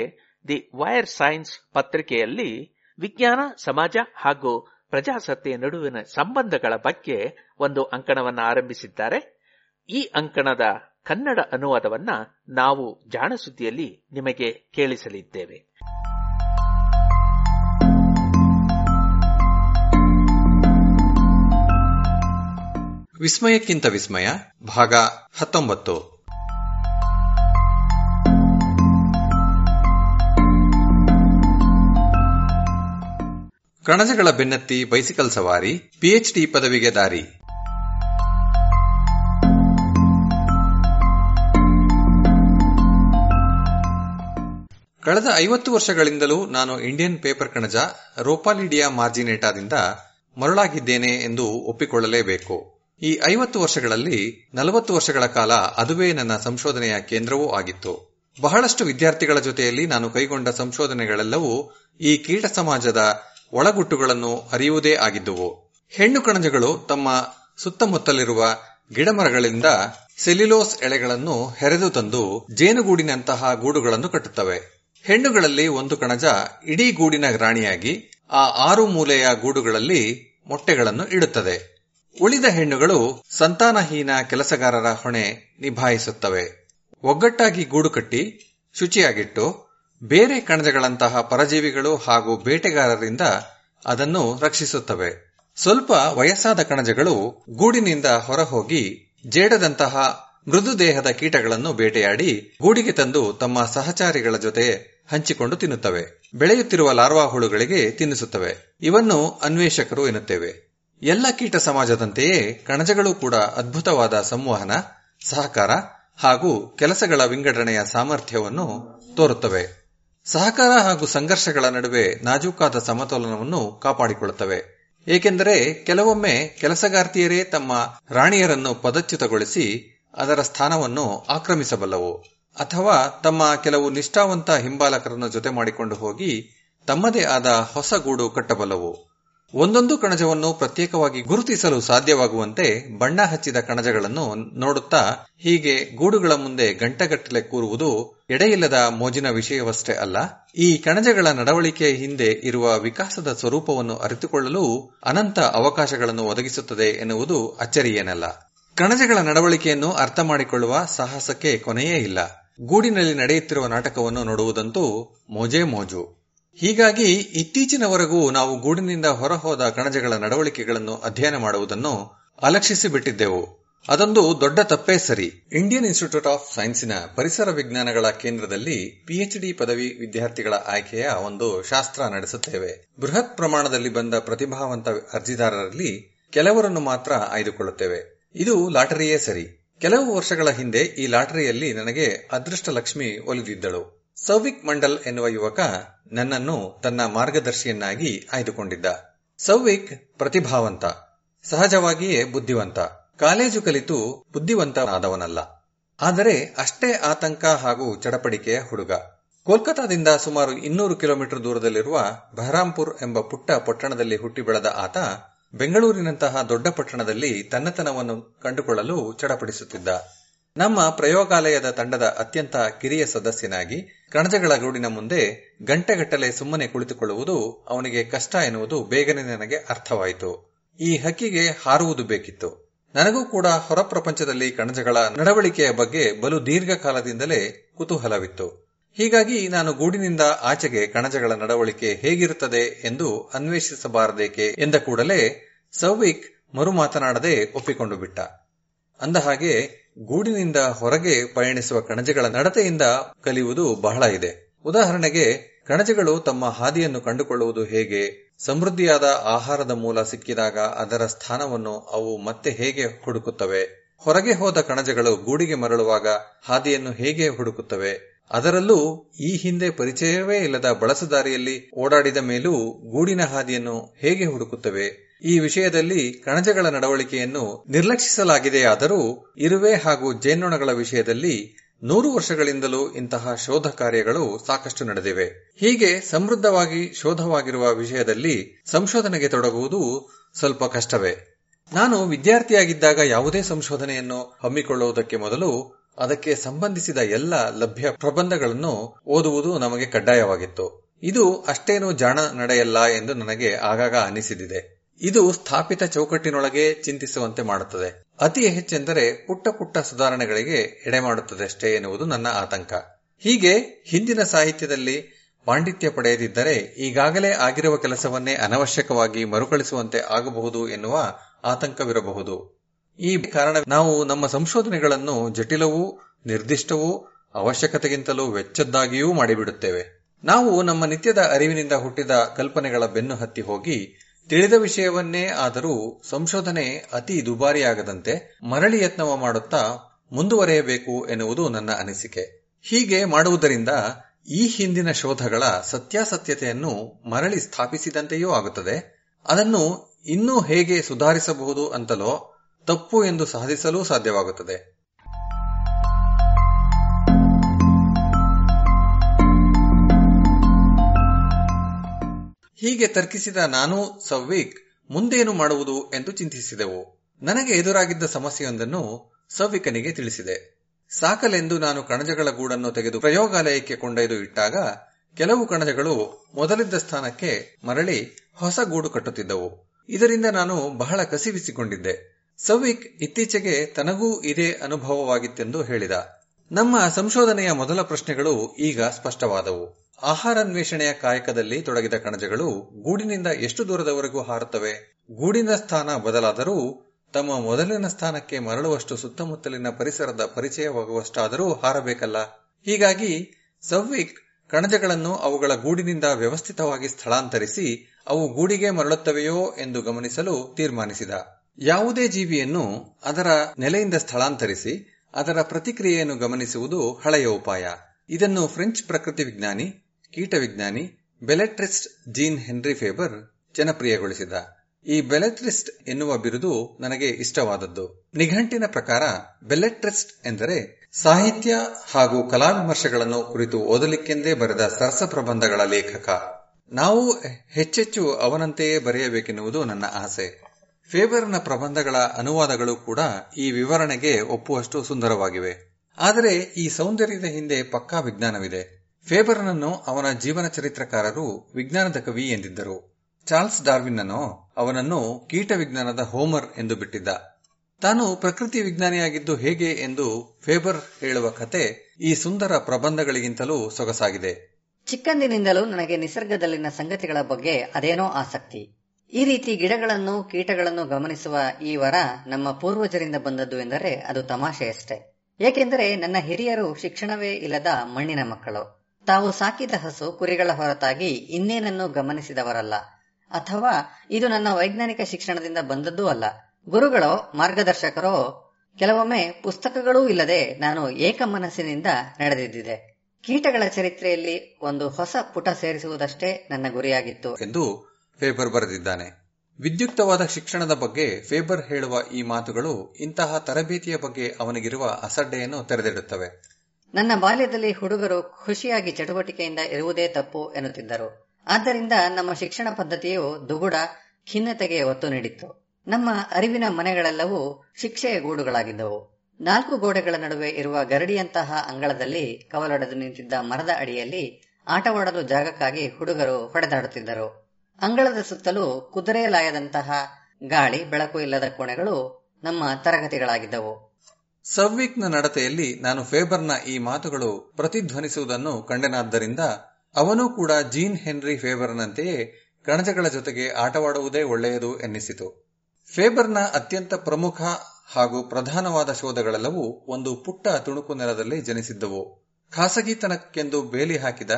Speaker 15: ದಿ ವೈರ್ ಸೈನ್ಸ್ ಪತ್ರಿಕೆಯಲ್ಲಿ ವಿಜ್ಞಾನ, ಸಮಾಜ ಹಾಗೂ ಪ್ರಜಾಸತ್ತೆಯ ನಡುವಿನ ಸಂಬಂಧಗಳ ಬಗ್ಗೆ ಒಂದು ಅಂಕಣವನ್ನು ಆರಂಭಿಸಿದ್ದಾರೆ. ಈ ಅಂಕಣದ ಕನ್ನಡ ಅನುವಾದವನ್ನ ನಾವು ಜಾಣಸುದ್ದಿಯಲ್ಲಿ ನಿಮಗೆ ಕೇಳಿಸಲಿದ್ದೇವೆ.
Speaker 14: ವಿಸ್ಮಯಕ್ಕಿಂತ ವಿಸ್ಮಯ, ಭಾಗ ಹತ್ತೊಂಬತ್ತು. ಕಣಜಗಳ ಬೆನ್ನತ್ತಿ ಬೈಸಿಕಲ್ ಸವಾರಿ ಪಿಎಚ್ಡಿ ಪದವಿಗೆ ದಾರಿ. ಕಳೆದ ಐವತ್ತು ವರ್ಷಗಳಿಂದಲೂ ನಾನು ಇಂಡಿಯನ್ ಪೇಪರ್ ಕಣಜ ರೋಪಾಲಿಡಿಯಾ ಮಾರ್ಜಿನೇಟಾದಿಂದ ಮರಳಾಗಿದ್ದೇನೆ ಎಂದು ಒಪ್ಪಿಕೊಳ್ಳಲೇಬೇಕು. ಈ ಐವತ್ತು ವರ್ಷಗಳಲ್ಲಿ ನಲವತ್ತು ವರ್ಷಗಳ ಕಾಲ ಅದುವೇ ನನ್ನ ಸಂಶೋಧನೆಯ ಕೇಂದ್ರವೂ ಆಗಿತ್ತು. ಬಹಳಷ್ಟು ವಿದ್ಯಾರ್ಥಿಗಳ ಜೊತೆಯಲ್ಲಿ ನಾನು ಕೈಗೊಂಡ ಸಂಶೋಧನೆಗಳೆಲ್ಲವೂ ಈ ಕೀಟ ಸಮಾಜದ ಒಳಗುಟ್ಟುಗಳನ್ನು ಅರಿಯುವುದೇ ಆಗಿದ್ದುವು. ಹೆಣ್ಣು ಕಣಜಗಳು ತಮ್ಮ ಸುತ್ತಮುತ್ತಲಿರುವ ಗಿಡಮರಗಳಿಂದ ಸೆಲ್ಯುಲೋಸ್ ಎಳೆಗಳನ್ನು ಹೆರೆದು ತಂದು ಜೇನುಗೂಡಿನಂತಹ ಗೂಡುಗಳನ್ನು ಕಟ್ಟುತ್ತವೆ. ಹೆಣ್ಣುಗಳಲ್ಲಿ ಒಂದು ಕಣಜ ಇಡೀ ಗೂಡಿನ ರಾಣಿಯಾಗಿ, ಆ ಆರು ಮೂಲೆಯ ಗೂಡುಗಳಲ್ಲಿ ಮೊಟ್ಟೆಗಳನ್ನು ಇಡುತ್ತದೆ. ಉಳಿದ ಹೆಣ್ಣುಗಳು ಸಂತಾನಹೀನ ಕೆಲಸಗಾರರ ಹೊಣೆ ನಿಭಾಯಿಸುತ್ತವೆ. ಒಗ್ಗಟ್ಟಾಗಿ ಗೂಡು ಕಟ್ಟಿ ಶುಚಿಯಾಗಿಟ್ಟು ಬೇರೆ ಕಣಜಗಳಂತಹ ಪರಜೀವಿಗಳು ಹಾಗೂ ಬೇಟೆಗಾರರಿಂದ ಅದನ್ನು ರಕ್ಷಿಸುತ್ತವೆ. ಸ್ವಲ್ಪ ವಯಸ್ಸಾದ ಕಣಜಗಳು ಗೂಡಿನಿಂದ ಹೊರಹೋಗಿ ಜೇಡದಂತಹ ಮೃದು ದೇಹದ ಕೀಟಗಳನ್ನು ಬೇಟೆಯಾಡಿ ಗೂಡಿಗೆ ತಂದು ತಮ್ಮ ಸಹಚಾರಿಗಳ ಜೊತೆ ಹಂಚಿಕೊಂಡು ತಿನ್ನುತ್ತವೆ. ಬೆಳೆಯುತ್ತಿರುವ ಲಾರ್ವಾ ಹುಳುಗಳಿಗೆ ತಿನ್ನಿಸುತ್ತವೆ. ಇವನ್ನು ಅನ್ವೇಷಕರು ಎನ್ನುತ್ತೇವೆ. ಎಲ್ಲ ಕೀಟ ಸಮಾಜದಂತೆಯೇ ಕಣಜಗಳು ಕೂಡ ಅದ್ಭುತವಾದ ಸಂವಹನ, ಸಹಕಾರ ಹಾಗೂ ಕೆಲಸಗಳ ವಿಂಗಡಣೆಯ ಸಾಮರ್ಥ್ಯವನ್ನು ತೋರುತ್ತವೆ. ಸಹಕಾರ ಹಾಗೂ ಸಂಘರ್ಷಗಳ ನಡುವೆ ನಾಜೂಕಾದ ಸಮತೋಲನವನ್ನು ಕಾಪಾಡಿಕೊಳ್ಳುತ್ತವೆ. ಏಕೆಂದರೆ ಕೆಲವೊಮ್ಮೆ ಕೆಲಸಗಾರ್ತಿಯರೇ ತಮ್ಮ ರಾಣಿಯರನ್ನು ಪದಚ್ಯುತಗೊಳಿಸಿ ಅದರ ಸ್ಥಾನವನ್ನು ಆಕ್ರಮಿಸಬಲ್ಲವು. ಅಥವಾ ತಮ್ಮ ಕೆಲವು ನಿಷ್ಠಾವಂತ ಹಿಂಬಾಲಕರನ್ನು ಜೊತೆ ಮಾಡಿಕೊಂಡು ಹೋಗಿ ತಮ್ಮದೇ ಆದ ಹೊಸ ಗೂಡು ಕಟ್ಟಬಲ್ಲವು. ಒಂದೊಂದು ಕಣಜವನ್ನು ಪ್ರತ್ಯೇಕವಾಗಿ ಗುರುತಿಸಲು ಸಾಧ್ಯವಾಗುವಂತೆ ಬಣ್ಣ ಹಚ್ಚಿದ ಕಣಜಗಳನ್ನು ನೋಡುತ್ತಾ ಹೀಗೆ ಗೂಡುಗಳ ಮುಂದೆ ಗಂಟಗಟ್ಟಲೆ ಕೂರುವುದು ಎಡೆಯಿಲ್ಲದ ಮೋಜಿನ ವಿಷಯವಷ್ಟೇ ಅಲ್ಲ. ಈ ಕಣಜಗಳ ನಡವಳಿಕೆ ಹಿಂದೆ ಇರುವ ವಿಕಾಸದ ಸ್ವರೂಪವನ್ನು ಅರಿತುಕೊಳ್ಳಲು ಅನಂತ ಅವಕಾಶಗಳನ್ನು ಒದಗಿಸುತ್ತದೆ ಎನ್ನುವುದು ಅಚ್ಚರಿಯೇನಲ್ಲ. ಕಣಜಗಳ ನಡವಳಿಕೆಯನ್ನು ಅರ್ಥ ಮಾಡಿಕೊಳ್ಳುವ ಸಾಹಸಕ್ಕೆ ಕೊನೆಯೇ ಇಲ್ಲ. ಗೂಡಿನಲ್ಲಿ ನಡೆಯುತ್ತಿರುವ ನಾಟಕವನ್ನು ನೋಡುವುದಂತೂ ಮೋಜೆ ಮೋಜು. ಹೀಗಾಗಿ ಇತ್ತೀಚಿನವರೆಗೂ ನಾವು ಗೂಡಿನಿಂದ ಹೊರಹೋದ ಕಣಜಗಳ ನಡವಳಿಕೆಗಳನ್ನು ಅಧ್ಯಯನ ಮಾಡುವುದನ್ನು ಅಲಕ್ಷಿಸಿ ಬಿಟ್ಟಿದ್ದೆವು ಅದೊಂದು ದೊಡ್ಡ ತಪ್ಪೇ ಸರಿ. ಇಂಡಿಯನ್ ಇನ್ಸ್ಟಿಟ್ಯೂಟ್ ಆಫ್ ಸೈನ್ಸಿನ ಪರಿಸರ ವಿಜ್ಞಾನಗಳ ಕೇಂದ್ರದಲ್ಲಿ ಪಿಎಚ್ಡಿ ಪದವಿ ವಿದ್ಯಾರ್ಥಿಗಳ ಆಯ್ಕೆಯ ಒಂದು ಶಾಸ್ತ್ರ ನಡೆಸುತ್ತೇವೆ. ಬೃಹತ್ ಪ್ರಮಾಣದಲ್ಲಿ ಬಂದ ಪ್ರತಿಭಾವಂತ ಅರ್ಜಿದಾರರಲ್ಲಿ ಕೆಲವರನ್ನು ಮಾತ್ರ ಆಯ್ದುಕೊಳ್ಳುತ್ತೇವೆ. ಇದು ಲಾಟರಿಯೇ ಸರಿ. ಕೆಲವು ವರ್ಷಗಳ ಹಿಂದೆ ಈ ಲಾಟರಿಯಲ್ಲಿ ನನಗೆ ಅದೃಷ್ಟ ಲಕ್ಷ್ಮಿ ಒಲಿದಿದ್ದಳು. ಸೌವಿಕ್ ಮಂಡಲ್ ಎನ್ನುವ ಯುವಕ ನನ್ನನ್ನು ತನ್ನ ಮಾರ್ಗದರ್ಶಿಯನ್ನಾಗಿ ಆಯ್ದುಕೊಂಡಿದ್ದ. ಸೌವಿಕ್ ಪ್ರತಿಭಾವಂತ, ಸಹಜವಾಗಿಯೇ ಬುದ್ಧಿವಂತ, ಕಾಲೇಜು ಕಲಿತು ಬುದ್ಧಿವಂತನಾದವನಲ್ಲ. ಆದರೆ ಅಷ್ಟೇ ಆತಂಕ ಹಾಗೂ ಚಡಪಡಿಕೆಯ ಹುಡುಗ. ಕೋಲ್ಕತಾದಿಂದ ಸುಮಾರು ಇನ್ನೂರು ಕಿಲೋಮೀಟರ್ ದೂರದಲ್ಲಿರುವ ಬಹರಾಂಪುರ್ ಎಂಬ ಪುಟ್ಟ ಪಟ್ಟಣದಲ್ಲಿ ಹುಟ್ಟಿ ಬೆಳೆದ ಆತ ಬೆಂಗಳೂರಿನಂತಹ ದೊಡ್ಡ ಪಟ್ಟಣದಲ್ಲಿ ತನ್ನತನವನ್ನು ಕಂಡುಕೊಳ್ಳಲು ಚಡಪಡಿಸುತ್ತಿದ್ದ. ನಮ್ಮ ಪ್ರಯೋಗಾಲಯದ ತಂಡದ ಅತ್ಯಂತ ಕಿರಿಯ ಸದಸ್ಯನಾಗಿ ಕಣಜಗಳ ಗೂಡಿನ ಮುಂದೆ ಗಂಟೆಗಟ್ಟಲೆ ಸುಮ್ಮನೆ ಕುಳಿತುಕೊಳ್ಳುವುದು ಅವನಿಗೆ ಕಷ್ಟ ಎನ್ನುವುದು ಬೇಗನೆ ನನಗೆ ಅರ್ಥವಾಯಿತು. ಈ ಹಕ್ಕಿಗೆ ಹಾರುವುದು ಬೇಕಿತ್ತು. ನನಗೂ ಕೂಡ ಹೊರ ಪ್ರಪಂಚದಲ್ಲಿ ಕಣಜಗಳ ನಡವಳಿಕೆಯ ಬಗ್ಗೆ ಬಲು ದೀರ್ಘಕಾಲದಿಂದಲೇ ಕುತೂಹಲವಿತ್ತು. ಹೀಗಾಗಿ ನಾನು ಗೂಡಿನಿಂದ ಆಚೆಗೆ ಕಣಜಗಳ ನಡವಳಿಕೆ ಹೇಗಿರುತ್ತದೆ ಎಂದು ಅನ್ವೇಷಿಸಬಾರದೇಕೆ ಎಂದ ಕೂಡಲೇ ಸೌವಿಕ್ ಮರು ಮಾತನಾಡದೆ ಒಪ್ಪಿಕೊಂಡು ಬಿಟ್ಟ. ಅಂದಹಾಗೆ ಗೂಡಿನಿಂದ ಹೊರಗೆ ಪಯಣಿಸುವ ಕಣಜಗಳ ನಡತೆಯಿಂದ ಕಲಿಯುವುದು ಬಹಳ ಇದೆ. ಉದಾಹರಣೆಗೆ, ಕಣಜಗಳು ತಮ್ಮ ಹಾದಿಯನ್ನು ಕಂಡುಕೊಳ್ಳುವುದು ಹೇಗೆ? ಸಮೃದ್ಧಿಯಾದ ಆಹಾರದ ಮೂಲ ಸಿಕ್ಕಿದಾಗ ಅದರ ಸ್ಥಾನವನ್ನು ಅವು ಮತ್ತೆ ಹೇಗೆ ಹುಡುಕುತ್ತವೆ? ಹೊರಗೆ ಹೋದ ಕಣಜಗಳು ಗೂಡಿಗೆ ಮರಳುವಾಗ ಹಾದಿಯನ್ನು ಹೇಗೆ ಹುಡುಕುತ್ತವೆ? ಅದರಲ್ಲೂ ಈ ಹಿಂದೆ ಪರಿಚಯವೇ ಇಲ್ಲದ ಬಳಸದಾರಿಯಲ್ಲಿ ಓಡಾಡಿದ ಮೇಲೂ ಗೂಡಿನ ಹಾದಿಯನ್ನು ಹೇಗೆ ಹುಡುಕುತ್ತವೆ? ಈ ವಿಷಯದಲ್ಲಿ ಕಣಜಗಳ ನಡವಳಿಕೆಯನ್ನು ನಿರ್ಲಕ್ಷಿಸಲಾಗಿದೆಯಾದರೂ ಇರುವೆ ಹಾಗೂ ಜೇನ್ನೊಣಗಳ ವಿಷಯದಲ್ಲಿ ನೂರು ವರ್ಷಗಳಿಂದಲೂ ಇಂತಹ ಶೋಧ ಕಾರ್ಯಗಳು ಸಾಕಷ್ಟು ನಡೆದಿವೆ. ಹೀಗೆ ಸಮೃದ್ಧವಾಗಿ ಶೋಧವಾಗಿರುವ ವಿಷಯದಲ್ಲಿ ಸಂಶೋಧನೆಗೆ ತೊಡಗುವುದು ಸ್ವಲ್ಪ ಕಷ್ಟವೇ. ನಾನು ವಿದ್ಯಾರ್ಥಿಯಾಗಿದ್ದಾಗ ಯಾವುದೇ ಸಂಶೋಧನೆಯನ್ನು ಹಮ್ಮಿಕೊಳ್ಳುವುದಕ್ಕೆ ಮೊದಲು ಅದಕ್ಕೆ ಸಂಬಂಧಿಸಿದ ಎಲ್ಲ ಲಭ್ಯ ಪ್ರಬಂಧಗಳನ್ನು ಓದುವುದು ನಮಗೆ ಕಡ್ಡಾಯವಾಗಿತ್ತು. ಇದು ಅಷ್ಟೇನೂ ಜಾಣ ನಡೆಯಲ್ಲ ಎಂದು ನನಗೆ ಆಗಾಗ ಅನಿಸಿದಿದೆ. ಇದು ಸ್ಥಾಪಿತ ಚೌಕಟ್ಟಿನೊಳಗೆ ಚಿಂತಿಸುವಂತೆ ಮಾಡುತ್ತದೆ. ಅತಿ ಹೆಚ್ಚೆಂದರೆ ಪುಟ್ಟ ಪುಟ್ಟ ಸುಧಾರಣೆಗಳಿಗೆ ಎಡೆ ಅಷ್ಟೇ ಎನ್ನುವುದು ನನ್ನ ಆತಂಕ. ಹೀಗೆ ಹಿಂದಿನ ಸಾಹಿತ್ಯದಲ್ಲಿ ಪಾಂಡಿತ್ಯ ಪಡೆಯದಿದ್ದರೆ ಈಗಾಗಲೇ ಆಗಿರುವ ಕೆಲಸವನ್ನೇ ಅನವಶ್ಯಕವಾಗಿ ಮರುಕಳಿಸುವಂತೆ ಆಗಬಹುದು ಎನ್ನುವ ಆತಂಕವಿರಬಹುದು. ಈ ಕಾರಣ ನಾವು ನಮ್ಮ ಸಂಶೋಧನೆಗಳನ್ನು ಜಟಿಲವೂ, ನಿರ್ದಿಷ್ಟವೂ, ಅವಶ್ಯಕತೆಗಿಂತಲೂ ವೆಚ್ಚದ್ದಾಗಿಯೂ ಮಾಡಿಬಿಡುತ್ತೇವೆ. ನಾವು ನಮ್ಮ ನಿತ್ಯದ ಅರಿವಿನಿಂದ ಹುಟ್ಟಿದ ಕಲ್ಪನೆಗಳ ಬೆನ್ನು ಹತ್ತಿ ಹೋಗಿ ತಿಳಿದ ವಿಷಯವನ್ನೇ ಆದರೂ ಸಂಶೋಧನೆ ಅತಿ ದುಬಾರಿಯಾಗದಂತೆ ಮರಳಿ ಯತ್ನವ ಮಾಡುತ್ತಾ ಮುಂದುವರೆಯಬೇಕು ಎನ್ನುವುದು ನನ್ನ ಅನಿಸಿಕೆ. ಹೀಗೆ ಮಾಡುವುದರಿಂದ ಈ ಹಿಂದಿನ ಶೋಧಗಳ ಸತ್ಯಾಸತ್ಯತೆಯನ್ನು ಮರಳಿ ಸ್ಥಾಪಿಸಿದಂತೆಯೂ ಆಗುತ್ತದೆ. ಅದನ್ನು ಇನ್ನೂ ಹೇಗೆ ಸುಧಾರಿಸಬಹುದು ಅಂತಲೋ ತಪ್ಪು ಎಂದು ಸಾಧಿಸಲು ಸಾಧ್ಯವಾಗುತ್ತದೆ. ಹೀಗೆ ತರ್ಕಿಸಿದ ನಾನು ಸವ್ವಿಕ್, ಮುಂದೇನು ಮಾಡುವುದು ಎಂದು ಚಿಂತಿಸಿದೆವು. ನನಗೆ ಎದುರಾಗಿದ್ದ ಸಮಸ್ಯೆಯೊಂದನ್ನು ಸವ್ವಿಕನಿಗೆ ತಿಳಿಸಿದೆ. ಸಾಕಲೆಂದು ನಾನು ಕಣಜಗಳ ಗೂಡನ್ನು ತೆಗೆದು ಪ್ರಯೋಗಾಲಯಕ್ಕೆ ಕೊಂಡೊಯ್ದು ಇಟ್ಟಾಗ, ಕೆಲವು ಕಣಜಗಳು ಮೊದಲಿದ್ದ ಸ್ಥಾನಕ್ಕೆ ಮರಳಿ ಹೊಸ ಗೂಡು ಕಟ್ಟುತ್ತಿದ್ದವು. ಇದರಿಂದ ನಾನು ಬಹಳ ಕಸಿವಿಸಿಕೊಂಡಿದ್ದೆ. ಸವಿಕ್ ಇತ್ತೀಚೆಗೆ ತನಗೂ ಇದೇ ಅನುಭವವಾಗಿತ್ತೆಂದು ಹೇಳಿದ. ನಮ್ಮ ಸಂಶೋಧನೆಯ ಮೊದಲ ಪ್ರಶ್ನೆಗಳು ಈಗ ಸ್ಪಷ್ಟವಾದವು. ಆಹಾರನ್ವೇಷಣೆಯ ಕಾಯಕದಲ್ಲಿ ತೊಡಗಿದ ಕಣಜಗಳು ಗೂಡಿನಿಂದ ಎಷ್ಟು ದೂರದವರೆಗೂ ಹಾರುತ್ತವೆ? ಗೂಡಿನ ಸ್ಥಾನ ಬದಲಾದರೂ, ತಮ್ಮ ಮೊದಲಿನ ಸ್ಥಾನಕ್ಕೆ ಮರಳುವಷ್ಟು ಸುತ್ತಮುತ್ತಲಿನ ಪರಿಸರದ ಪರಿಚಯವಾಗುವಷ್ಟಾದರೂ ಹಾರಬೇಕಲ್ಲ? ಹೀಗಾಗಿ, ಸವ್ವಿಕ್ ಕಣಜಗಳನ್ನು ಅವುಗಳ ಗೂಡಿನಿಂದ ವ್ಯವಸ್ಥಿತವಾಗಿ ಸ್ಥಳಾಂತರಿಸಿ, ಅವು ಗೂಡಿಗೆ ಮರಳುತ್ತವೆಯೋ ಎಂದು ಗಮನಿಸಲು ತೀರ್ಮಾನಿಸಿದ. ಯಾವುದೇ ಜೀವಿಯನ್ನು ಅದರ ನೆಲೆಯಿಂದ ಸ್ಥಳಾಂತರಿಸಿ ಅದರ ಪ್ರತಿಕ್ರಿಯೆಯನ್ನು ಗಮನಿಸುವುದು ಹಳೆಯ ಉಪಾಯ. ಇದನ್ನು ಫ್ರೆಂಚ್ ಪ್ರಕೃತಿ ವಿಜ್ಞಾನಿ ಕೀಟವಿಜ್ಞಾನಿ ಬೆಲೆಟ್ರಿಸ್ಟ್ ಜೀನ್ ಹೆನ್ರಿ ಫೇಬರ್ ಜನಪ್ರಿಯಗೊಳಿಸಿದ. ಈ ಬೆಲೆಟ್ರಿಸ್ಟ್ ಎನ್ನುವ ಬಿರುದು ನನಗೆ ಇಷ್ಟವಾದದ್ದು. ನಿಘಂಟಿನ ಪ್ರಕಾರ ಬೆಲೆಟ್ರಿಸ್ಟ್ ಎಂದರೆ ಸಾಹಿತ್ಯ ಹಾಗೂ ಕಲಾ ವಿಮರ್ಶೆಗಳನ್ನು ಕುರಿತು ಓದಲಿಕ್ಕೆಂದೇ ಬರೆದ ಸರಸ ಪ್ರಬಂಧಗಳ ಲೇಖಕ. ನಾವು ಹೆಚ್ಚೆಚ್ಚು ಅವನಂತೆಯೇ ಬರೆಯಬೇಕೆನ್ನುವುದು ನನ್ನ ಆಸೆ. ಫೇಬರ್ನ ಪ್ರಬಂಧಗಳ ಅನುವಾದಗಳು ಕೂಡ ಈ ವಿವರಣೆಗೆ ಒಪ್ಪುವಷ್ಟು ಸುಂದರವಾಗಿವೆ. ಆದರೆ ಈ ಸೌಂದರ್ಯದ ಹಿಂದೆ ಪಕ್ಕಾ ವಿಜ್ಞಾನವಿದೆ. ಫೇಬರ್ನನ್ನು ಅವನ ಜೀವನ ಚರಿತ್ರಕಾರರು ವಿಜ್ಞಾನದ ಕವಿ ಎಂದಿದ್ದರು. ಚಾರ್ಲ್ಸ್ ಡಾರ್ವಿನ್ನನೋ ಅವನನ್ನು ಕೀಟ ವಿಜ್ಞಾನದ ಹೋಮರ್ ಎಂದು ಬಿಟ್ಟಿದ್ದ. ತಾನು ಪ್ರಕೃತಿ ವಿಜ್ಞಾನಿಯಾಗಿದ್ದು ಹೇಗೆ ಎಂದು ಫೇಬರ್ ಹೇಳುವ ಕತೆ ಈ ಸುಂದರ ಪ್ರಬಂಧಗಳಿಗಿಂತಲೂ ಸೊಗಸಾಗಿದೆ.
Speaker 16: ಚಿಕ್ಕಂದಿನಿಂದಲೂ ನನಗೆ ನಿಸರ್ಗದಲ್ಲಿನ ಸಂಗತಿಗಳ ಬಗ್ಗೆ ಅದೇನೋ ಆಸಕ್ತಿ. ಈ ರೀತಿ ಗಿಡಗಳನ್ನು, ಕೀಟಗಳನ್ನು ಗಮನಿಸುವ ಈ ವರ ನಮ್ಮ ಪೂರ್ವಜರಿಂದ ಬಂದದ್ದು ಎಂದರೆ ಅದು ತಮಾಷೆಯಷ್ಟೇ ಏಕೆಂದರೆ ನನ್ನ ಹಿರಿಯರು ಶಿಕ್ಷಣವೇ ಇಲ್ಲದ ಮಣ್ಣಿನ ಮಕ್ಕಳು. ತಾವು ಸಾಕಿದ ಹಸು ಕುರಿಗಳ ಹೊರತಾಗಿ ಇನ್ನೇನನ್ನು ಗಮನಿಸಿದವರಲ್ಲ. ಅಥವಾ ಇದು ನನ್ನ ವೈಜ್ಞಾನಿಕ ಶಿಕ್ಷಣದಿಂದ ಬಂದದ್ದೂ ಅಲ್ಲ. ಗುರುಗಳೋ, ಮಾರ್ಗದರ್ಶಕರೋ, ಕೆಲವೊಮ್ಮೆ ಪುಸ್ತಕಗಳೂ ಇಲ್ಲದೆ ನಾನು ಏಕಮನಸ್ಸಿನಿಂದ ನಡೆದಿದ್ದಿದೆ. ಕೀಟಗಳ ಚರಿತ್ರೆಯಲ್ಲಿ ಒಂದು ಹೊಸ ಪುಟ ಸೇರಿಸುವುದಷ್ಟೇ ನನ್ನ ಗುರಿಯಾಗಿತ್ತು.
Speaker 14: ಎಂದು ಫೇಬರ್ ಬರೆದಿದ್ದಾನೆ. ವಿದ್ಯುಕ್ತವಾದ ಶಿಕ್ಷಣದ ಬಗ್ಗೆ ಫೇಬರ್ ಹೇಳುವ ಈ ಮಾತುಗಳು ಇಂತಹ ತರಬೇತಿಯ ಬಗ್ಗೆ ಅವನಿಗಿರುವ ಅಸಡ್ಡೆಯನ್ನು ತೆರೆದಿಡುತ್ತವೆ.
Speaker 16: ನನ್ನ ಬಾಲ್ಯದಲ್ಲಿ ಹುಡುಗರು ಖುಷಿಯಾಗಿ ಚಟುವಟಿಕೆಯಿಂದ ಇರುವುದೇ ತಪ್ಪು ಎನ್ನುತ್ತಿದ್ದರು. ಆದ್ದರಿಂದ ನಮ್ಮ ಶಿಕ್ಷಣ ಪದ್ಧತಿಯು ದುಗುಡ, ಖಿನ್ನತೆಗೆ ಒತ್ತು ನೀಡಿತ್ತು. ನಮ್ಮ ಅರಿವಿನ ಮನೆಗಳೆಲ್ಲವೂ ಶಿಕ್ಷೆಯ ಗೂಡುಗಳಾಗಿದ್ದವು. ನಾಲ್ಕು ಗೋಡೆಗಳ ನಡುವೆ ಇರುವ ಗರಡಿಯಂತಹ ಅಂಗಳದಲ್ಲಿ ಕವಲೊಡೆದು ನಿಂತಿದ್ದ ಮರದ ಅಡಿಯಲ್ಲಿ ಆಟವಾಡಲು ಜಾಗಕ್ಕಾಗಿ ಹುಡುಗರು ಹೊಡೆದಾಡುತ್ತಿದ್ದರು. ಅಂಗಳದ ಸುತ್ತಲೂ ಕುದುರೆಲಾಯದಂತಹ ಗಾಳಿ, ಬೆಳಕು ಇಲ್ಲದ ಕೋಣೆಗಳು ನಮ್ಮ ತರಗತಿಗಳಾಗಿದ್ದವು.
Speaker 14: ಸವ್ವಿಕ್ನ ನಡತೆಯಲ್ಲಿ ನಾನು ಫೇಬರ್ನ ಈ ಮಾತುಗಳು ಪ್ರತಿಧ್ವನಿಸುವುದನ್ನು ಕಂಡೆನಾದ್ದರಿಂದ ಅವನೂ ಕೂಡ ಜೀನ್ ಹೆನ್ರಿ ಫೇಬರ್ನಂತೆಯೇ ಕಣಜಗಳ ಜೊತೆಗೆ ಆಟವಾಡುವುದೇ ಒಳ್ಳೆಯದು ಎನ್ನಿಸಿತು. ಫೇಬರ್ನ ಅತ್ಯಂತ ಪ್ರಮುಖ ಹಾಗೂ ಪ್ರಧಾನವಾದ ಶೋಧಗಳೆಲ್ಲವೂ ಒಂದು ಪುಟ್ಟ ತುಣುಕು ನೆಲದಲ್ಲಿ ಜನಿಸಿದ್ದವು. ಖಾಸಗಿತನಕ್ಕೆಂದು ಬೇಲಿ ಹಾಕಿದ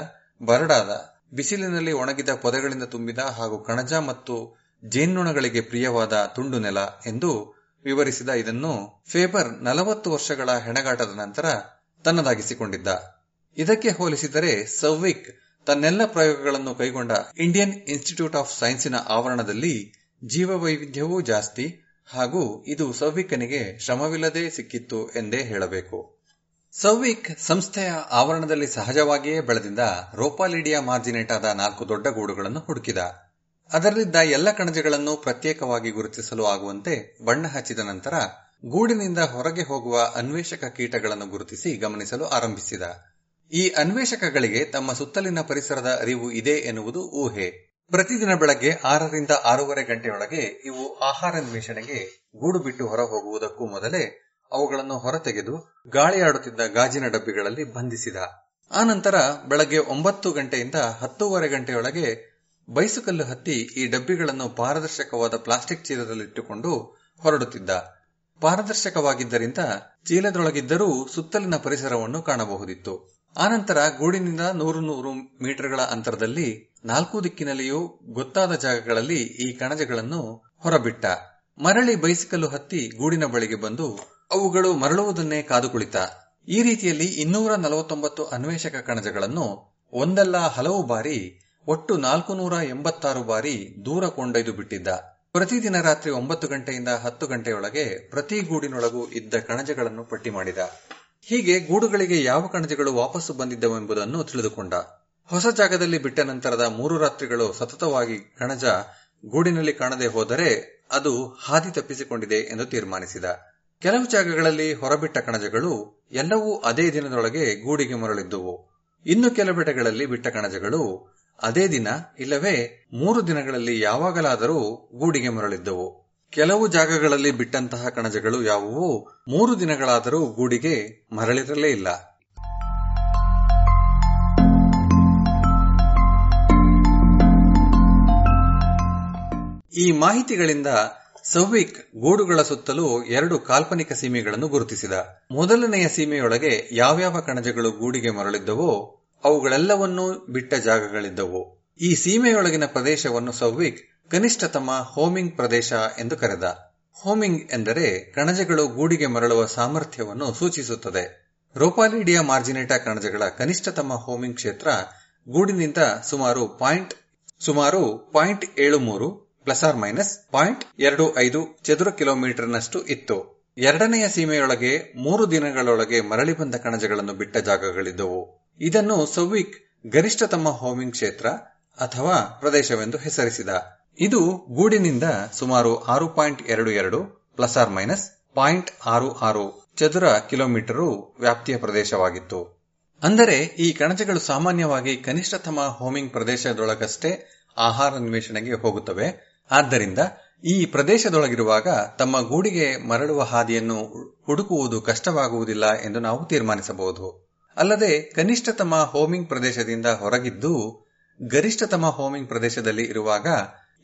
Speaker 14: ಬರಡಾದ ಬಿಸಿಲಿನಲ್ಲಿ ಒಣಗಿದ ಪೊದೆಗಳಿಂದ ತುಂಬಿದ ಹಾಗೂ ಕಣಜ ಮತ್ತು ಜೇನ್ನೊಣಗಳಿಗೆ ಪ್ರಿಯವಾದ ತುಂಡು ನೆಲ ಎಂದು ವಿವರಿಸಿದ ಇದನ್ನು ಫೇಬರ್ ನಲವತ್ತು ವರ್ಷಗಳ ಹೆಣಗಾಟದ ನಂತರ ತನ್ನದಾಗಿಸಿಕೊಂಡಿದ್ದ. ಇದಕ್ಕೆ ಹೋಲಿಸಿದರೆ ಸವ್ವಿಕ್ ತನ್ನೆಲ್ಲ ಪ್ರಯೋಗಗಳನ್ನು ಕೈಗೊಂಡ ಇಂಡಿಯನ್ ಇನ್ಸ್ಟಿಟ್ಯೂಟ್ ಆಫ್ ಸೈನ್ಸಿನ ಆವರಣದಲ್ಲಿ ಜೀವವೈವಿಧ್ಯವೂ ಜಾಸ್ತಿ ಹಾಗೂ ಇದು ಸೌವಿಕನಿಗೆ ಶ್ರಮವಿಲ್ಲದೆ ಸಿಕ್ಕಿತ್ತು ಎಂದೇ ಹೇಳಬೇಕು. ಸೌವಿಕ್ ಸಂಸ್ಥೆಯ ಆವರಣದಲ್ಲಿ ಸಹಜವಾಗಿಯೇ ಬೆಳೆದಿದ್ದ ರೋಪಾಲಿಡಿಯಾ ಮಾರ್ಜಿನೇಟಾದ ನಾಲ್ಕು ದೊಡ್ಡ ಗೂಡುಗಳನ್ನು ಹುಡುಕಿದ. ಅದರಲ್ಲಿದ್ದ ಎಲ್ಲ ಕಣಜಗಳನ್ನು ಪ್ರತ್ಯೇಕವಾಗಿ ಗುರುತಿಸಲು ಆಗುವಂತೆ ಬಣ್ಣ ಹಚ್ಚಿದ ನಂತರ ಗೂಡಿನಿಂದ ಹೊರಗೆ ಹೋಗುವ ಅನ್ವೇಷಕ ಕೀಟಗಳನ್ನು ಗುರುತಿಸಿ ಗಮನಿಸಲು ಆರಂಭಿಸಿದ. ಈ ಅನ್ವೇಷಕಗಳಿಗೆ ತಮ್ಮ ಸುತ್ತಲಿನ ಪರಿಸರದ ಅರಿವು ಇದೆ ಎನ್ನುವುದು ಊಹೆ. ಪ್ರತಿದಿನ ಬೆಳಗ್ಗೆ ಆರರಿಂದ ಆರೂವರೆ ಗಂಟೆಯೊಳಗೆ ಇವು ಆಹಾರಾನ್ವೇಷಣೆಗೆ ಗೂಡು ಬಿಟ್ಟು ಹೊರ ಹೋಗುವುದಕ್ಕೂ ಮೊದಲೇ ಅವುಗಳನ್ನು ಹೊರತೆಗೆದು ಗಾಳಿಯಾಡುತ್ತಿದ್ದ ಗಾಜಿನ ಡಬ್ಬಿಗಳಲ್ಲಿ ಬಂಧಿಸಿದ. ಆನಂತರ ಬೆಳಗ್ಗೆ ಒಂಬತ್ತು ಗಂಟೆಯಿಂದ ಹತ್ತೂವರೆ ಗಂಟೆಯೊಳಗೆ ಬೈಸುಕಲ್ಲು ಹತ್ತಿ ಈ ಡಬ್ಬಿಗಳನ್ನು ಪಾರದರ್ಶಕವಾದ ಪ್ಲಾಸ್ಟಿಕ್ ಚೀಲದಲ್ಲಿಟ್ಟುಕೊಂಡು ಹೊರಡುತ್ತಿದ್ದ. ಪಾರದರ್ಶಕವಾಗಿದ್ದರಿಂದ ಚೀಲದೊಳಗಿದ್ದರೂ ಸುತ್ತಲಿನ ಪರಿಸರವನ್ನು ಕಾಣಬಹುದಿತ್ತು. ಆನಂತರ ಗೂಡಿನಿಂದ ನೂರು ನೂರು ಮೀಟರ್ಗಳ ಅಂತರದಲ್ಲಿ ನಾಲ್ಕು ದಿಕ್ಕಿನಲ್ಲಿಯೂ ಗೊತ್ತಾದ ಜಾಗಗಳಲ್ಲಿ ಈ ಕಣಜಗಳನ್ನು ಹೊರಬಿಟ್ಟ. ಮರಳಿ ಬೈಸಿಕಲ್ಲು ಹತ್ತಿ ಗೂಡಿನ ಬಳಿಗೆ ಬಂದು ಅವುಗಳು ಮರಳುವುದನ್ನೇ ಕಾದು ಕುಳಿತ ಈ ರೀತಿಯಲ್ಲಿ ಇನ್ನೂರ ನಲವತ್ತೊಂಬತ್ತು ಅನ್ವೇಷಕ ಕಣಜಗಳನ್ನು ಒಂದಲ್ಲ ಹಲವು ಬಾರಿ, ಒಟ್ಟು ನಾಲ್ಕು ನೂರ ಎಂಬತ್ತಾರು ಬಾರಿ ದೂರ ಕೊಂಡೊಯ್ದು ಬಿಟ್ಟಿದ್ದ. ಪ್ರತಿದಿನ ರಾತ್ರಿ ಒಂಬತ್ತು ಗಂಟೆಯಿಂದ ಹತ್ತು ಗಂಟೆಯೊಳಗೆ ಪ್ರತಿ ಗೂಡಿನೊಳಗೂ ಇದ್ದ ಕಣಜಗಳನ್ನು ಪಟ್ಟಿ ಮಾಡಿದ. ಹೀಗೆ ಗೂಡುಗಳಿಗೆ ಯಾವ ಕಣಜಗಳು ವಾಪಸ್ಸು ಬಂದಿದ್ದವೆಂಬುದನ್ನು ತಿಳಿದುಕೊಂಡ. ಹೊಸ ಜಾಗದಲ್ಲಿ ಬಿಟ್ಟ ನಂತರದ ಮೂರು ರಾತ್ರಿಗಳು ಸತತವಾಗಿ ಕಣಜ ಗೂಡಿನಲ್ಲಿ ಕಾಣದೆ ಹೋದರೆ ಅದು ಹಾದಿ ತಪ್ಪಿಸಿಕೊಂಡಿದೆ ಎಂದು ತೀರ್ಮಾನಿಸಿದ. ಕೆಲವು ಜಾಗಗಳಲ್ಲಿ ಹೊರಬಿಟ್ಟ ಕಣಜಗಳು ಎಲ್ಲವೂ ಅದೇ ದಿನದೊಳಗೆ ಗೂಡಿಗೆ ಮರಳಿದ್ದುವು. ಇನ್ನು ಕೆಲವೆಡೆಗಳಲ್ಲಿ ಬಿಟ್ಟ ಕಣಜಗಳು ಅದೇ ದಿನ ಇಲ್ಲವೇ ಮೂರು ದಿನಗಳಲ್ಲಿ ಯಾವಾಗಲಾದರೂ ಗೂಡಿಗೆ ಮರಳಿದ್ದವು. ಕೆಲವು ಜಾಗಗಳಲ್ಲಿ ಬಿಟ್ಟಂತಹ ಕಣಜಗಳು ಯಾವುವು? ಮೂರು ದಿನಗಳಾದರೂ ಗೂಡಿಗೆ ಮರಳಿರಲೇ ಇಲ್ಲ. ಈ ಮಾಹಿತಿಗಳಿಂದ ಸೌವಿಕ್ ಗೂಡುಗಳ ಸುತ್ತಲೂ ಎರಡು ಕಾಲ್ಪನಿಕ ಸೀಮೆಗಳನ್ನು ಗುರುತಿಸಿದ. ಮೊದಲನೆಯ ಸೀಮೆಯೊಳಗೆ ಯಾವ್ಯಾವ ಕಣಜಗಳು ಗೂಡಿಗೆ ಮರಳಿದ್ದವೋ ಅವುಗಳೆಲ್ಲವನ್ನೂ ಬಿಟ್ಟ ಜಾಗಗಳಿದ್ದವು. ಈ ಸೀಮೆಯೊಳಗಿನ ಪ್ರದೇಶವನ್ನು ಸೌವಿಕ್ ಕನಿಷ್ಠತಮ ಹೋಮಿಂಗ್ ಪ್ರದೇಶ ಎಂದು ಕರೆದ. ಹೋಮಿಂಗ್ ಎಂದರೆ ಕಣಜಗಳು ಗೂಡಿಗೆ ಮರಳುವ ಸಾಮರ್ಥ್ಯವನ್ನು ಸೂಚಿಸುತ್ತದೆ. ರೋಪಾಲಿಡಿಯಾ ಮಾರ್ಜಿನೇಟಾ ಕಣಜಗಳ ಕನಿಷ್ಠತಮ ಹೋಮಿಂಗ್ ಕ್ಷೇತ್ರ ಗೂಡಿನಿಂದ ಸುಮಾರು ಪಾಯಿಂಟ್ ಸುಮಾರು ಪಾಯಿಂಟ್ ಏಳು ಮೂರು ಪ್ಲಸ್ ಆರ್ ಮೈನಸ್ ಪಾಯಿಂಟ್ ಎರಡು ಐದು ಚದುರ ಕಿಲೋಮೀಟರ್ನಷ್ಟು ಇತ್ತು. ಎರಡನೆಯ ಸೀಮೆಯೊಳಗೆ ಮೂರು ದಿನಗಳೊಳಗೆ ಮರಳಿ ಬಂದ ಕಣಜಗಳನ್ನು ಬಿಟ್ಟ ಜಾಗಗಳಿದ್ದವು. ಇದನ್ನು ಸೌವಿಕ್ ತಮ್ಮ ಹೋಮಿಂಗ್ ಕ್ಷೇತ್ರ ಅಥವಾ ಪ್ರದೇಶವೆಂದು ಹೆಸರಿಸಿದ. ಇದು ಗೂಡಿನಿಂದ ಸುಮಾರು ಆರು ಪಾಯಿಂಟ್ ಎರಡು ಎರಡು ಪ್ಲಸ್ ಆರ್ ಮೈನಸ್ ಪಾಯಿಂಟ್ ಆರು ಆರು ಚದುರ ಕಿಲೋಮೀಟರು ವ್ಯಾಪ್ತಿಯ ಪ್ರದೇಶವಾಗಿತ್ತು. ಅಂದರೆ ಈ ಕಣಜಗಳು ಸಾಮಾನ್ಯವಾಗಿ ಕನಿಷ್ಠತಮ ಹೋಮಿಂಗ್ ಪ್ರದೇಶದೊಳಗಷ್ಟೇ ಆಹಾರ ಅನ್ವೇಷಣೆಗೆ ಹೋಗುತ್ತವೆ. ಆದ್ದರಿಂದ ಈ ಪ್ರದೇಶದೊಳಗಿರುವಾಗ ತಮ್ಮ ಗೂಡಿಗೆ ಮರಳುವ ಹಾದಿಯನ್ನು ಹುಡುಕುವುದು ಕಷ್ಟವಾಗುವುದಿಲ್ಲ ಎಂದು ನಾವು ತೀರ್ಮಾನಿಸಬಹುದು. ಅಲ್ಲದೆ ಕನಿಷ್ಠತಮ ಹೋಮಿಂಗ್ ಪ್ರದೇಶದಿಂದ ಹೊರಗಿದ್ದು, ಗರಿಷ್ಠತಮ ಹೋಮಿಂಗ್ ಪ್ರದೇಶದಲ್ಲಿ ಇರುವಾಗ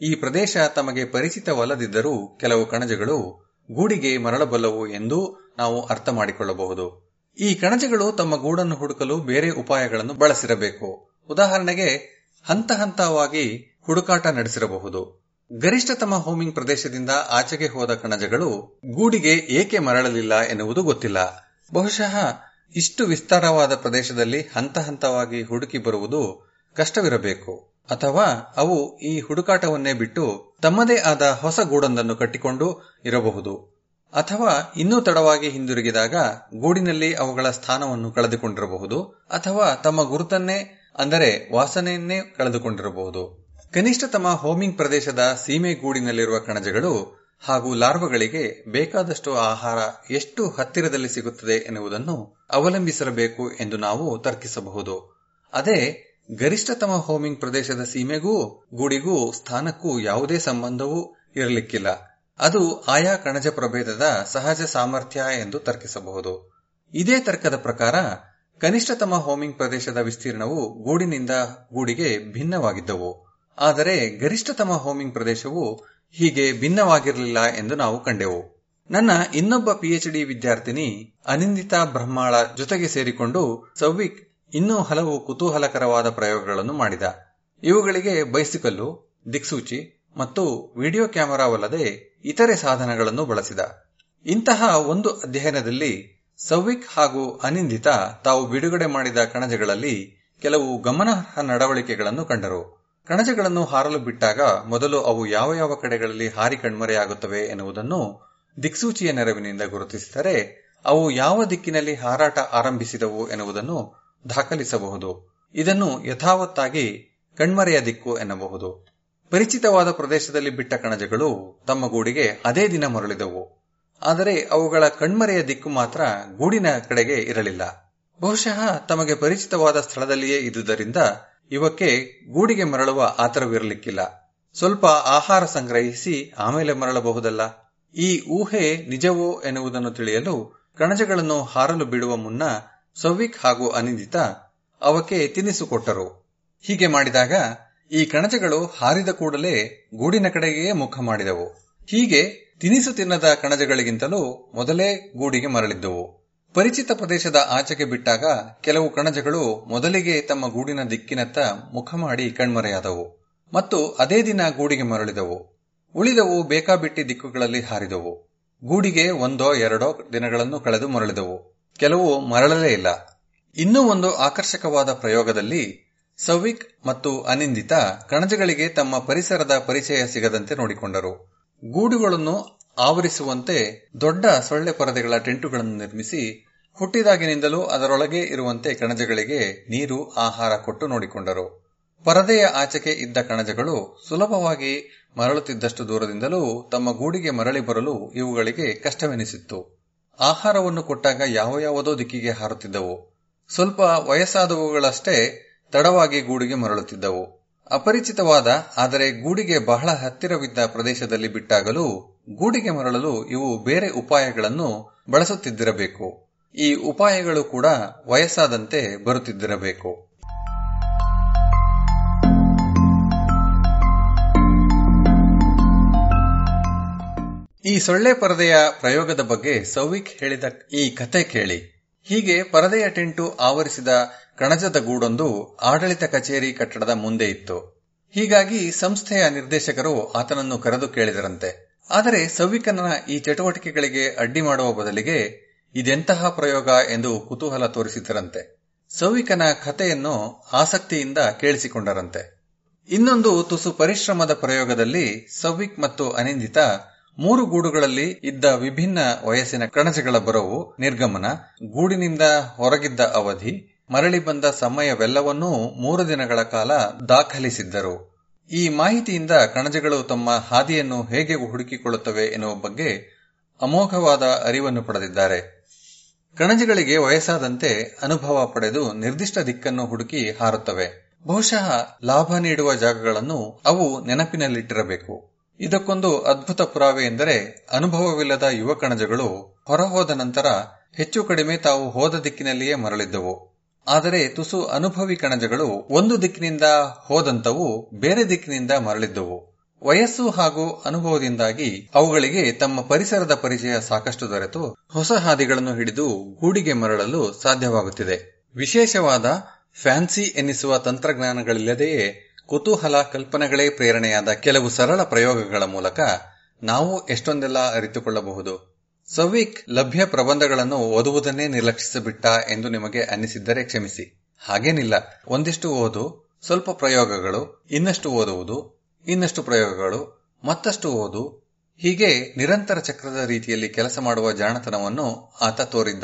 Speaker 14: ಈ ಪ್ರದೇಶ ತಮಗೆ ಪರಿಚಿತವಲ್ಲದಿದ್ದರೂ ಕೆಲವು ಕಣಜಗಳು ಗೂಡಿಗೆ ಮರಳಬಲ್ಲವು ಎಂದು ನಾವು ಅರ್ಥ ಮಾಡಿಕೊಳ್ಳಬಹುದು. ಈ ಕಣಜಗಳು ತಮ್ಮ ಗೂಡನ್ನು ಹುಡುಕಲು ಬೇರೆ ಉಪಾಯಗಳನ್ನು ಬಳಸಿರಬೇಕು. ಉದಾಹರಣೆಗೆ, ಹಂತ ಹಂತವಾಗಿ ಹುಡುಕಾಟ ನಡೆಸಿರಬಹುದು. ಗರಿಷ್ಠತಮ ಹೋಮಿಂಗ್ ಪ್ರದೇಶದಿಂದ ಆಚೆಗೆ ಹೋದ ಕಣಜಗಳು ಗೂಡಿಗೆ ಏಕೆ ಮರಳಲಿಲ್ಲ ಎನ್ನುವುದು ಗೊತ್ತಿಲ್ಲ. ಬಹುಶಃ ಇಷ್ಟು ವಿಸ್ತಾರವಾದ ಪ್ರದೇಶದಲ್ಲಿ ಹಂತ ಹಂತವಾಗಿ ಹುಡುಕಿ ಬರುವುದು ಕಷ್ಟವಿರಬೇಕು. ಅಥವಾ ಅವು ಈ ಹುಡುಕಾಟವನ್ನೇ ಬಿಟ್ಟು ತಮ್ಮದೇ ಆದ ಹೊಸ ಗೂಡೊಂದನ್ನು ಕಟ್ಟಿಕೊಂಡು ಇರಬಹುದು. ಅಥವಾ ಇನ್ನೂ ತಡವಾಗಿ ಹಿಂದಿರುಗಿದಾಗ ಗೂಡಿನಲ್ಲಿ ಅವುಗಳ ಸ್ಥಾನವನ್ನು ಕಳೆದುಕೊಂಡಿರಬಹುದು. ಅಥವಾ ತಮ್ಮ ಗುರುತನ್ನೇ, ಅಂದರೆ ವಾಸನೆಯನ್ನೇ ಕಳೆದುಕೊಂಡಿರಬಹುದು. ಕನಿಷ್ಠತಮ ಹೋಮಿಂಗ್ ಪ್ರದೇಶದ ಸೀಮೆ ಗೂಡಿನಲ್ಲಿರುವ ಕಣಜಗಳು ಹಾಗೂ ಲಾರ್ವಗಳಿಗೆ ಬೇಕಾದಷ್ಟು ಆಹಾರ ಎಷ್ಟು ಹತ್ತಿರದಲ್ಲಿ ಸಿಗುತ್ತದೆ ಎನ್ನುವುದನ್ನು ಅವಲಂಬಿಸಿರಬೇಕು ಎಂದು ನಾವು ತರ್ಕಿಸಬಹುದು. ಅದೇ ಗರಿಷ್ಠತಮ ಹೋಮಿಂಗ್ ಪ್ರದೇಶದ ಸೀಮೆಗೂ ಗೂಡಿಗೂ ಸ್ಥಾನಕ್ಕೂ ಯಾವುದೇ ಸಂಬಂಧವೂ ಇರಲಿಕ್ಕಿಲ್ಲ. ಅದು ಆಯಾ ಕಣಜ ಪ್ರಭೇದದ ಸಹಜ ಸಾಮರ್ಥ್ಯ ಎಂದು ತರ್ಕಿಸಬಹುದು. ಇದೇ ತರ್ಕದ ಪ್ರಕಾರ ಕನಿಷ್ಠತಮ ಹೋಮಿಂಗ್ ಪ್ರದೇಶದ ವಿಸ್ತೀರ್ಣವು ಗೂಡಿನಿಂದ ಗೂಡಿಗೆ ಭಿನ್ನವಾಗಿದ್ದವು. ಆದರೆ ಗರಿಷ್ಠತಮ ಹೋಮಿಂಗ್ ಪ್ರದೇಶವು ಹೀಗೆ ಭಿನ್ನವಾಗಿರಲಿಲ್ಲ ಎಂದು ನಾವು ಕಂಡೆವು. ನನ್ನ ಇನ್ನೊಬ್ಬ ಪಿಎಚ್ಡಿ ವಿದ್ಯಾರ್ಥಿನಿ ಅನಿಂದಿತಾ ಬ್ರಹ್ಮಾಳ ಜೊತೆಗೆ ಸೇರಿಕೊಂಡು ಸೌವಿಕ್ ಇನ್ನೂ ಹಲವು ಕುತೂಹಲಕರವಾದ ಪ್ರಯೋಗಗಳನ್ನು ಮಾಡಿದ. ಇವುಗಳಿಗೆ ಬೈಸಿಕಲ್ಲು, ದಿಕ್ಸೂಚಿ ಮತ್ತು ವಿಡಿಯೋ ಕ್ಯಾಮೆರಾವಲ್ಲದೆ ಇತರೆ ಸಾಧನಗಳನ್ನು ಬಳಸಿದ. ಇಂತಹ ಒಂದು ಅಧ್ಯಯನದಲ್ಲಿ ಸೌವಿಕ್ ಹಾಗೂ ಅನಿಂದಿತಾ ತಾವು ಬಿಡುಗಡೆ ಮಾಡಿದ ಕಣಜಗಳಲ್ಲಿ ಕೆಲವು ಗಮನಾರ್ಹ ನಡವಳಿಕೆಗಳನ್ನು ಕಂಡರು. ಕಣಜಗಳನ್ನು ಹಾರಲು ಬಿಟ್ಟಾಗ ಮೊದಲು ಅವು ಯಾವ ಯಾವ ಕಡೆಗಳಲ್ಲಿ ಹಾರಿ ಕಣ್ಮರೆಯಾಗುತ್ತವೆ ಎನ್ನುವುದನ್ನು ದಿಕ್ಸೂಚಿಯ ನೆರವಿನಿಂದ ಗುರುತಿಸಿದರೆ ಅವು ಯಾವ ದಿಕ್ಕಿನಲ್ಲಿ ಹಾರಾಟ ಆರಂಭಿಸಿದವು ಎನ್ನುವುದನ್ನು ದಾಖಲಿಸಬಹುದು. ಇದನ್ನು ಯಥಾವತ್ತಾಗಿ ಕಣ್ಮರೆಯ ದಿಕ್ಕು ಎನ್ನಬಹುದು. ಪರಿಚಿತವಾದ ಪ್ರದೇಶದಲ್ಲಿ ಬಿಟ್ಟ ಕಣಜಗಳು ತಮ್ಮ ಗೂಡಿಗೆ ಅದೇ ದಿನ ಮರಳಿದವು. ಆದರೆ ಅವುಗಳ ಕಣ್ಮರೆಯ ದಿಕ್ಕು ಮಾತ್ರ ಗೂಡಿನ ಕಡೆಗೆ ಇರಲಿಲ್ಲ. ಬಹುಶಃ ತಮಗೆ ಪರಿಚಿತವಾದ ಸ್ಥಳದಲ್ಲಿಯೇ ಇದ್ದುದರಿಂದ ಇವಕ್ಕೆ ಗೂಡಿಗೆ ಮರಳುವ ಆತರವಿರಲಿಕ್ಕಿಲ್ಲ. ಸ್ವಲ್ಪ ಆಹಾರ ಸಂಗ್ರಹಿಸಿ ಆಮೇಲೆ ಮರಳಬಹುದಲ್ಲ? ಈ ಊಹೆ ನಿಜವೋ ಎನ್ನುವುದನ್ನು ತಿಳಿಯಲು ಕಣಜಗಳನ್ನು ಹಾರಲು ಬಿಡುವ ಮುನ್ನ ಸೌವಿಕ್ ಹಾಗೂ ಅನಿಂದಿತ ಅವಕ್ಕೆ ತಿನಿಸು ಕೊಟ್ಟರು ಹೀಗೆ ಮಾಡಿದಾಗ ಈ ಕಣಜಗಳು ಹಾರಿದ ಕೂಡಲೇ ಗೂಡಿನ ಕಡೆಗೆಯೇ ಮುಖ ಮಾಡಿದವು. ಹೀಗೆ ತಿನಿಸು ತಿನ್ನದ ಕಣಜಗಳಿಗಿಂತಲೂ ಮೊದಲೇ ಗೂಡಿಗೆ ಮರಳಿದ್ದವು. ಪರಿಚಿತ ಪ್ರದೇಶದ ಆಚೆಗೆ ಬಿಟ್ಟಾಗ ಕೆಲವು ಕಣಜಗಳು ಮೊದಲಿಗೆ ತಮ್ಮ ಗೂಡಿನ ದಿಕ್ಕಿನತ್ತ ಮುಖ ಮಾಡಿ ಕಣ್ಮರೆಯಾದವು ಮತ್ತು ಅದೇ ದಿನ ಗೂಡಿಗೆ ಮರಳಿದವು. ಉಳಿದವು ಬೇಕಾಬಿಟ್ಟಿ ದಿಕ್ಕುಗಳಲ್ಲಿ ಹಾರಿದವು. ಗೂಡಿಗೆ ಒಂದೋ ಎರಡೋ ದಿನಗಳನ್ನು ಕಳೆದು ಮರಳಿದವು. ಕೆಲವು ಮರಳಲೇ ಇಲ್ಲ. ಇನ್ನೂ ಒಂದು ಆಕರ್ಷಕವಾದ ಪ್ರಯೋಗದಲ್ಲಿ ಸೌವಿಕ್ ಮತ್ತು ಅನಿಂದಿತ ಕಣಜಗಳಿಗೆ ತಮ್ಮ ಪರಿಸರದ ಪರಿಚಯ ಸಿಗದಂತೆ ನೋಡಿಕೊಂಡರು. ಗೂಡುಗಳನ್ನು ಆವರಿಸುವಂತೆ ದೊಡ್ಡ ಸೊಳ್ಳೆ ಪರದೆಗಳ ಟೆಂಟುಗಳನ್ನು ನಿರ್ಮಿಸಿ ಹುಟ್ಟಿದಾಗಿನಿಂದಲೂ ಅದರೊಳಗೆ ಇರುವಂತೆ ಕಣಜಗಳಿಗೆ ನೀರು, ಆಹಾರ ಕೊಟ್ಟು ನೋಡಿಕೊಂಡರು. ಪರದೆಯ ಆಚೆಗೆ ಇದ್ದ ಕಣಜಗಳು ಸುಲಭವಾಗಿ ಮರಳುತ್ತಿದ್ದಷ್ಟು ದೂರದಿಂದಲೂ ತಮ್ಮ ಗೂಡಿಗೆ ಮರಳಿ ಬರಲು ಇವುಗಳಿಗೆ ಕಷ್ಟವೆನಿಸಿತ್ತು. ಆಹಾರವನ್ನು ಕೊಟ್ಟಾಗ ಯಾವ ಯಾವುದೋ ದಿಕ್ಕಿಗೆ ಹಾರುತ್ತಿದ್ದವು. ಸ್ವಲ್ಪ ವಯಸ್ಸಾದವುಗಳಷ್ಟೇ ತಡವಾಗಿ ಗೂಡಿಗೆ ಮರಳುತ್ತಿದ್ದವು. ಅಪರಿಚಿತವಾದ, ಆದರೆ ಗೂಡಿಗೆ ಬಹಳ ಹತ್ತಿರವಿದ್ದ ಪ್ರದೇಶದಲ್ಲಿ ಬಿಟ್ಟಾಗಲೂ ಗೂಡಿಗೆ ಮರಳಲು ಇವು ಬೇರೆ ಉಪಾಯಗಳನ್ನು ಬಳಸುತ್ತಿದ್ದಿರಬೇಕು. ಈ ಉಪಾಯಗಳು ಕೂಡ ವಯಸ್ಸಾದಂತೆ ಬರುತ್ತಿದ್ದಿರಬೇಕು. ಈ ಸೊಳ್ಳೆ ಪರದೆಯ ಪ್ರಯೋಗದ ಬಗ್ಗೆ ಸೌವಿಕ್ ಹೇಳಿದ ಈ ಕತೆ ಕೇಳಿ. ಹೀಗೆ ಪರದೆಯ ಟೆಂಟು ಆವರಿಸಿದ ಕಣಜದ ಗೂಡೊಂದು ಆಡಳಿತ ಕಚೇರಿ ಕಟ್ಟಡದ ಮುಂದೆ ಇತ್ತು. ಹೀಗಾಗಿ ಸಂಸ್ಥೆಯ ನಿರ್ದೇಶಕರು ಆತನನ್ನು ಕರೆದು ಕೇಳಿದರಂತೆ. ಆದರೆ ಸೌವಿಕನ ಈ ಚಟುವಟಿಕೆಗಳಿಗೆ ಅಡ್ಡಿ ಮಾಡುವ ಬದಲಿಗೆ ಇದೆಂತಹ ಪ್ರಯೋಗ ಎಂದು ಕುತೂಹಲ ತೋರಿಸಿದರಂತೆ ಸೌವಿಕನ ಕಥೆಯನ್ನು ಆಸಕ್ತಿಯಿಂದ ಕೇಳಿಸಿಕೊಂಡರಂತೆ. ಇನ್ನೊಂದು ತುಸು ಪರಿಶ್ರಮದ ಪ್ರಯೋಗದಲ್ಲಿ ಸೌವಿಕ್ ಮತ್ತು ಅನಿಂದಿತ ಮೂರು ಗೂಡುಗಳಲ್ಲಿ ಇದ್ದ ವಿಭಿನ್ನ ವಯಸ್ಸಿನ ಕಣಜಗಳ ಬರವು, ನಿರ್ಗಮನ, ಗೂಡಿನಿಂದ ಹೊರಗಿದ್ದ ಅವಧಿ, ಮರಳಿ ಬಂದ ಸಮಯವೆಲ್ಲವನ್ನೂ ಮೂರು ದಿನಗಳ ಕಾಲ ದಾಖಲಿಸಿದ್ದರು. ಈ ಮಾಹಿತಿಯಿಂದ ಕಣಜಗಳು ತಮ್ಮ ಹಾದಿಯನ್ನು ಹೇಗೆ ಹುಡುಕಿಕೊಳ್ಳುತ್ತವೆ ಎನ್ನುವ ಬಗ್ಗೆ ಅಮೋಘವಾದ ಅರಿವನ್ನು ಪಡೆದಿದ್ದಾರೆ. ಕಣಜಗಳಿಗೆ ವಯಸ್ಸಾದಂತೆ ಅನುಭವ ಪಡೆದು ನಿರ್ದಿಷ್ಟ ದಿಕ್ಕನ್ನು ಹುಡುಕಿ ಹಾರುತ್ತವೆ. ಬಹುಶಃ ಲಾಭ ನೀಡುವ ಜಾಗಗಳನ್ನು ಅವು ನೆನಪಿನಲ್ಲಿಟ್ಟಿರಬೇಕು. ಇದಕ್ಕೊಂದು ಅದ್ಭುತ ಪುರಾವೆ ಎಂದರೆ ಅನುಭವವಿಲ್ಲದ ಯುವ ಕಣಜಗಳು ಹೊರಹೋದ ನಂತರ ಹೆಚ್ಚು ಕಡಿಮೆ ತಾವು ಹೋದ ದಿಕ್ಕಿನಲ್ಲಿಯೇ ಮರಳಿದ್ದವು. ಆದರೆ ತುಸು ಅನುಭವಿ ಕಣಜಗಳು ಒಂದು ದಿಕ್ಕಿನಿಂದ ಹೋದಂತವು ಬೇರೆ ದಿಕ್ಕಿನಿಂದ ಮರಳಿದ್ದವು. ವಯಸ್ಸು ಹಾಗೂ ಅನುಭವದಿಂದಾಗಿ ಅವುಗಳಿಗೆ ತಮ್ಮ ಪರಿಸರದ ಪರಿಚಯ ಸಾಕಷ್ಟು ದೊರೆತು ಹೊಸ ಹಾದಿಗಳನ್ನು ಹಿಡಿದು ಗೂಡಿಗೆ ಮರಳಲು ಸಾಧ್ಯವಾಗುತ್ತಿದೆ. ವಿಶೇಷವಾದ ಫ್ಯಾನ್ಸಿ ಎನ್ನಿಸುವ ತಂತ್ರಜ್ಞಾನಗಳಿಲ್ಲದೆಯೇ ಕುತೂಹಲ ಕಲ್ಪನೆಗಳೇ ಪ್ರೇರಣೆಯಾದ ಕೆಲವು ಸರಳ ಪ್ರಯೋಗಗಳ ಮೂಲಕ ನಾವು ಎಷ್ಟೊಂದೆಲ್ಲ ಅರಿತುಕೊಳ್ಳಬಹುದು. ಸವಿಕ್ ಲಭ್ಯ ಪ್ರಬಂಧಗಳನ್ನು ಓದುವುದನ್ನೇ ನಿರ್ಲಕ್ಷಿಸಿಬಿಟ್ಟ ಎಂದು ನಿಮಗೆ ಅನ್ನಿಸಿದ್ದರೆ ಕ್ಷಮಿಸಿ. ಹಾಗೇನಿಲ್ಲ. ಒಂದಿಷ್ಟು ಓದು, ಸ್ವಲ್ಪ ಪ್ರಯೋಗಗಳು, ಇನ್ನಷ್ಟು ಓದುವುದು ಇನ್ನಷ್ಟು ಪ್ರಯೋಗಗಳು, ಮತ್ತಷ್ಟು ಓದು. ಹೀಗೆ ನಿರಂತರ ಚಕ್ರದ ರೀತಿಯಲ್ಲಿ ಕೆಲಸ ಮಾಡುವ ಜಾಣತನವನ್ನು ಆತ ತೋರಿದ್ದ.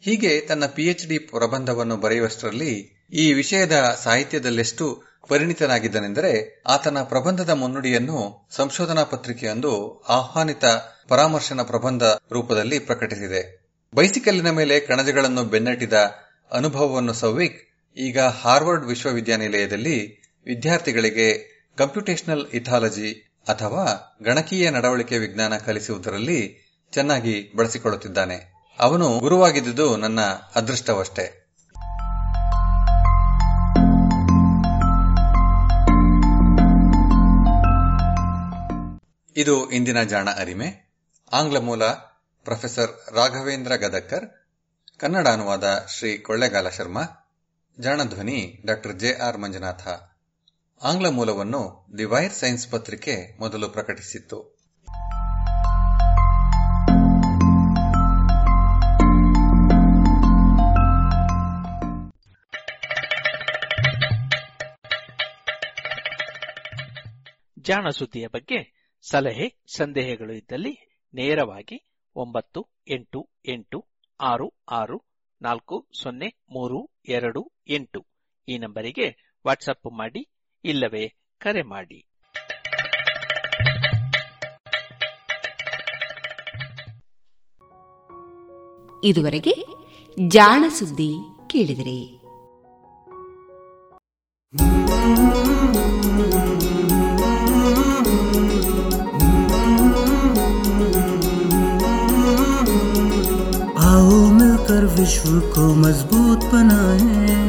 Speaker 14: ಹೀಗೆ ತನ್ನ ಪಿಎಚ್ ಡಿ ಪ್ರಬಂಧವನ್ನು ಬರೆಯುವಷ್ಟರಲ್ಲಿ ಈ ವಿಷಯದ ಸಾಹಿತ್ಯದಲ್ಲೆಷ್ಟು ಪರಿಣಿತನಾಗಿದ್ದನೆಂದರೆ ಆತನ ಪ್ರಬಂಧದ ಮುನ್ನುಡಿಯನ್ನು ಸಂಶೋಧನಾ ಪತ್ರಿಕೆಯೊಂದು ಆಹ್ವಾನಿತ ಪರಾಮರ್ಶನ ಪ್ರಬಂಧ ರೂಪದಲ್ಲಿ ಪ್ರಕಟಿಸಿದೆ. ಬೈಸಿಕಲ್ಲಿನ ಮೇಲೆ ಕಣಜಗಳನ್ನು ಬೆನ್ನಟ್ಟಿದ ಅನುಭವವನ್ನು ಸೌವಿಕ್ ಈಗ ಹಾರ್ವರ್ಡ್ ವಿಶ್ವವಿದ್ಯಾನಿಲಯದಲ್ಲಿ ವಿದ್ಯಾರ್ಥಿಗಳಿಗೆ ಕಂಪ್ಯೂಟೇಷನಲ್ ಇಥಾಲಜಿ ಅಥವಾ ಗಣಕೀಯ ನಡವಳಿಕೆ ವಿಜ್ಞಾನ ಕಲಿಸುವುದರಲ್ಲಿ ಚೆನ್ನಾಗಿ ಬಳಸಿಕೊಳ್ಳುತ್ತಿದ್ದಾನೆ. ಅವನು ಗುರುವಾಗಿದ್ದುದು ನನ್ನ ಅದೃಷ್ಟವಷ್ಟೇ. ಇದು ಇಂದಿನ ಜಾಣ ಅರಿಮೆ. ಆಂಗ್ಲ ಮೂಲ ಪ್ರೊಫೆಸರ್ ರಾಘವೇಂದ್ರ ಗದಕ್ಕರ್ ಕನ್ನಡ ಅನುವಾದ ಶ್ರೀ ಕೊಳ್ಳೇಗಾಲ ಶರ್ಮಾ, ಜಾಣಧ್ವನಿ ಡಾಕ್ಟರ್ ಜೆ ಆರ್ ಮಂಜುನಾಥ. ಆಂಗ್ಲ ಮೂಲವನ್ನು ದಿ ವೈರ್ ಸೈನ್ಸ್ ಪತ್ರಿಕೆ ಮೊದಲು ಪ್ರಕಟಿಸಿತ್ತು.
Speaker 15: ಜಾಣ ಸುದ್ದಿಯ ಬಗ್ಗೆ ಸಲಹೆ, ಸಂದೇಹಗಳು ಇದ್ದಲ್ಲಿ ನೇರವಾಗಿ ಒಂಬತ್ತು, ಎಂಟು ಎಂಟು, ಆರು ಆರು, ನಾಲ್ಕು, ಸೊನ್ನೆ, ಮೂರು, ಎರಡು, ಎಂಟು ಈ ನಂಬರಿಗೆ ವಾಟ್ಸಪ್ ಮಾಡಿ ಇಲ್ಲವೇ ಕರೆ ಮಾಡಿ
Speaker 1: ಇದುವರೆಗೆ ಜಾಣ ಸುದ್ದಿ ಕೇಳಿದಿರಿ
Speaker 9: आओ मिलकर विश्व को मजबूत बनाए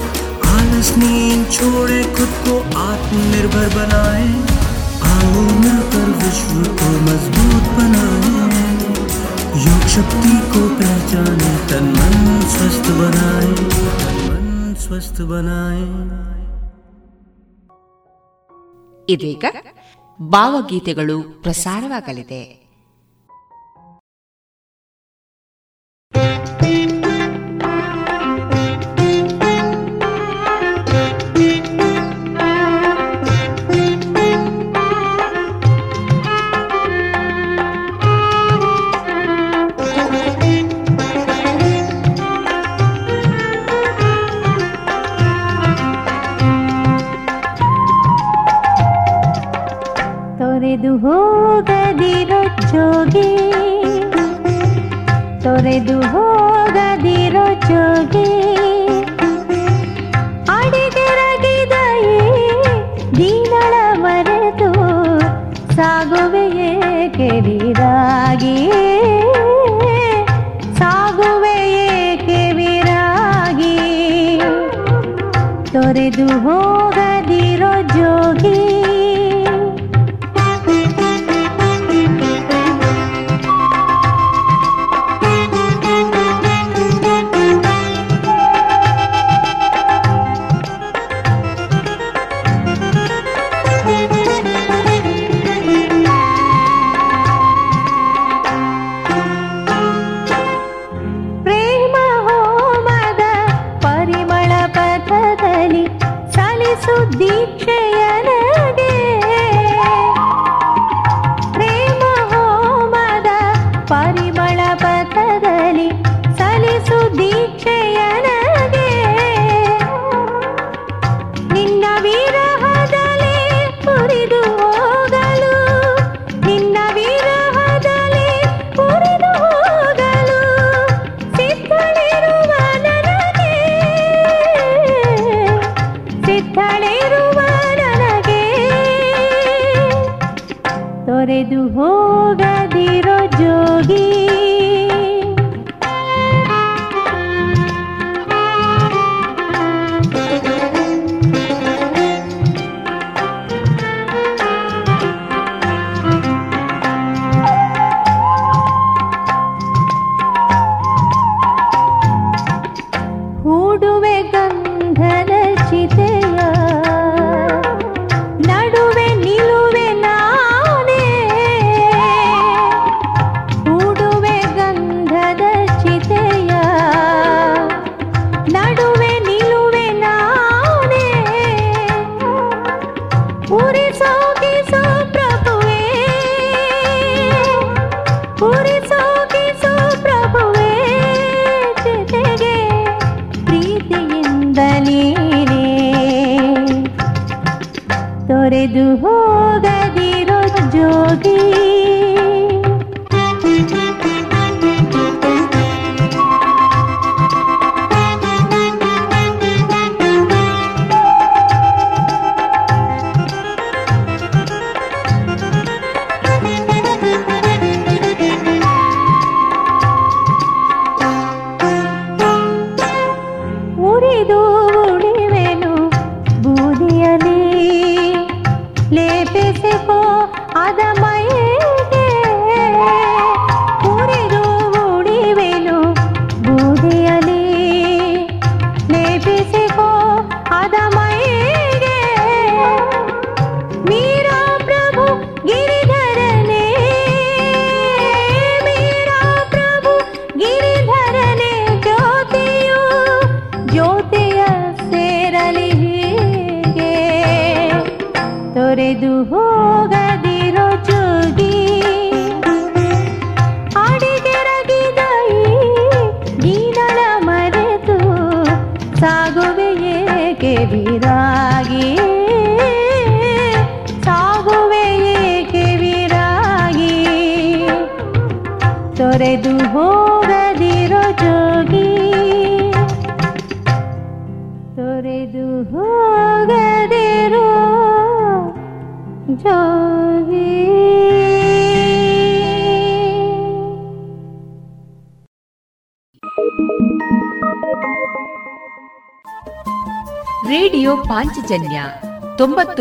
Speaker 9: आलस नींद छोड़े खुद को आत्मनिर्भर बनाए आओ मिलकर विश्व को मजबूत बनाए योग शक्ति को पहचाने तन मन स्वस्थ बनाए मन स्वस्थ बनाए
Speaker 1: ಇದೀಗ ಭಾವಗೀತೆಗಳು ಪ್ರಸಾರವಾಗಲಿದೆ
Speaker 17: ತೊರೆದು ಹೋಗದಿರೋ ಜೋಗಿ ತೊರೆದು ಹೋಗದಿರೋ ಜೋಗಿ ಅಡಿಗೆರಗಿದ ದೀನಳ ಮರೆತು ಸಾಗುವೆಯೇ ಕೆವಿರಾಗಿ ಸಾಗುವೆಯೇ ಕೆವಿರಾಗಿ ತೊರೆದು ಹೋಗದಿರೋ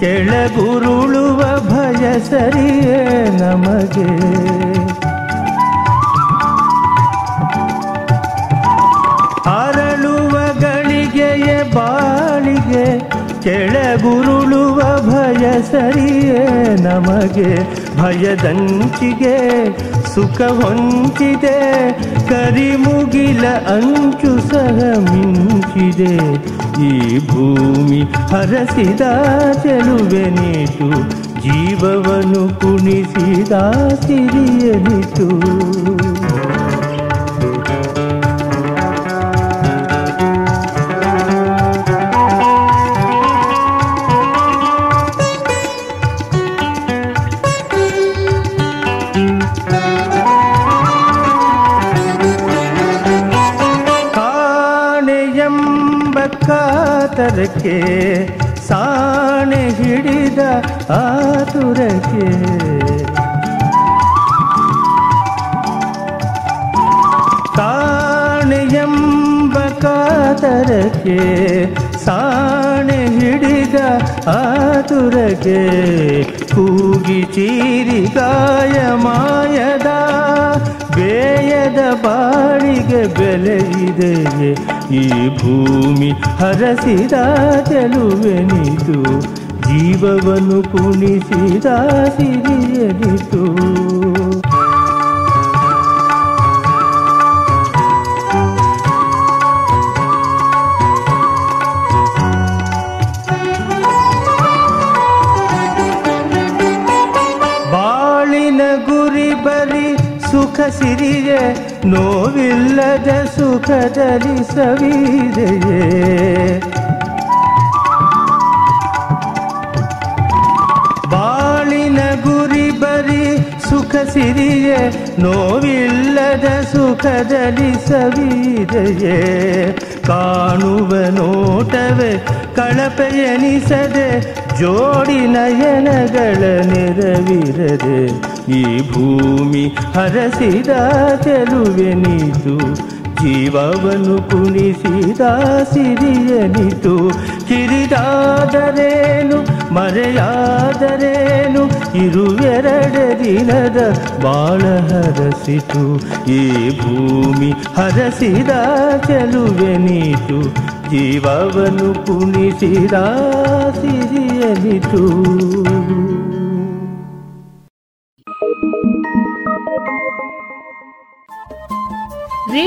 Speaker 18: ಕೆಳಗುರುಳುವ ಭಯ ಸರಿಯೇ ನಮಗೆ. ಅರಳುವ ಗಳಿಗೆಯ ಬಾಳಿಗೆ, ಕೆಳಗುರುಳುವ ಭಯ ಸರಿಯೇ ನಮಗೆ. ಭಯದಂಚಿಗೆ ಸುಖ ಹೊಂಚಿದೆ ಕರಿಮುಗಿಲ ಅಂಚು ಸಹ ಮಿಂಚಿದೆ. ಈ ಭೂಮಿ ಹರಸಿದ ಚೆಲುವೆನಿತು ಜೀವವನ್ನು ಕುಣಿಸಿದ ಸಿರಿಯನಿತು ಕಾತರಕ್ಕೆ ಸಾಣೆ ಹಿಡಿದ ಆತುರಕ್ಕೆ. ಕಾಣೆಯೆಂಬ ಕಾತರಕ್ಕೆ, ಸಾಣೆ ಹಿಡಿದ ಆತುರಕ್ಕೆ. ಕೂಗಿ ಚೀರಿ ಮಾಯದ, ಬೇಯದ ಬಾಳಿಗೆ ಬೆಲೆ ಇದೆಯೇ? ಈ ಭೂಮಿ ಹರಸಿದ ಚೆಲುವೆನಿತು ಜೀವವನ್ನು ಕುಣಿಸಿದ ಸಿರಿಯನಿತು ಬಾಳಿನ ಗುರಿ ಬರಿ ಸುಖ ಸಿರಿಯೇ ನೋವಿಲ್ಲದ ಸುಖದಲ್ಲಿ ಸವಿದೆಯೇ ಬಾಳಿನ ಗುರಿ ಬರಿ ಸುಖ ಸಿರಿಯೇ ನೋವಿಲ್ಲದ ಸುಖದಲ್ಲಿ ಸವಿದೆಯೇ ಕಾಣುವ ನೋಟವೇ ಕಳಪೆ ಎನಿಸದೆ ಜೋಡಿ ನಯನಗಳ ನೆರವಿರದೆ ಈ ಭೂಮಿ ಹರಸಿದ ಚೆಲುವೆನಿತು ಜೀವವನ್ನು ಕುಣಿಸಿದ ಸಿರಿಯನಿತು. ಕಿರಿದಾದರೇನು, ಮರೆಯಾದರೇನು, ಇರುವೆರಡ ದಿನದ ಬಾಳ ಹರಸಿತು. ಈ ಭೂಮಿ ಹರಸಿದ ಚೆಲುವೆನಿತು ಜೀವವನ್ನು ಕುಣಿಸಿದ ಸಿರಿಯನಿತು.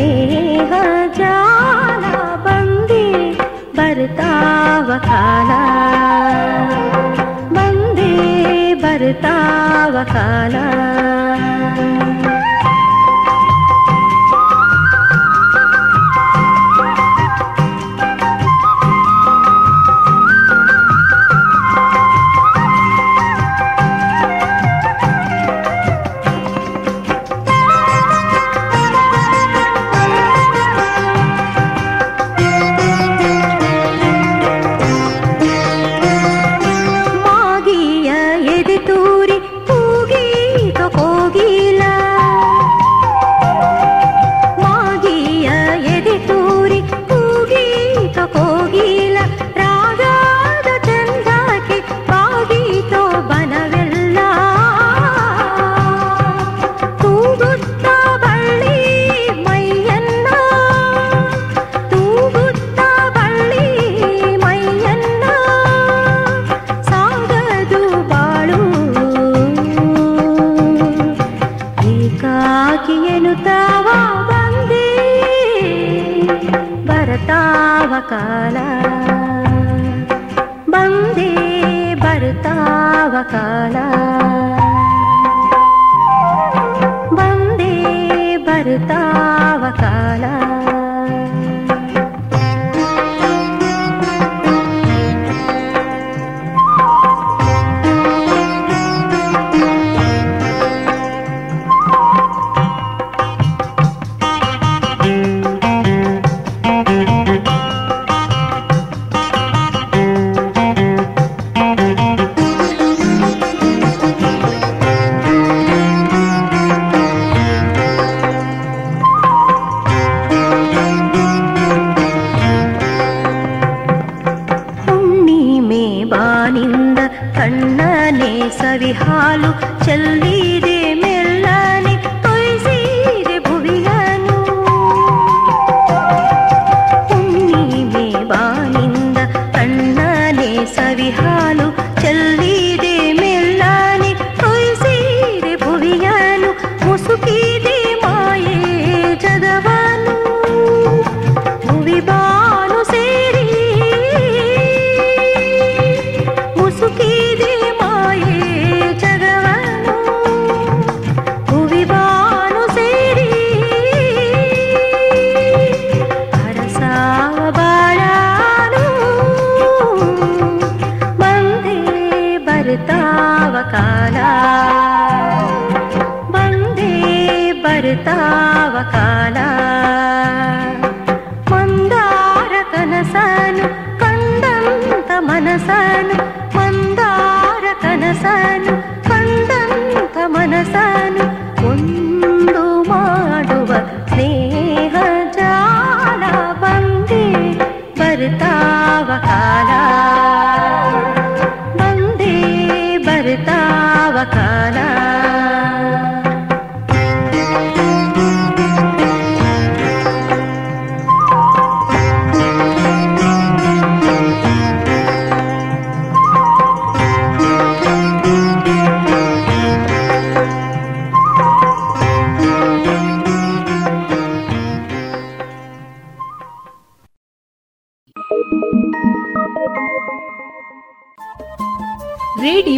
Speaker 1: ेव
Speaker 17: जाना बन्दे भर्तावकारा बन्दे भर्तावकारा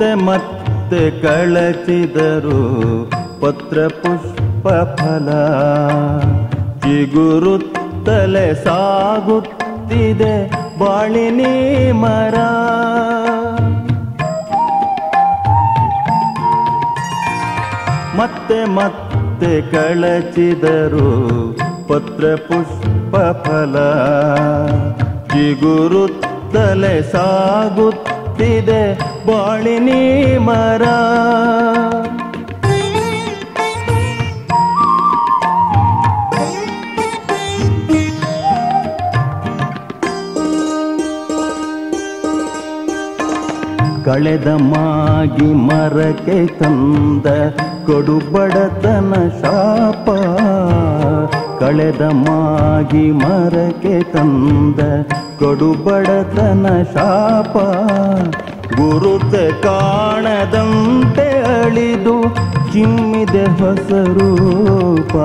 Speaker 18: ಮತ್ತೆ ಮತ್ತೆ ಕಳಚಿದರು ಪತ್ರ ಪುಷ್ಪ ಫಲ. ಚಿಗುರುತ್ತಲೆ ಸಾಗುತ್ತಿದೆ ಬಾಳಿನಿ ಮರ. ಮತ್ತೆ ಮತ್ತೆ ಕಳಚಿದರು ಪತ್ರ ಪುಷ್ಪ ಫಲ. ಚಿಗುರುತ್ತಲೆ ಸಾಗುತ್ತಿದೆ ಬಾಳಿನಿ ಮರ. ಕಳೆದ ಮಾಗಿ ಮರಕ್ಕೆ ತಂದ ಕೊಡುಬಡತನ ಶಾಪ. ಕಳೆದ ಮಾಗಿ ಮರಕ್ಕೆ ತಂದ ಕೊಡುಬಡತನ ಶಾಪ. ಗುರುತ ಕಾಣದಂತೆ ಅಳಿದು ಚಿಮ್ಮಿದೆ ಹೊಸ ರೂಪ.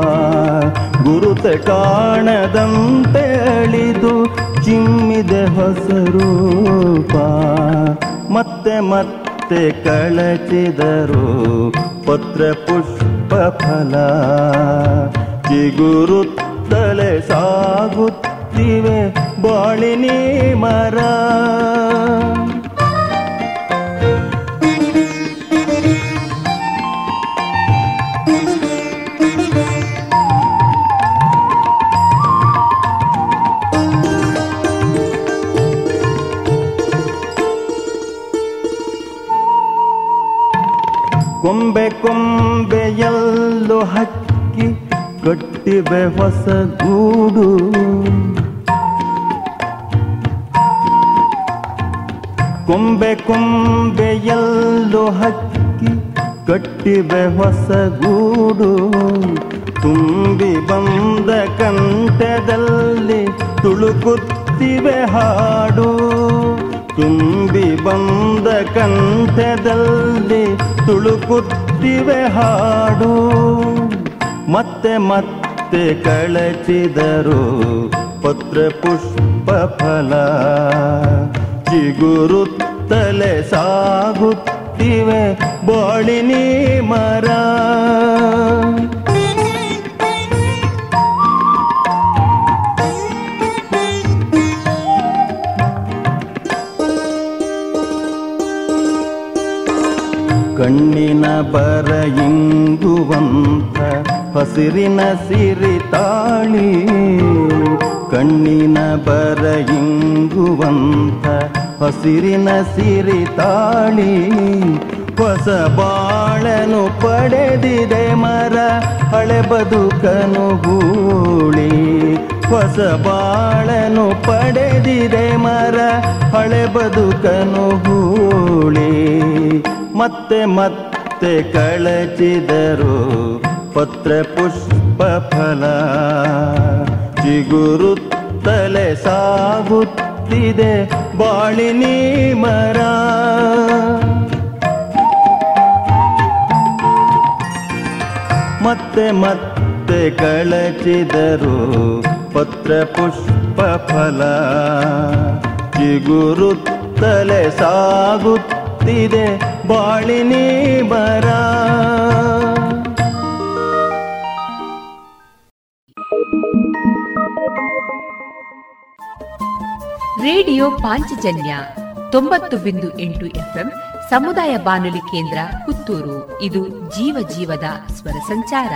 Speaker 18: ಗುರುತ ಕಾಣದಂತೆ ಅಳಿದು ಚಿಮ್ಮಿದೆ ಹೊಸ ರೂಪ. ಮತ್ತೆ ಮತ್ತೆ ಕಳಚಿದರು ಪತ್ರ ಪುಷ್ಪ ಫಲ. ಚಿಗುರುತ್ತಲೆ ಸಾಗುತ್ತಿವೆ ಬಾಳಿನಿ ಮರ. ಕೊಂಬೆ ಕೊಂಬೆಯಲ್ಲೂ ಹಕ್ಕಿ ಕಟ್ಟಿವೆ ಹೊಸ ಗೂಡು. ಕೊಂಬೆ ಕೊಂಬೆಯಲ್ಲೂ ಹಕ್ಕಿ ಕಟ್ಟಿವೆ ಹೊಸ ಗೂಡು. ತುಂಬಿ ಬಂದ ಕಂಠದಲ್ಲಿ ತುಳುಕುತ್ತಿವೆ ಹಾಡು. ತುಂಬಿ ಬಂದ ಕಂಠದಲ್ಲಿ ತುಳುಕುತ್ತಿವೆ ಹಾಡು. ಮತ್ತೆ ಮತ್ತೆ ಕಳಚಿದರು ಪತ್ರ ಪುಷ್ಪ ಫಲ. ಚಿಗುರುತ್ತಲೆ ಸಾಗುತ್ತಿವೆ ಬಾಳಿನಿ ಮರ. ಕಣ್ಣಿನ ಬರ ಇಂಗುವಂತ ಹಸಿರಿನ ಸಿರಿ ತಾಳಿ. ಕಣ್ಣಿನ ಬರ ಇಂಗುವಂತ ಹಸಿರಿನ ಸಿರಿ ತಾಳಿ. ಹೊಸ ಬಾಳನು ಪಡೆದಿದೆ ಮರ, ಹಳೆ ಬದುಕನು ಗೂಳಿ. ಹೊಸ ಬಾಳನು ಪಡೆದಿದೆ ಮರ, ಹಳೆ ಬದುಕನು ಹೂಳಿ ಮತ್ತೆ ಮತ್ತೆ ಕಳಚಿದರು ಪತ್ರ ಪುಷ್ಪ ಫಲ. ಚಿಗುರುತ್ತಲೆ ಸಾಗುತ್ತಿದೆ ಬಾಳಿನಿ ಮರ. ಮತ್ತೆ ಮತ್ತೆ ಕಳಚಿದರು ಪತ್ರ ಪುಷ್ಪ ಫಲ. ಚಿಗುರುತ್ತಲೆ ಸುತ್ತಿದೆ ಬಾಳಿನಿ ಬರ
Speaker 1: ರೇಡಿಯೋ ಪಾಂಚಜನ್ಯ ತೊಂಬತ್ತು ಬಿಂದು ಎಂಟು ಎಫ್ಎಂ ಸಮುದಾಯ ಬಾನುಲಿ ಕೇಂದ್ರ ಪುತ್ತೂರು ಇದು ಜೀವ ಜೀವದ ಸ್ವರ ಸಂಚಾರ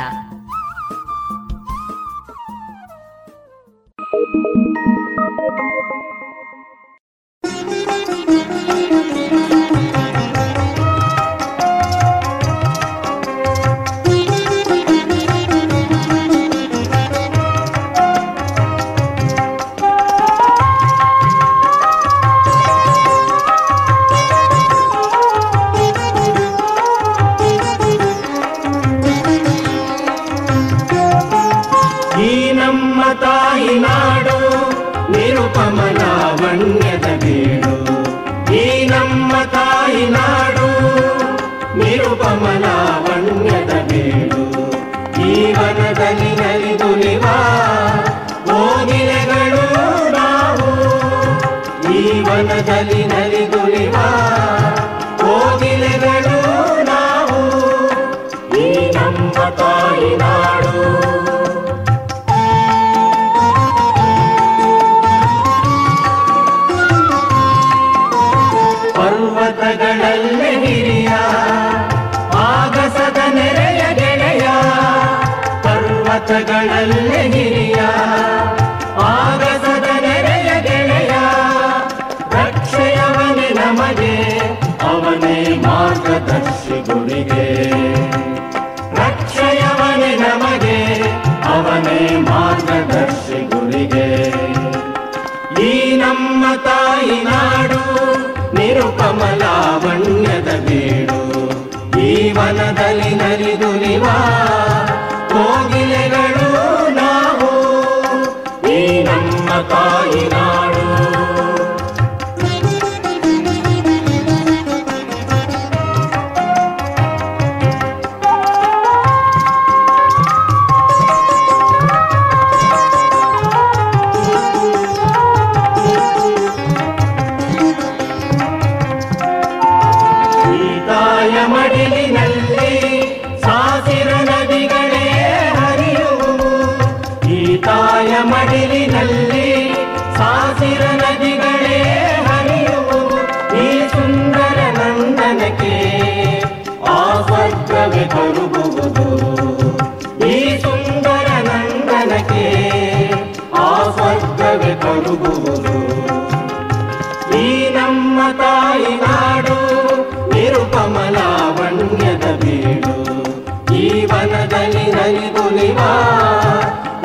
Speaker 19: ಮನದಲ್ಲಿ ನಲಿದು ನಿವಾ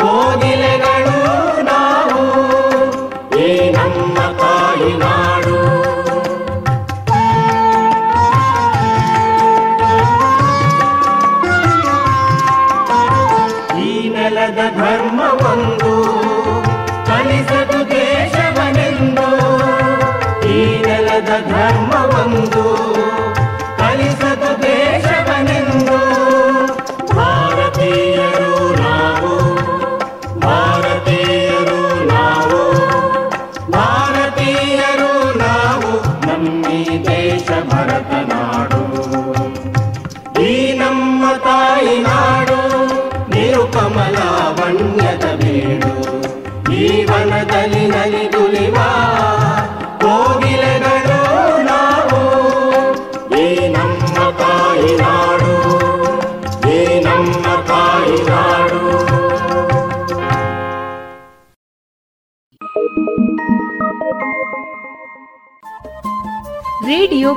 Speaker 19: ಹೋಗಿಲೆಗಳು ನಾವು ಏ ನಮ್ಮ ತಾಯಿ ನಾಡು ಈ ನೆಲದ ಧರ್ಮವೊಂದು ಕಲಿಸದು ದೇಶವನೆಂದು ಈ ನೆಲದ
Speaker 17: ಧರ್ಮವೊಂದು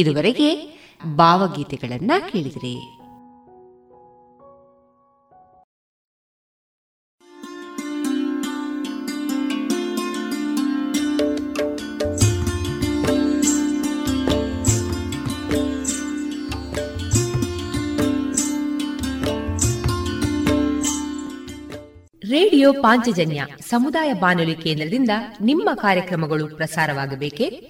Speaker 1: ಇದುವರೆಗೆ ಭಾವಗೀತೆಗಳನ್ನ ಕೇಳಿದ್ರಿ. ರೇಡಿಯೋ ಪಾಂಚಜನ್ಯ ಸಮುದಾಯ ಬಾನುಲಿ ಕೇಂದ್ರದಿಂದ ನಿಮ್ಮ ಕಾರ್ಯಕ್ರಮಗಳು ಪ್ರಸಾರವಾಗಬೇಕೆ?